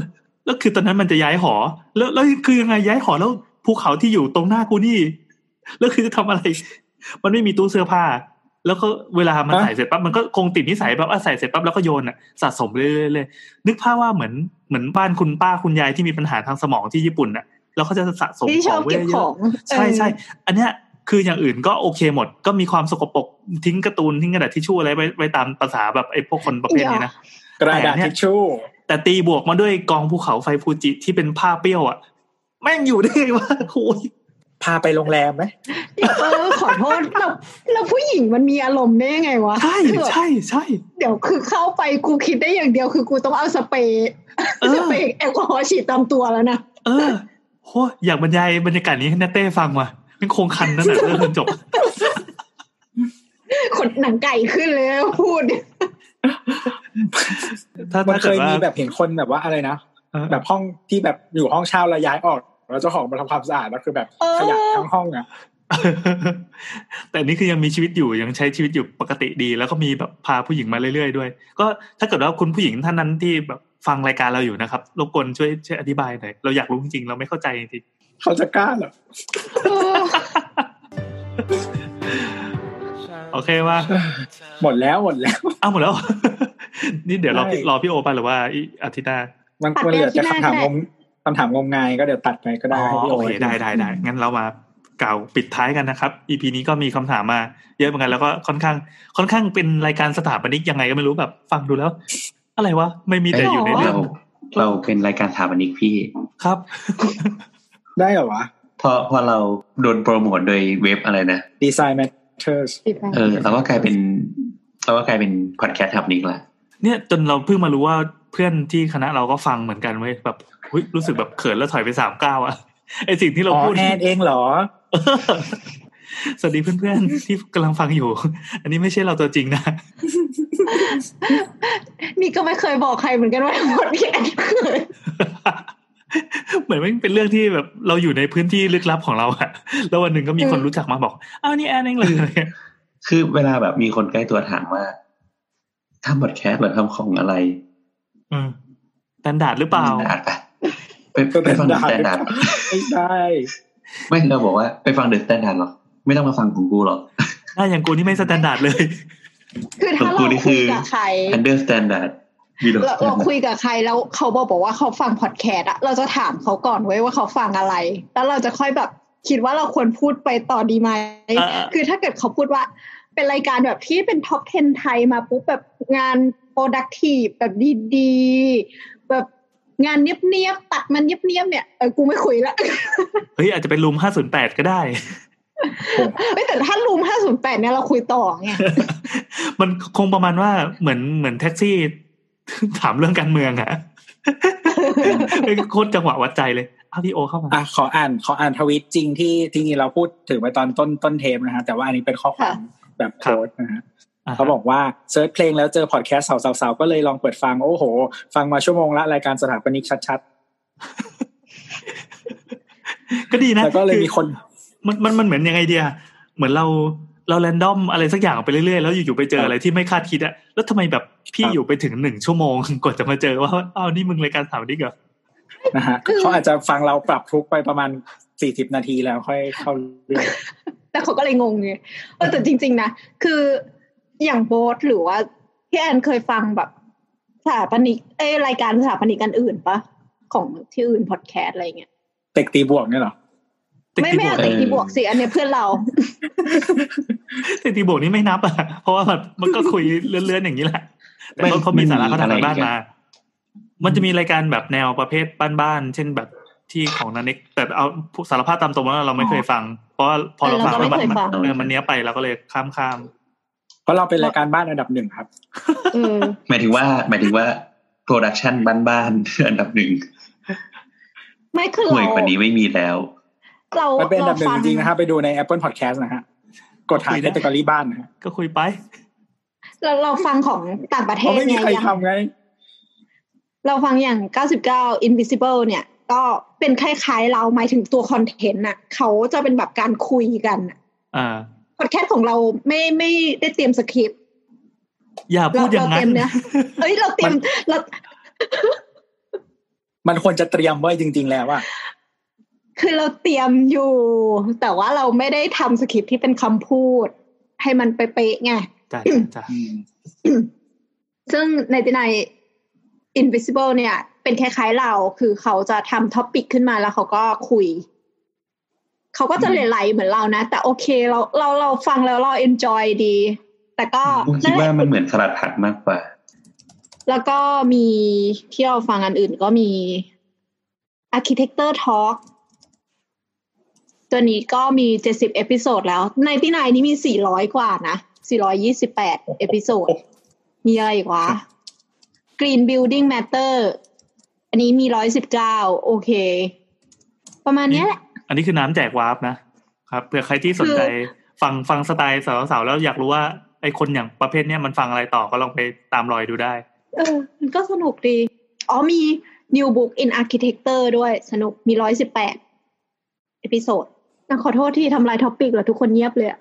แล้วคือตอนนั้นมันจะย้ายหอ แล้วแล้วคือยังไงย้ายหอแล้วภูเขาที่อยู่ตรงหน้ากูนี่ แล้วคือจะทำอะไร มันไม่มีตู้เสื้อผ้า แล้วก็เวลามันฮะใส่เสร็จปั๊บมันก็คงติดนิสัยแบบว่าใส่เสร็จปั๊บแล้วก็โยนอะสะสมเรื่อยๆเลยนึกภาพว่าเหมือนเหมือนบ้านคุณป้าคุณยายที่มีปัญหาทางสมองที่ญี่ปุ่นอะแล้วเขาจะสะสมที่ขชอองบไว้เก็บเยขออะงๆใช่ใช่อันเนี้ยคืออย่างอื่นก็โอเคหมด ก็มีความสกปรกทิ้งการ์ตูนทิ้งกระดาษทิชชู่อะไรไว้ไว้ตามภาษาแบบไอ้พวกคนประเภทนี้นะกระดาษแต่เนี่ยทิชชู่แต่ตีบวกมาด้วยกองภูเขาไฟฟูจิที่เป็นผ้าเปรี้ยวอะแม่งอยู่ได้ไงวะโอ้ย พาไปโรงแรมไหมเดี๋ยวเออขอโทษเราเราผู้หญิงมันมีอารมณ์ได้ยังไงวะใช่คือแบบใช่ใช่เดี๋ยวคือเข้าไปกูคิดได้อย่างเดียวคือกูต้องเอาสเปรย์เออสเปรย์แอลกอฮอล์ฉีดตามตัวแล้วนะเออโหอยากบรรยายบรรยากาศนี้ให้นาเต้ฟังว่ะเป็นโครงคันนั่นแหละเรื่องจนจบขนหนังไก่ขึ้นเลยพูด ถ้ามันถ้าเคเกิดยว่ามีแบบเห็นคนแบบว่าอะไรนะเออแบบห้องที่แบบอยู่ห้องเช่าแล้วย้ายออก แล้วเจ้าของมาทำความสะอาดแล้วคือแบบเออขยะทั้งห้องอะแต่นี่คือยังมีชีวิตอยู่ยังใช้ชีวิตอยู่ปกติดี แล้วก็มีแบบพาผู้หญิงมาเรื่อยๆด้วย ก็ถ้าเกิดว่าคุณผู้หญิงท่านนั้นที่แบบฟังรายการเราอยู่นะครับรบกวนช่วยช่วยอธิบายหน่อยเราอยากรู้จริงๆเราไม่เข้าใจจริงเขาจะกล้าเหรอเออๆโอเคว่าหมดแล้วหมดแล้วอ้าวหมดแล้ว นี่เดี๋ยวรอพี่ใช่รอพี่โอไปหรือว่าอีอาทิตย์หน้ามันมันเหลือแต่คำถามงม คำถามงมงายก็เดี๋ยวตัดไปก็ได้อ๋อให้พี่โอโอเคได้ได้ได้งั้นเรามากล่าวปิดท้ายกันนะครับ EP นี้ก็มีคำถามมา เยอะเหมือนกันแล้วก็ค่อนข้าง ค่อนข้างเป็นรายการสถาปนิกยังไงก็ไม่รู้แบบ ฟังดูแล้ว อะไรวะไม่มีแต่อยู่ในเรื่เราองเราเป็นรายการสถาปนิกพี่ครับ ได้เหรอวะพอพอเราโดนโปรโมทโดยเว็บอะไรนะ Design Matters เออเราก็กลายเป็นเราก็กลายเป็นพอดแคสต์สถาปนิกละเนี่ยจนเราเพิ่งมารู้ว่าเพื่อนที่คณะเราก็ฟังเหมือนกันเว้ยแบบอุ๊ย รู้สึกแบบเขินแล้วถอยไปสามก้าวอะไอสิ่งที่เราอ๋อพูดแอนเองเหรอ สวัสดีเพื่อนๆที่กำลังฟังอยู่ อันนี้ไม่ใช่เราตัวจริงนะ นี่ก็ไม่เคยบอกใครเหมือนกันว่าหมดพี่แอนเคยเหมือนมันเป็นเรื่องที่แบบเราอยู่ในพื้นที่ลึกลับของเราอะแล้ววันหนึ่งก็มีคนรู้จักมาบอกอ้าวนี่แอนเองเลยคือเวลาแบบมีคนใกล้ตัวถามว่าทำพอดแคสต์หรือทำของอะไร อืม Standard หรือเปล่า Standard ปะ ไปไปฟัง The Standard ไม่ได้ไม่เราบอกว่าไปฟัง The Standard หรอกไม่ต้องมาฟังของกูหรอกหน้าอย่างกูนี่ไม่ standard เลย คือถ้าของกูเรานี่คืคุยอกับใคร under standard below เราเรา standard คุยกับใครแล้วเขาบอกบอกว่าเขาฟังพอดแคสต์อะเราจะถามเขาก่อนไว้ยว่าเขาฟังอะไร แล้วเราจะค่อยแบบคิดว่าเราควรพูดไปต่อดีไหมอ่าคือถ้าเกิดเขาพูดว่า เป็นรายการแบบที่เป็น top 10 ไทยมาปุ๊บแบบงาน productive แบบดีๆ แบบ งานเนี้ยบๆตัดมันเนี้ยบๆเนี่ยเออกูไม่คุยละเฮ้ยอาจจะเป็น Room ห้าศูนย์แปดก็ได้เฮ้ยแต่ถ้า Room 508เนี่ยเราคุยต่อไงมันคงประมาณว่าเหมือนเหมือนแท็กซี่ ถามเรื่องการเมืองอะเป็นโคตรจังหวะวัดใจเลยเอาพี่โอเข้ามาอะขออ่านขออ่านทวิตจริงที่จริงๆเราพูดถึงไปตอนต้นต้นเทปนะฮะแต่ว่าอันนี้เป็นข้อความแบบโพสต์นะฮะอ่า เขาบอกว่า search เพลงแล้วเจอพอดแคสต์เสาเสาเสาก็เลยลองเปิดฟัง โอ้โห ฟังมาชั่วโมงละรายการสถาปนิกชัดก็ดีๆนะแล้วก็เลยมีคน มันมันมันเหมือนยังไงเดียเหมือนเราเราแรนดอมอะไรสักอย่างไปเรื่อยๆ แล้วอยู่ๆไปเจออะไรที่ไม่คาดคิดอะแล้วทำไมแบบพี่อยู่ไปถึงหนึ่งชั่วโมงกว่าจะมาเจอว่าอ้าวนี่มึงรายการสาวนี่เหรอนะฮะเขาอาจจะฟังเราปรับทุกข์ไปประมาณสี่สิบนาทีแล้วค่อยเข้าเรื่องแต่เขาก็เลยงงไงเออแต่จริง ๆนะคือ อย่างโบสหรือว่าพี่แอนเคยฟังแบบสถาปนิกเอ้ยรายการสถาปนิกกันอื่นปะของที่อื่นพอดแคสต์อะไรเงี้ยเต็กตีบวกเนี่ยเหรอตึกไม่ตีไม่โบกเอาแต่กีบวกสิอันเนี้ยเพื่อนเราตึกตีโบกนี่ไม่นับอะเพราะว่ามันมันก็คุยเลื่อนๆอย่างนี้แหละแต่เขาเขามีสาระเขาทางบ้านมา มันจะมีรายการแบบแนวประเภทบ้านๆเช่นแบบที่ของนันเน็กแต่เอาสารภาพตามตรงว่าเราไม่เคยฟัง เพราะว่าพอเราฟังเออแล้วเราก็มันไม่เคยฟังเออมันเนี้ยไปเราก็เลยข้ามข้ามเพ ราะเราเป็นรายการบ้านอันดับหนึ่งครับเออหมายถึงว่าหมายถึงว่า production บ้านๆอันดับหนึ่งไม่คือห่วยเรากว่านี้ไม่มีแล้ว เรามันเป็นอันดับหนึ่งฟัจริงๆนะครับไปดูใน Apple Podcast นะฮะกดหา category บ้านนะฮะก็คุยไปเราเราฟังของต่างประเทเพราะศไม่มีเนี่ยใครอย่างทำไง เราฟังอย่าง 99 Invisible เนี่ย ก็เป็นคล้ายๆเราหมายถึงตัว content น่ะ เขาจะเป็นแบบการคุยกันน่ะอ่า พอดแคสต์ของเราไม่ไม่ได้เตรียมสคริปต์อย่าพูเราดอย่าเรางเตนั้รีนยมเนื้อเอ้ยเราเตรียมเรามันควรจะเตรียมไว้จริง ๆ แล้วว่าคือเราเตรียมอยู่ แต่ว่าเราไม่ได้ทำสคริปต์ที่เป็นคำพูด ให้มันเป๊ะๆไงจ้ะจ้ะจ้ะซึ่งในตินาย invisible เนี่ย เป็นคล้ายๆเราคือเขาจะทำ topic ขึ้นมาแล้วเขาก็คุย เขาก็จะไหลๆเหมือนเรานะ แต่โอเคเราเราเราฟังแล้วเรา enjoy ดี แต่ก็ผมคิดว่ามันเหมือนสลัดผักมากกว่า แล้วก็มีที่เราฟังอันอื่นก็มี architecture talk ตัวนี้ก็มีเจ็ดสิบ episode แล้วในที่ไหนนี่มีสี่ร้อยกว่านะสี่ร้อยยี่สิบแปด episode มีอะไรอีกวะ Green Building Matter อันนี้มีร้อยสิบเก้าโอเค ประมาณเนี้ยแหละ อันนี้คือน้ำแจกวาร์ปนะครับเผื่อใครที่สนใจคือฟังฟังสไตล์สาวๆแล้วอยากรู้ว่าไอคนอย่างประเภทเนี้ยมันฟังอะไรต่อก็ลองไปตามรอยดูได้ เออ มันก็สนุกดี อ๋อมี New Book in Architecture ด้วยสนุกมีร้อยสิบแปด episode นะขอโทษที่ทำลาย topic แล้วทุกคนเงียบเลยอะ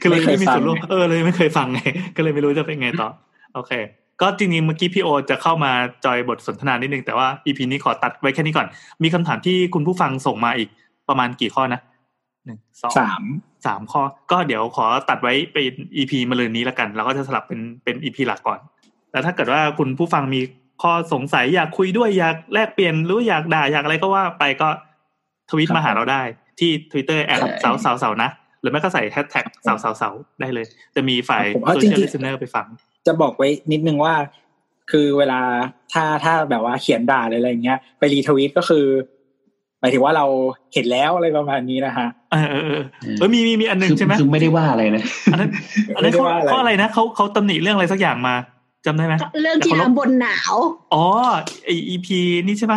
คือเลยไม่เคยไม่มีส่วนร่วมฟังไงเออเลยไม่เคยฟังไง ก็เลยไม่รู้จะเป็นไงต่อ โอเค ก็จริงๆเมื่อกี้พี่โอจะเข้ามาจอยบทสนทนานิดนึง แต่ว่า EP นี้ขอตัดไว้แค่นี้ก่อน มีคำถามที่คุณผู้ฟังส่งมาอีกประมาณกี่ข้อนะหนึ่งสองสามสามข้อ ก็เดี๋ยวขอตัดไว้เป็น EP มาเลยนี้แล้วกัน แล้วก็จะสลับเป็นเป็น EP หลักก่อน แล้วถ้าเกิดว่าคุณผู้ฟังมีข้อสงสัยอยากคุยด้วยอยากแลกเปลี่ยนหรืออยากด่าอยากอะไรก็ว่าไปก็ทวิตมาหาเราได้ ที่ Twitter แอดสาวสาวสาวนะ หรือไม่ก็ใส่แฮชแท็กสาวสาวสาวได้เลย จะมีฝ่ายผมเอาโซจริเชียลงลิสเนอร์ไปฟัง จะบอกไว้นิดนึงว่า คือเวลาถ้าถ้าแบบว่าเขียนด่าหรืออะไรเงี้ย ไป retweet ก็คือหมายถึงว่าเราเห็นแล้วอะไรประมาณนี้นะฮะเออเออเออเออมีมีมีอันหนึ่งคือใช่ไหมคือไม่ได้ว่าอะไรนะอันนั้นอันนั้นเขาไม่ได้ว่าอะไรเขาอะไรนะเขาเขาตำหนิเรื่องอะไรสักอย่างมาจำได้ไหมเรื่องที่แต่เขาลบน้ำบ่นหนาว อ๋อไอ EP นี่ใช่ไหม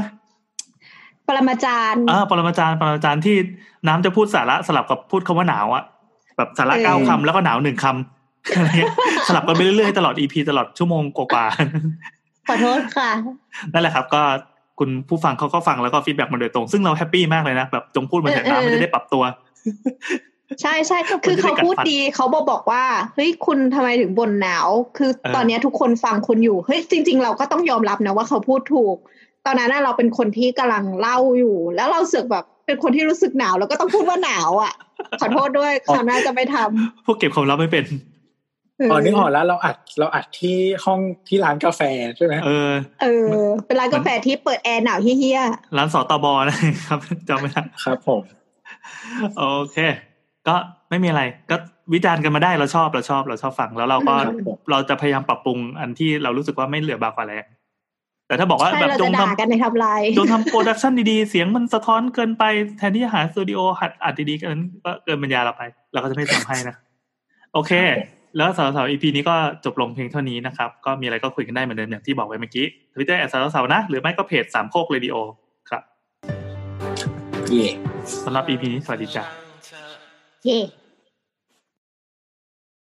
ปรมาจารย์อ่าปรมาจารย์ปรมาจารย์ที่น้ำจะพูดสาระสลับกับพูดคำว่าหนาวอะแบบสาระเออเก้าคำแล้วก็หนาวหนึ่งคำอะไรเงี้ย สลับกันไปเรื่อยๆตลอด EP ตลอดชั่วโมงกว่าขอโทษค่ะๆนั่นแหละครับ ก็คุณผู้ฟังเขาก็ฟังแล้วก็ feedback มาโดยตรง ซึ่งเรา happy มากเลยนะแบบจงพูดมาเถอะเออเออน้ำไม่ได้ปรับตัว ใช่ใช่คือเขาพูดดีเขาบอกบอกว่าเฮ้ยคุณทำไมถึงบ่นหนาว คือเออตอนเนี้ยทุกคนฟังคุณอยู่เฮ้ยจริง ๆ เราก็ต้องยอมรับนะว่าเขาพูดถูก ตอนนั้นน่ะเราเป็นคนที่กำลังเล่าอยู่ แล้วเราเสึกแบบเป็นคนที่รู้สึกหนาวแล้วก็ต้องพูดว่าหนาวอะ ขอโทษด้วยคราวหน้าจะไม่ทำพวกเก็บความลับไม่เป็นเอออ๋อนึกออกแล้วเราอัดเราอัดที่ห้องที่ร้านกาแฟใช่ไหมเออ เออ เป็นร้านกาแฟที่เปิดแอร์หนาวเฮี้ยร้านสอตบนะครับจำไม่ได้ครับผม โอเค ก็ไม่มีอะไร ก็วิจารณ์กันมาได้เราชอบเราชอบเราชอบฟังแล้วเราก็ครับผมเราจะพยายามปรับปรุงอันที่เรารู้สึกว่าไม่เหลือบากกว่าแรงแต่ถ้าบอกว่าใช่แบบเราจจะงด่าทำกันในทับไลน์จงทำ production ดีๆ เสียงมันสะท้อนเกินไปแทนที่จะหาสตูดิโอหัดอัดดีๆกันก็เกินปัญญาเราไป เราก็จะไม่ทำให้นะ โอเค แล้วสาวๆ EP นี้ก็จบลงเพียงเท่านี้นะครับ ก็มีอะไรก็คุยกันได้เหมือนเดิมอย่างที่บอกไว้เมื่อกี้ทวิตเตอร์ at สาวๆนะ หรือไม่ก็เพจสามโคกเรดิโอครับเยสำหรับ EP นี้สวัสดีจ้าเย่